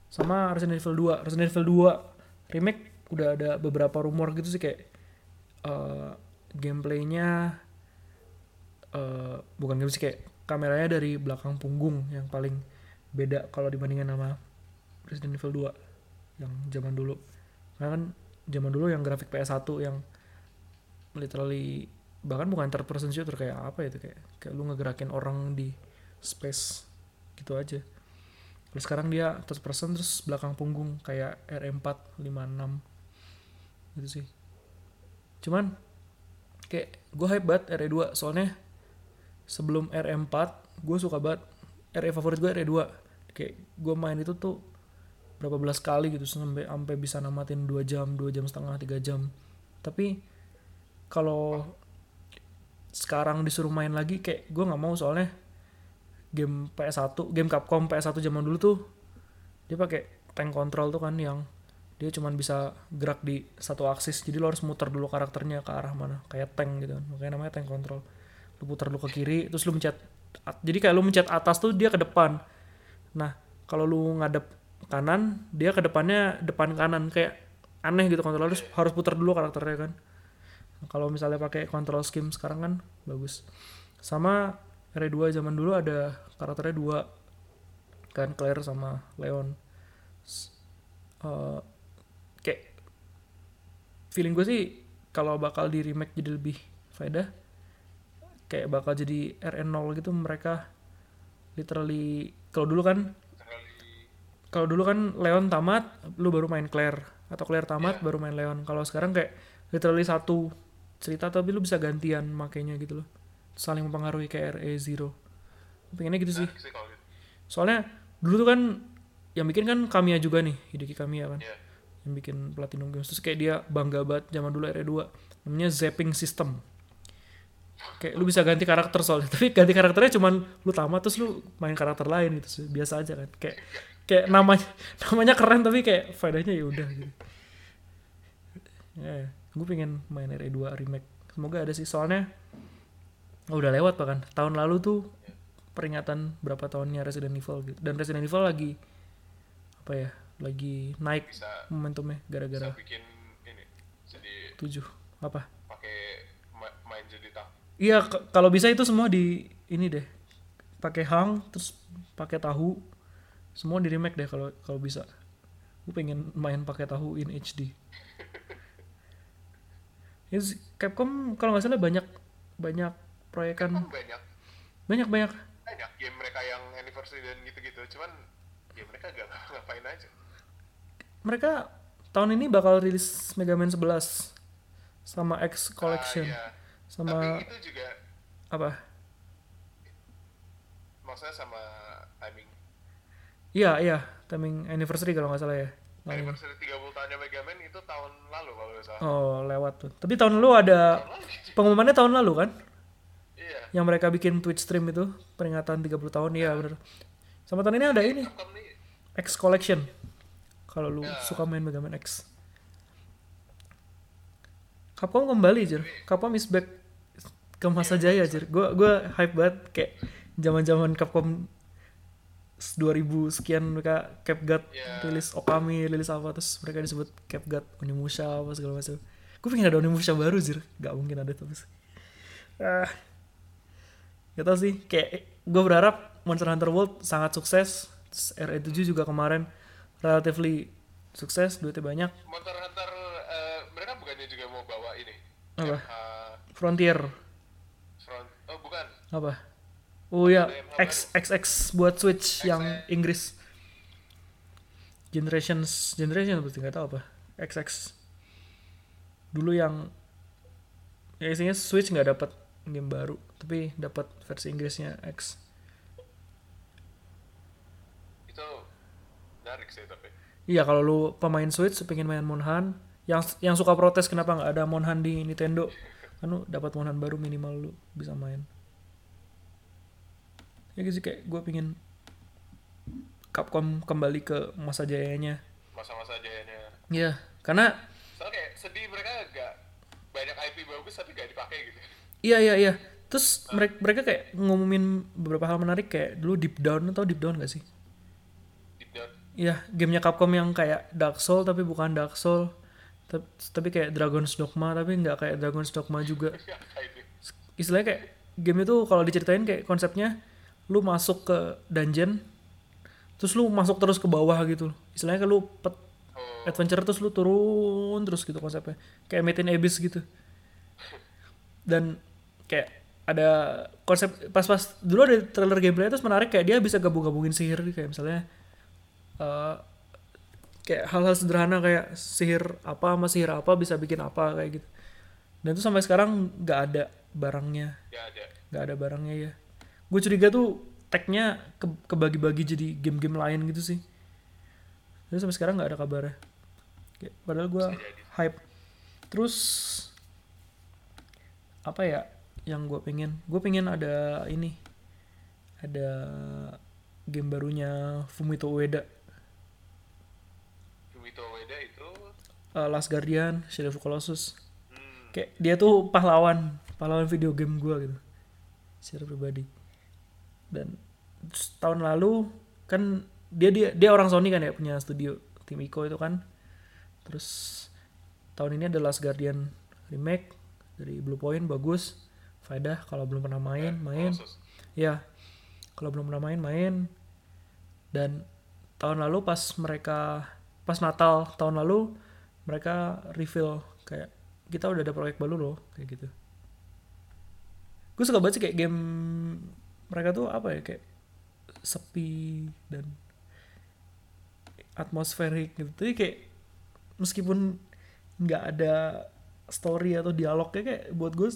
sama Resident Evil 2 Resident Evil 2 remake udah ada beberapa rumor gitu sih kayak eh, gameplaynya eh, bukan game sih kayak kameranya dari belakang punggung yang paling beda kalau dibandingin sama Resident Evil 2 yang zaman dulu. Karena kan zaman dulu yang grafik PS1 yang literally bahkan bukan third person shooter kayak apa itu kayak kayak lu ngegerakin orang di space gitu aja. Terus sekarang dia third person terus belakang punggung kayak R4 56 gitu sih. Cuman kayak gue hype banget RE2 soalnya sebelum RE4 gue suka banget. RE favorit gue RE2 kayak gue main itu tuh berapa belas kali gitu sampai sampai bisa namatin 2 jam 2 jam setengah 3 jam. Tapi kalau sekarang disuruh main lagi kayak gue nggak mau soalnya game PS1 game Capcom PS1 zaman dulu tuh dia pakai tank control tuh kan yang dia cuman bisa gerak di satu aksis. Jadi lo harus muter dulu karakternya ke arah mana kayak tank gitu kan. Makanya namanya tank control lu putar dulu ke kiri terus lu mencet jadi kayak lu mencet atas tuh dia ke depan. Nah kalau lu ngadep kanan dia ke depannya depan kanan kayak aneh gitu kontrol harus harus putar dulu karakternya kan. Kalau misalnya pakai control scheme sekarang kan bagus. Sama R2 zaman dulu ada karakternya dua kan Claire sama Leon. Eh, kayak feeling gue sih kalau bakal di remake jadi lebih faedah kayak bakal jadi RN0 gitu mereka. Literally kalau dulu kan kalau dulu kan Leon tamat lu baru main Claire. Atau Claire tamat baru main Leon. Kalau sekarang kayak literally satu cerita tapi lu bisa gantian makainya gitu loh. Saling mempengaruhi kayak RE0 pengennya gitu sih. Gitu. soalnya dulu tuh kan yang bikin kan Kamiya juga nih Hideki Kamiya kan. Iya. yang bikin Platinum Games. Terus kayak dia bangga banget zaman dulu RE2 namanya zapping system kayak lu bisa ganti karakter soalnya. *laughs* Tapi ganti karakternya cuman lu tamat terus lu main karakter lain gitu biasa aja kan. Kayak kayak namanya *laughs* namanya keren tapi kayak faedahnya ya udah gitu. Ya gue pengen main RE2 remake. Semoga ada sih. Soalnya oh, udah lewat bahkan. Tahun lalu tuh peringatan berapa tahunnya Resident Evil gitu. Dan Resident Evil lagi apa ya lagi naik bisa momentumnya bisa gara-gara bikin ini jadi tujuh apa pakai ma- main jadi tak iya kalau bisa itu semua di ini deh. Pakai hang terus pakai tahu. Semua di remake deh kalau kalau bisa. Gue pengen main pakai tahu in HD ya, sih, Capcom kalau nggak salah banyak banyak proyekan. Kan banyak. Banyak banyak. Banyak game mereka yang anniversary dan gitu-gitu. Cuman ya mereka gak *laughs* ngapain aja. Mereka tahun ini bakal rilis Mega Man 11 sama X Collection. Ah, iya. Sama tapi itu juga apa? Maksudnya sama timing. Iya iya. Timing anniversary kalau nggak salah ya. Ini. anniversary 30 tahunnya Mega Man itu tahun lalu kalau nggak salah. Oh lewat tuh. Tapi tahun lalu ada tahun lalu pengumumannya tahun lalu kan? Iya. Yang mereka bikin Twitch stream itu peringatan 30 tahun. Iya bener. Sama tahun ini ada ini. Nih. X Collection. Kalau lu Ya. suka main Mega Man X. Capcom kembali jir Capcom is back ke masa jaya jir. Gue gua hype banget kayak zaman zaman Capcom 2000 sekian mereka CapGut Ya. rilis Okami rilis apa terus mereka disebut CapGut Onimusha apa segala macam. Gue pengen ada Onimusha baru jir. Gak mungkin ada terus. Ah. Gak tau sih. Kayak gue berharap Monster Hunter World sangat sukses. Terus RE7 juga kemarin relatively sukses duitnya banyak. Monster Hunter eh, mereka bukannya juga mau bawa ini Apa? MH Frontier apa? Oh ya yang X XX buat Switch yang XX. Inggris. Generations Generation pasti nggak tahu apa. XX dulu yang ya isinya Switch nggak dapat game baru tapi dapat versi Inggrisnya X. Itu menarik sih tapi. Iya kalau lu pemain Switch pengen main Monhan yang yang suka protes kenapa nggak ada Monhan di Nintendo? *laughs* Kan lu dapat Monhan baru minimal lu bisa main ya gitu sih kayak gue pengen Capcom kembali ke masa jayanya. Masa-masa jayanya. Iya karena soalnya kayak sedih mereka gak banyak IP bagus tapi gak dipakai gitu. Iya iya iya. Terus mereka mereka kayak ngumumin beberapa hal menarik kayak dulu Deep Down atau Deep Down gak sih? Deep down. Iya, gamenya Capcom yang kayak Dark Soul tapi bukan Dark Soul. Tapi, tapi kayak Dragon's Dogma tapi nggak kayak Dragon's Dogma juga. *laughs* Istilahnya kayak game itu kalau diceritain kayak konsepnya lu masuk ke dungeon terus lu masuk terus ke bawah gitu. Istilahnya kan lu pet Oh, adventure terus lu turun terus gitu konsepnya. Kayak Metin Abyss gitu. Dan kayak ada konsep pas-pas dulu ada trailer gameplay terus menarik kayak dia bisa gabung-gabungin sihir kayak misalnya eh, kayak hal-hal sederhana kayak sihir apa sama sihir apa bisa bikin apa kayak gitu. Dan itu sampai sekarang nggak ada barangnya. Ya ada. nggak ada barangnya ya gue curiga tuh tagnya ke kebagi-bagi jadi game-game lain gitu sih. Tapi sampai sekarang nggak ada kabarnya. Kayak, padahal gue hype. Terus apa ya yang gue pengen? Gue pengen ada ini ada game barunya Fumito Ueda. Fumito Ueda itu? Uh, Last Guardian Shadow of Colossus. Hmm, kayak dia tuh pahlawan pahlawan video game gue gitu. Secara pribadi dan tahun lalu kan dia dia dia orang Sony kan ya punya studio tim Ico itu kan. Terus tahun ini ada Last Guardian remake dari Blue Point bagus. Faedah kalau belum pernah main main. Colossus. ya kalau belum pernah main main. Dan tahun lalu pas mereka pas Natal tahun lalu mereka reveal kayak kita udah ada proyek baru loh kayak gitu. Gue suka banget sih kayak game mereka tuh apa ya kayak sepi dan atmosferik gitu. Jadi kayak meskipun nggak ada story atau dialognya kayak buat gue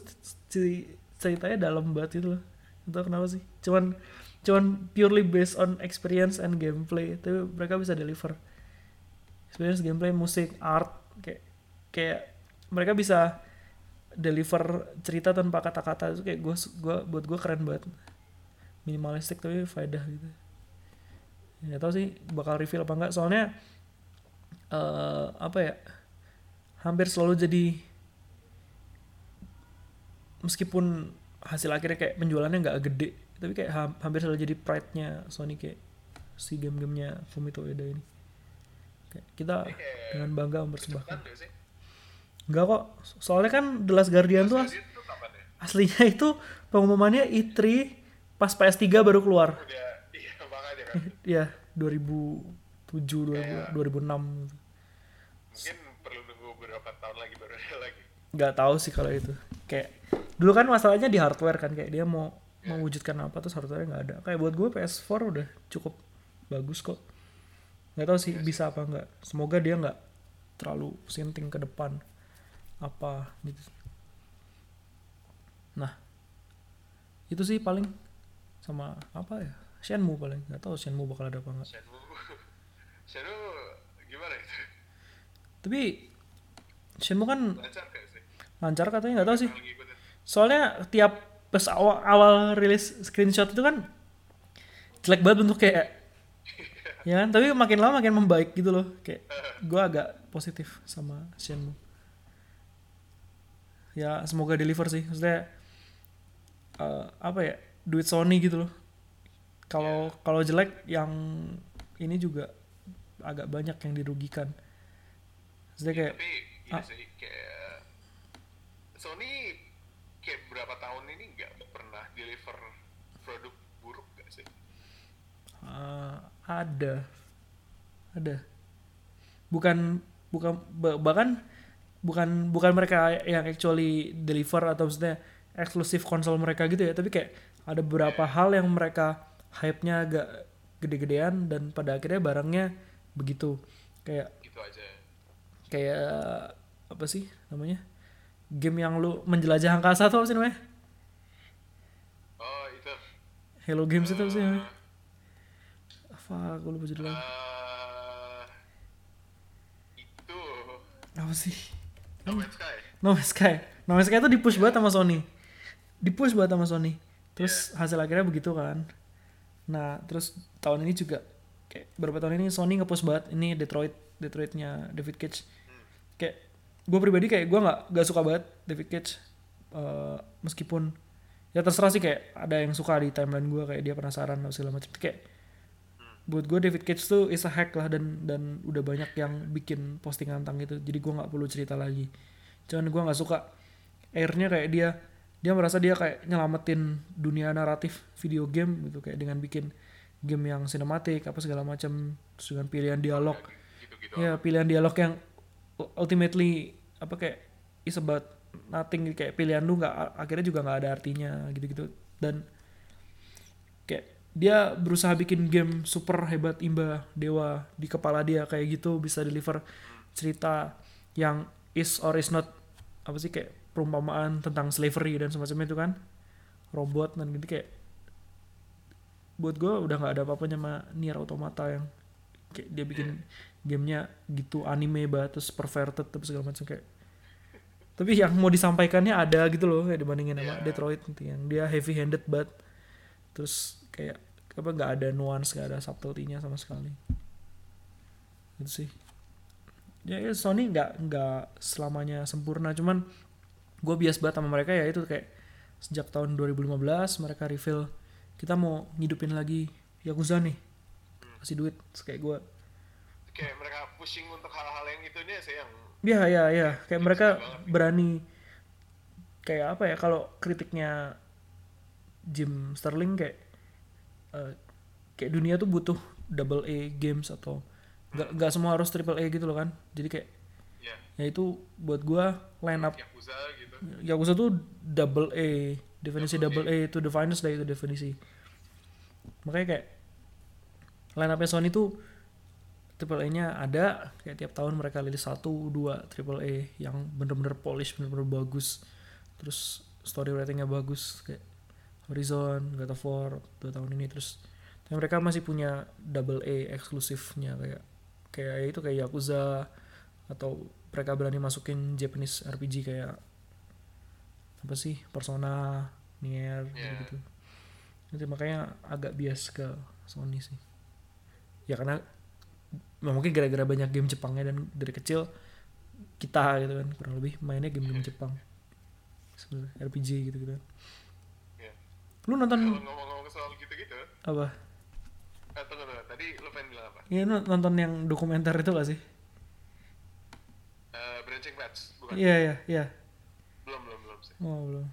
ceritanya dalam banget gitu loh. Entah kenapa sih. Cuman cuman purely based on experience and gameplay tapi mereka bisa deliver. Experience gameplay musik art kayak kayak mereka bisa deliver cerita tanpa kata-kata. Itu kayak gue gua buat gue keren banget minimalistik tapi faedah gitu. Nggak tahu sih bakal reveal apa enggak soalnya eh apa ya hampir selalu jadi meskipun hasil akhirnya kayak penjualannya nggak gede tapi kayak ham- hampir selalu jadi pride-nya Sony kayak si game-gamenya Fumito Ueda ini. Kayak kita kayak dengan bangga mempersembahkan. nggak kok. Soalnya kan The Last Guardian tuh as- ya? aslinya itu pengumumannya E3 pas PS3 baru keluar. Udah, iya makanya kan. ya 2007 2000, 2006 gitu. Mungkin perlu nunggu beberapa tahun lagi baru ada *laughs* lagi. nggak tahu sih kalau itu. Kayak dulu kan masalahnya di hardware kan kayak dia mau mewujudkan apa terus hardware nggak ada. Kayak buat gue PS4 udah cukup bagus kok. Nggak tahu sih bisa apa nggak. Semoga dia nggak terlalu sinting ke depan apa gitu. Nah itu sih paling sama apa ya? Shenmue paling nggak tahu Shenmue bakal ada apa nggak. Shenmue, *laughs* Shenmue gimana itu? tapi Shenmue kan Lancar katanya nggak tahu sih. Soalnya tiap pas awal, awal rilis screenshot itu kan jelek banget bentuk kayak *laughs* ya kan? Tapi makin lama makin membaik gitu loh. Kayak *laughs* gue agak positif sama Shenmue. Ya semoga deliver sih. Maksudnya eh, apa ya duit Sony gitu loh. Kalau kalau jelek yang ini juga agak banyak yang dirugikan. Maksudnya kayak Tapi ini Ah. sih kayak Sony kayak berapa tahun ini nggak pernah deliver produk buruk gak sih? Eh, ada. Ada. Bukan bukan ba- bahkan bukan bukan mereka yang actually deliver atau maksudnya eksklusif konsol mereka gitu ya tapi kayak ada beberapa hal yang mereka hype-nya agak gede-gedean dan pada akhirnya barangnya begitu kayak Gitu aja. kayak apa sih namanya game yang lu menjelajah angkasa tuh apa sih namanya Oh itu. Hello Games itu apa sih namanya Eh, apa aku lupa judulnya eh, itu apa sih No Man's Sky. No Man's Sky. No Man's Sky itu di push banget sama Sony. Di push banget sama Sony. Terus hasil akhirnya begitu kan. Nah, terus tahun ini juga kayak beberapa tahun ini Sony nge-push banget ini Detroit Detroitnya David Cage. Kayak gue pribadi kayak gue nggak nggak suka banget David Cage Eh, meskipun ya terserah sih kayak ada yang suka di timeline gue kayak dia penasaran atau segala macam. Kayak buat gue David Cage tuh is a hack lah dan dan udah banyak yang bikin postingan tentang itu. Jadi gue nggak perlu cerita lagi. Cuman gue nggak suka airnya kayak dia dia merasa dia kayak nyelamatin dunia naratif video game gitu kayak dengan bikin game yang sinematik apa segala macam dengan pilihan dialog. Gitu-gitu. Ya pilihan dialog yang ultimately apa kayak is about nothing kayak pilihan lu nggak akhirnya juga nggak ada artinya gitu-gitu. Dan kayak dia berusaha bikin game super hebat imba dewa di kepala dia kayak gitu bisa deliver cerita yang is or is not apa sih kayak perumpamaan tentang slavery dan semacamnya itu kan. Robot dan gitu kayak buat gue udah nggak ada apa-apanya sama Nier Automata yang kayak dia bikin gamenya gitu anime banget terus perverted terus segala macam kayak tapi yang mau disampaikannya ada gitu loh kayak dibandingin sama Iya. Detroit gitu, yang dia heavy handed banget. Terus kayak apa nggak ada nuance nggak ada subtlety-nya sama sekali. Itu sih. Ya, ya Sony nggak nggak selamanya sempurna cuman gue bias banget sama mereka ya itu kayak sejak tahun 2015 mereka reveal kita mau ngidupin lagi Yakuza nih kasih duit Terus kayak gue kayak mereka pushing untuk hal-hal yang itu nih sih yang ya ya ya kayak mereka banget. berani kayak apa ya kalau kritiknya Jim Sterling kayak eh, kayak dunia tuh butuh double A games atau nggak nggak semua harus triple A gitu loh kan jadi kayak ya itu buat gua line up. Yakuza gitu. Yakuza tuh double A definisi Double double A, itu the finest dari itu definisi. Makanya kayak line upnya Sony tuh triple A nya ada kayak tiap tahun mereka rilis satu dua triple A yang bener-bener polish bener-bener bagus. Terus story ratingnya bagus kayak Horizon, God of War dua tahun ini terus. Tapi mereka masih punya double A eksklusifnya kayak kayak ya itu kayak Yakuza atau mereka berani masukin Japanese RPG kayak apa sih Persona, Nier Yeah. gitu. Jadi makanya agak bias ke Sony sih. Ya karena ya mungkin gara-gara banyak game Jepangnya dan dari kecil kita gitu kan kurang lebih mainnya game-game Jepang. Sebenarnya RPG gitu gitu. Iya. Lu nonton kalau ngomong-ngomong soal gitu-gitu apa? eh tunggu tunggu tadi lu pengen bilang apa Iya nonton yang dokumenter itu gak sih? Branching Paths bukan Iya iya iya. belum belum belum sih Oh belum.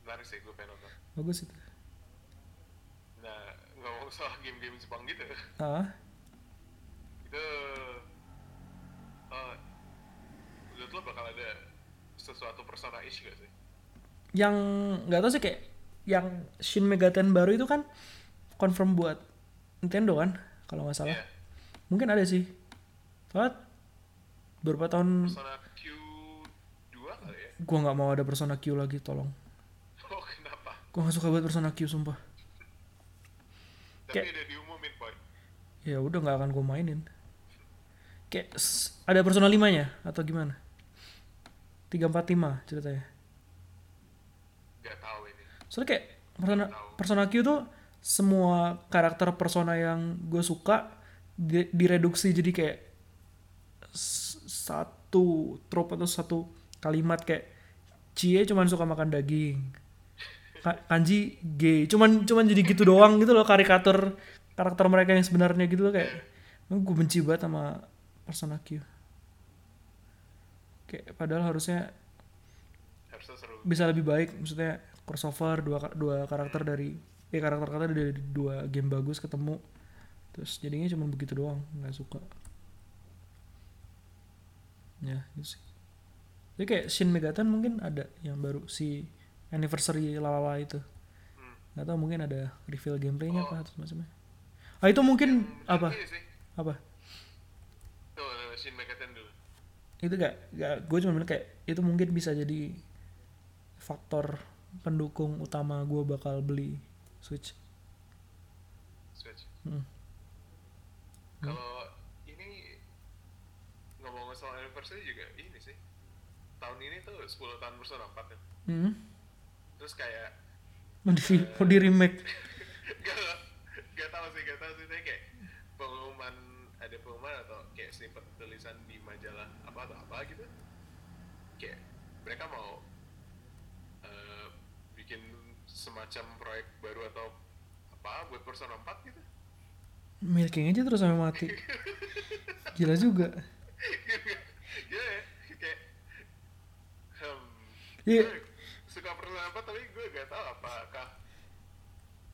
menarik sih gue pengen nonton Bagus itu. nah ngomong soal game-game Jepang gitu Ah, itu eh menurut lo bakal ada sesuatu persona ish gak sih yang nggak tahu sih kayak yang Shin Megami baru itu kan confirm buat Nintendo kan kalau nggak salah Iya. mungkin ada sih soalnya beberapa tahun? Persona Q2 kali ya? Gua nggak mau ada Persona Q lagi tolong. *laughs* Oh kenapa? Gua nggak suka banget Persona Q sumpah. Tapi Kayak- udah diumumin boy. Ya udah nggak akan gua mainin. Kayak ada Persona 5 nya atau gimana? 345 ceritanya. Gak tahu ini. Soalnya kayak Persona. Persona Q tuh semua karakter persona yang gue suka di- direduksi jadi kayak satu trope atau satu kalimat kayak Cie cuman suka makan daging. Ka- Kanji gay cuman cuman jadi gitu doang gitu loh karikatur karakter mereka yang sebenarnya gitu loh kayak gue benci banget sama Persona Q. Kayak padahal harusnya harusnya seru. bisa lebih baik maksudnya crossover dua dua karakter dari eh karakter karakter dari dua game bagus ketemu terus jadinya cuma begitu doang nggak suka ya gitu sih. Jadi kayak Shin Megatan mungkin ada yang baru si anniversary lalala itu. Hmm. nggak tahu mungkin ada reveal gameplaynya Oh. apa atau semacamnya ah itu mungkin Yang apa? sih. Apa? Tuh Shin Megami dulu. Itu gak, gak gue cuma bilang kayak itu mungkin bisa jadi faktor pendukung utama gue bakal beli Switch. Switch. Hmm. kalau soal anniversary juga ini sih. Tahun ini tuh 10 tahun Persona 4 kan hmm. terus kayak mau di mau di remake. Gak, gak tau sih gak tau sih. Tapi kayak pengumuman ada pengumuman atau kayak snippet tulisan di majalah apa atau apa gitu. Kayak mereka mau eh, bikin semacam proyek baru atau apa buat Persona 4 gitu. Milking aja terus sampai mati. *laughs* Gila juga Gila ya. Kayak hmm, Iya. gue suka Persona 4 tapi gue gak tahu apakah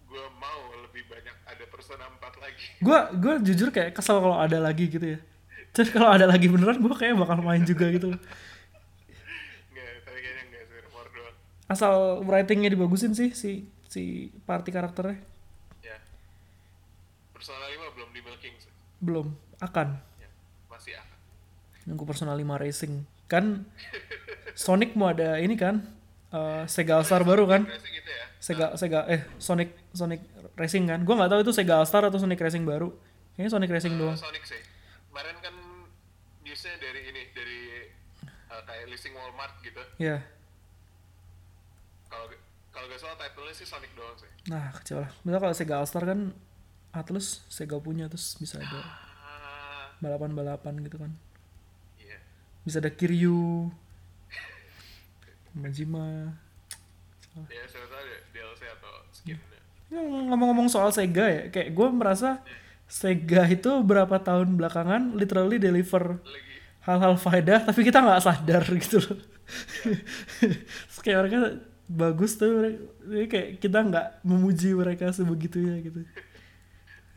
gue mau lebih banyak ada Persona 4 lagi. Gue gue jujur kayak kesel kalau ada lagi gitu ya. Terus kalau ada lagi beneran gue kayak bakal main juga gitu. Nggak, tapi kayaknya nggak sih rumor doang. Asal writingnya dibagusin sih si si party karakternya. Ya Persona 5 belum di milking sih. Belum akan nunggu Persona 5 Racing. Kan Sonic mau ada ini kan eh, Sega All Star baru kan? Racing gitu ya? Sega Sega eh Sonic Sonic Racing kan? Gua nggak tahu itu Sega All Star atau Sonic Racing baru. Kayaknya Sonic Racing Eh, doang. Sonic sih. Kemarin kan newsnya dari ini dari eh, kayak listing Walmart gitu. Ya kalau kalau gak salah title-nya sih Sonic doang sih. Nah kecil lah. Misal kalau Sega All Star kan Atlus Sega punya terus bisa ada ah. balapan-balapan gitu kan bisa ada Kiryu. Majima. Ya DLC atau skinnya Ya, ngomong-ngomong soal Sega ya kayak gue merasa Sega itu berapa tahun belakangan literally deliver hal-hal faedah tapi kita nggak sadar *laughs* gitu loh. Terus kayak mereka bagus tuh mereka, kayak kita nggak memuji mereka sebegitunya gitu.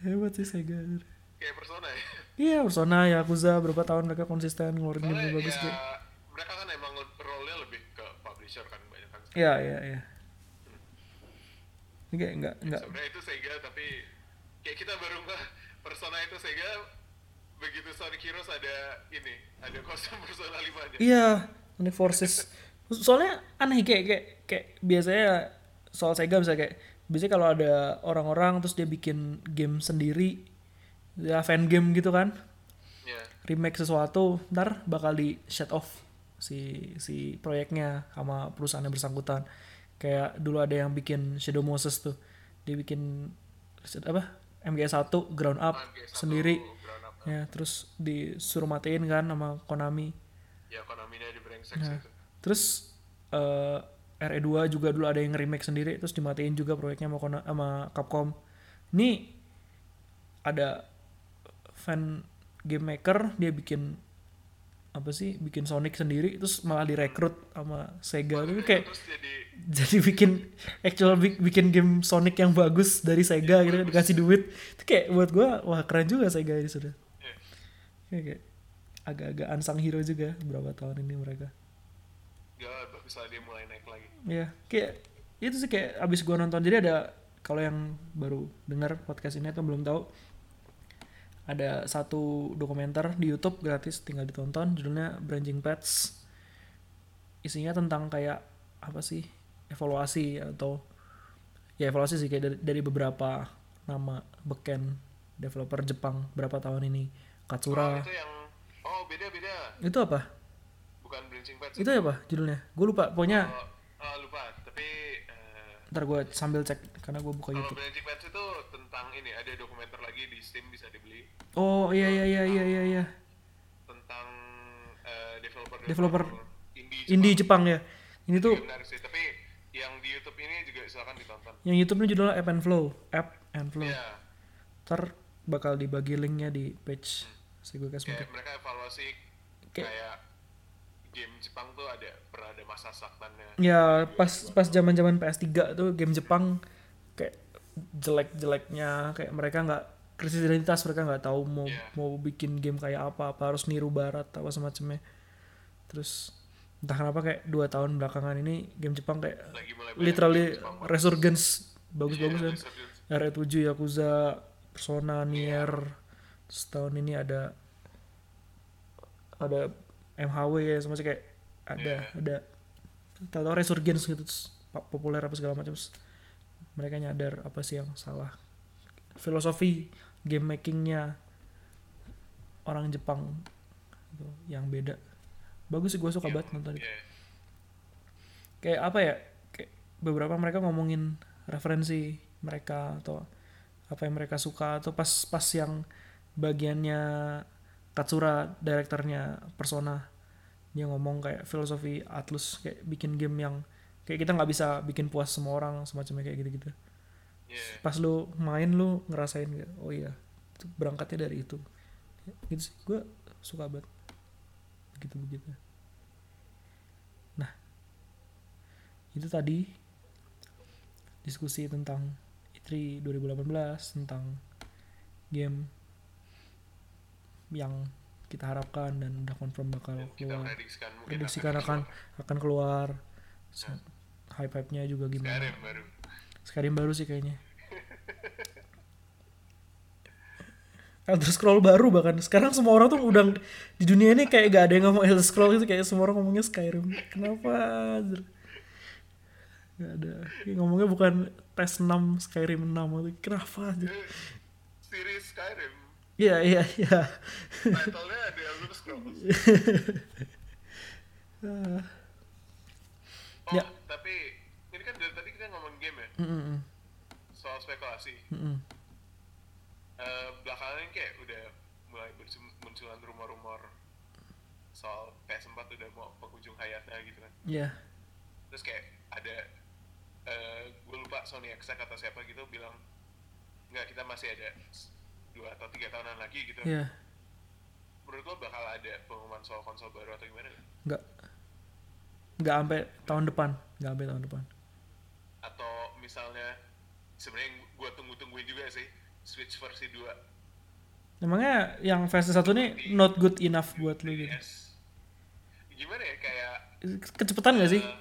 Hebat sih Sega. Kayak Persona ya iya Persona Yakuza berapa tahun mereka konsisten ngeluarin game soalnya bagus ya kayak mereka kan emang role-nya lebih ke publisher kan banyak kan. Iya iya iya. Ini kayak nggak nggak sebenarnya itu Sega tapi kayak kita baru nggak Persona itu Sega begitu Sonic Heroes ada ini ada kostum *laughs* Persona 5 nya Iya, Sonic Forces. Soalnya aneh kayak kayak kayak biasanya soal Sega bisa kayak biasanya kalau ada orang-orang terus dia bikin game sendiri ya fan game gitu kan. Ya remake sesuatu ntar bakal di shut off si si proyeknya sama perusahaan yang bersangkutan. Kayak dulu ada yang bikin Shadow Moses tuh. Dia bikin apa? MGS1 ground up MGS1 sendiri. Ground up. ya terus disuruh matiin kan sama Konami. Ya Konami-nya di brengsek Nah. gitu Terus eh RE2 juga dulu ada yang remake sendiri terus dimatiin juga proyeknya sama, sama Capcom. Ini ada fan game maker dia bikin apa sih bikin Sonic sendiri terus malah direkrut sama Sega. Itu kayak jadi *laughs* jadi bikin actual bi- bikin game Sonic yang bagus dari Sega gitu dikasih duit. Itu kayak buat gua wah keren juga Sega ini sudah. Ya, kayak, agak-agak unsung hero juga berapa tahun ini mereka. Gak bagus lah dia mulai naik lagi. Iya, kayak itu sih kayak abis gua nonton jadi ada kalau yang baru dengar podcast ini atau belum tahu ada satu dokumenter di YouTube gratis tinggal ditonton judulnya Branching Paths. Isinya tentang kayak apa sih evaluasi atau ya evaluasi sih kayak dari, dari beberapa nama beken developer Jepang berapa tahun ini. Oh Katsura itu yang oh beda beda. Itu apa? Bukan Paths. Itu apa judulnya? Gue lupa pokoknya oh, oh, lupa. Tapi eh, ntar gue sambil cek karena gue buka kalau YouTube. Paths itu tentang ini ada dokumenter lagi di Steam bisa dibeli Oh iya iya iya iya iya iya. tentang eh, developer Developer indie Indie Jepang ya. Ini tuh Juga menarik sih. Tapi yang di YouTube ini juga silakan ditonton. Yang YouTube ini judulnya App and Flow, App and Flow. ya Ntar bakal dibagi linknya di page si gue kasih kayak mereka evaluasi Kayak- kayak game Jepang tuh ada pernah ada masa saktannya Ya pas pas zaman zaman PS3 tuh game Jepang kayak jelek-jeleknya kayak mereka nggak krisis identitas mereka nggak tahu mau Iya. mau bikin game kayak apa apa harus niru barat apa semacamnya. Terus entah kenapa kayak dua tahun belakangan ini game Jepang kayak literally game Jepang resurgence. Bagus-bagus Iya, kan? resurgence. RE7 Yakuza Persona Nier. Terus tahun ini ada ada MHW ya semacam kayak ada ada. Tahu-tahu resurgence gitu terus populer apa segala macam terus mereka nyadar apa sih yang salah. Filosofi game makingnya orang Jepang gitu, yang beda. Bagus sih gue suka banget nonton itu. Iya. kayak apa ya kayak beberapa mereka ngomongin referensi mereka atau apa yang mereka suka atau pas pas yang bagiannya Katsura direkturnya Persona dia ngomong kayak filosofi Atlus kayak bikin game yang kayak kita nggak bisa bikin puas semua orang semacamnya kayak gitu-gitu Iya. pas lu main lu ngerasain kayak oh iya berangkatnya dari itu. Gitu sih gue suka banget. Begitu begitu nah itu tadi diskusi tentang E3 2018 tentang game yang kita harapkan dan udah confirm bakal Dan keluar. prediksikan akan akan akan keluar. Hype hype nya juga gimana? Skyrim baru Skyrim baru sih kayaknya. Elder Scroll baru bahkan. Sekarang semua orang tuh udah di dunia ini kayak gak ada yang ngomong Elder *laughs* Scroll gitu. Kayak semua orang ngomongnya Skyrim. Kenapa? Gak ada. Kayak ngomongnya bukan tes 6 Skyrim 6 gitu. kenapa aja Eh, series Skyrim. Iya iya iya. Title-nya *laughs* ada Elder Scrolls Ah, oh Ya. tapi ini kan dari tadi kita ngomong game ya mm, mm, soal spekulasi. Mm, mm. Eh, belakangan kayak udah mulai munculan rumor-rumor soal PS4 udah mau penghujung hayatnya gitu kan. Iya. Terus kayak ada eh gue lupa Sony Exact atau siapa gitu bilang nggak kita masih ada dua atau tiga tahunan lagi gitu. Iya. Menurut lo bakal ada pengumuman soal konsol baru atau gimana nggak. Nggak sampai tahun depan. Nggak sampai tahun depan atau misalnya sebenarnya gue tunggu-tungguin juga sih Switch versi 2 emangnya yang versi satu nih not good enough buat lu gitu? Gimana ya kayak kecepatan gak sih? Eh,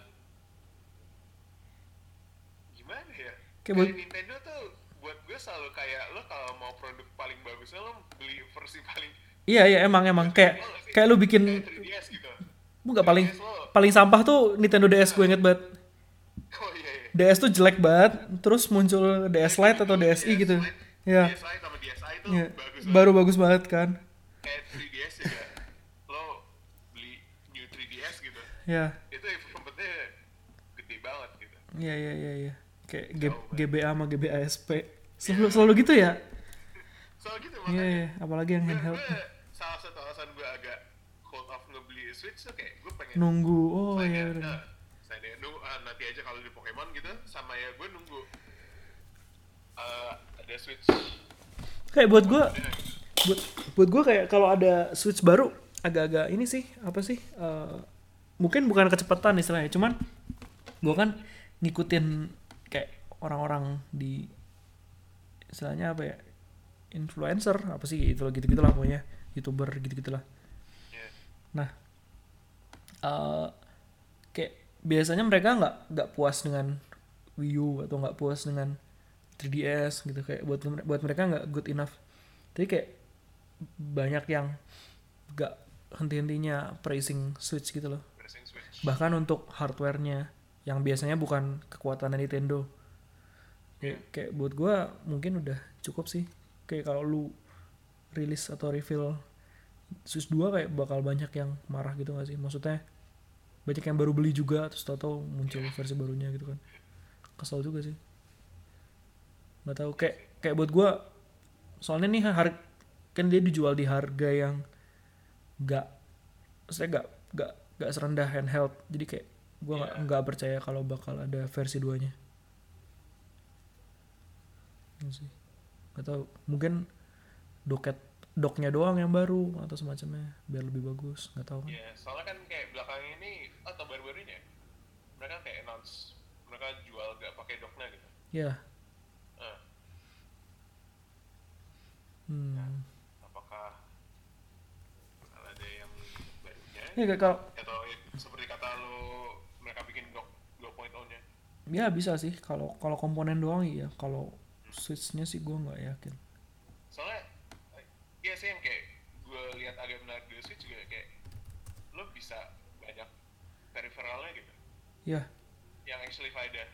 gimana ya? Kayak kayak, Nintendo tuh buat gue selalu kayak lo kalau mau produk paling bagusnya lo beli *laughs* versi paling iya iya emang emang. Kayak kayak lu bikin kayak 3DS gitu. Nggak paling 3DS lo. paling sampah tuh Nintendo DS gue inget banget. Oh iya DS tuh jelek banget terus muncul DS Lite atau DSi gitu. ya DS Lite sama DSi itu ya. bagus baru bagus banget kan. Kayak 3DS juga lo beli new 3DS gitu. Ya itu improvementnya gede banget gitu. Iya iya iya iya. Kayak G-. GBA sama GBASP selalu selalu gitu ya? Soal gitu iya makanya. iya. Apalagi yang handheld. Salah satu alasan gue agak hold off ngebeli Switch tuh kayak gue pengen nunggu. Oh iya ya, udah eh, selain ya, nunggu ah, nanti aja kalau di Pokemon gitu sama ya gue nunggu. Eh, ada Switch. Kayak buat gue Ya, buat buat gue kayak kalau ada switch baru agak-agak ini sih apa sih eh, mungkin bukan kecepatan istilahnya cuman gue kan ngikutin kayak orang-orang di istilahnya apa ya influencer apa sih itu gitu gitulah pokoknya youtuber gitu gitulah ya. nah kayak biasanya mereka nggak nggak puas dengan Wii U atau nggak puas dengan 3DS gitu kayak buat buat mereka nggak good enough. Jadi kayak banyak yang nggak henti-hentinya praising Switch gitu loh. Switch. Bahkan untuk hardwarenya yang biasanya bukan kekuatan Nintendo. Kayak, kayak buat gua mungkin udah cukup sih. Kayak kalau lu rilis atau reveal Switch 2 kayak bakal banyak yang marah gitu gak sih? Maksudnya banyak yang baru beli juga terus tau-tau muncul versi barunya gitu kan. Kesel juga sih. Nggak tahu kayak kayak buat gua soalnya nih har kan dia dijual di harga yang nggak saya nggak nggak nggak serendah handheld. Jadi kayak gua nggak nggak percaya kalau bakal ada versi duanya. Sih. Nggak tahu mungkin doket doknya doang yang baru atau semacamnya biar lebih bagus nggak tahu kan. Ya soalnya kan kayak belakang ini atau baru-baru ini ya mereka kayak announce mereka jual gak pakai docknya gitu. Ya Eh, hmm. apakah bakal ada yang barunya? Ya kayak kalau atau seperti kata lo mereka bikin dock 2.0 nya ya bisa sih kalau kalau komponen doang iya kalau switchnya sih gua nggak yakin iya sih yang kayak gue lihat agak menarik di Switch juga kayak lo bisa banyak peripheralnya gitu. Ya yang actually faedah.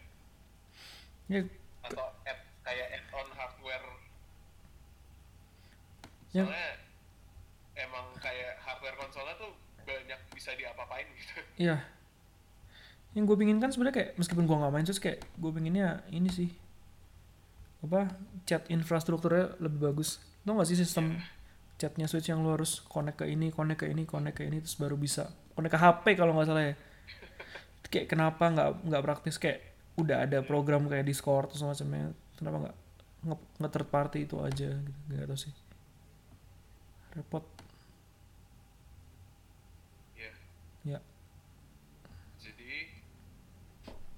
Ya. Atau add kayak add-on hardware. Ya. soalnya emang kayak hardware konsolnya tuh banyak bisa diapa-apain gitu. Iya. Yang gue pingin kan sebenarnya kayak meskipun gue nggak main terus kayak gue pinginnya ini sih. Apa chat infrastrukturnya lebih bagus. Tau gak sih sistem chatnya Switch yang lu harus connect ke ini, connect ke ini, connect ke ini terus baru bisa connect ke HP kalau nggak salah ya. Kayak kenapa nggak nggak praktis? Kayak udah ada program kayak Discord atau semacamnya kenapa nggak nge, nge third party itu aja gitu nggak tahu sih. Repot. Ya ya. Jadi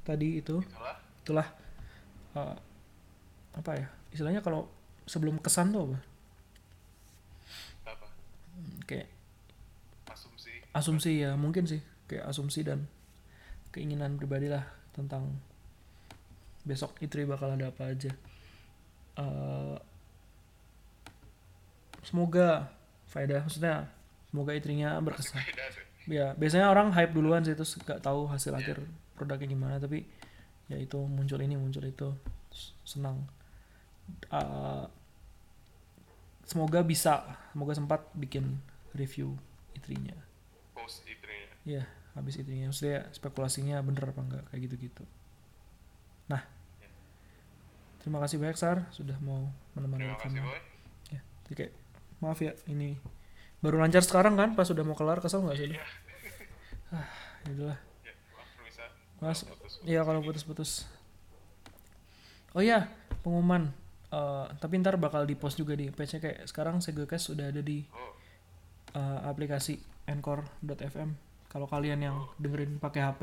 tadi itu itulah. itulah eh, apa ya istilahnya kalau sebelum kesan tuh apa kayak asumsi. asumsi ya mungkin sih. Kayak asumsi dan keinginan pribadi lah tentang besok Itri bakal ada apa aja. Eh, semoga faedah maksudnya semoga Itrinya berkesan. Ya biasanya orang hype duluan sih terus gak tahu hasil akhir produknya gimana tapi ya itu muncul ini muncul itu. Senang. Uh, semoga bisa semoga sempat bikin review itrinya. Post itrinya. Ya habis itrinya. Maksudnya spekulasinya bener apa enggak kayak gitu gitu nah terima kasih banyak Sar sudah mau menemani terima kasih boy. Ya jadi kayak maaf ya ini baru lancar sekarang kan pas sudah mau kelar kesel nggak sih lu? iya. Ah ya udahlah. Ya bisa Mas, iya kalau putus-putus. Oh iya, pengumuman. Eh, tapi ntar bakal di post juga di page-nya kayak sekarang Segocast sudah ada di eh, aplikasi Anchor.fm. Kalau kalian yang dengerin pakai HP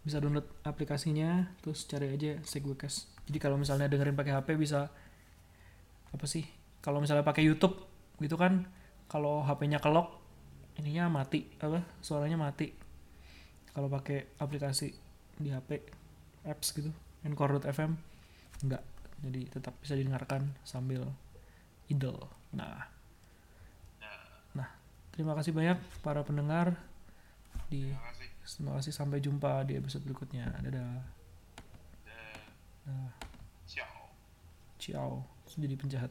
bisa download aplikasinya, terus cari aja Segocast. Jadi kalau misalnya dengerin pakai HP bisa apa sih? Kalau misalnya pakai YouTube gitu kan, kalau HP-nya kelok, ininya mati apa? Suaranya mati. Kalau pakai aplikasi di HP apps gitu, Anchor.fm enggak. Jadi tetap bisa didengarkan sambil idle. Nah, Nah, terima kasih banyak para pendengar di terima kasih terima kasih sampai jumpa di episode berikutnya. Dadah. Nah, ciao ciao. Jadi penjahat.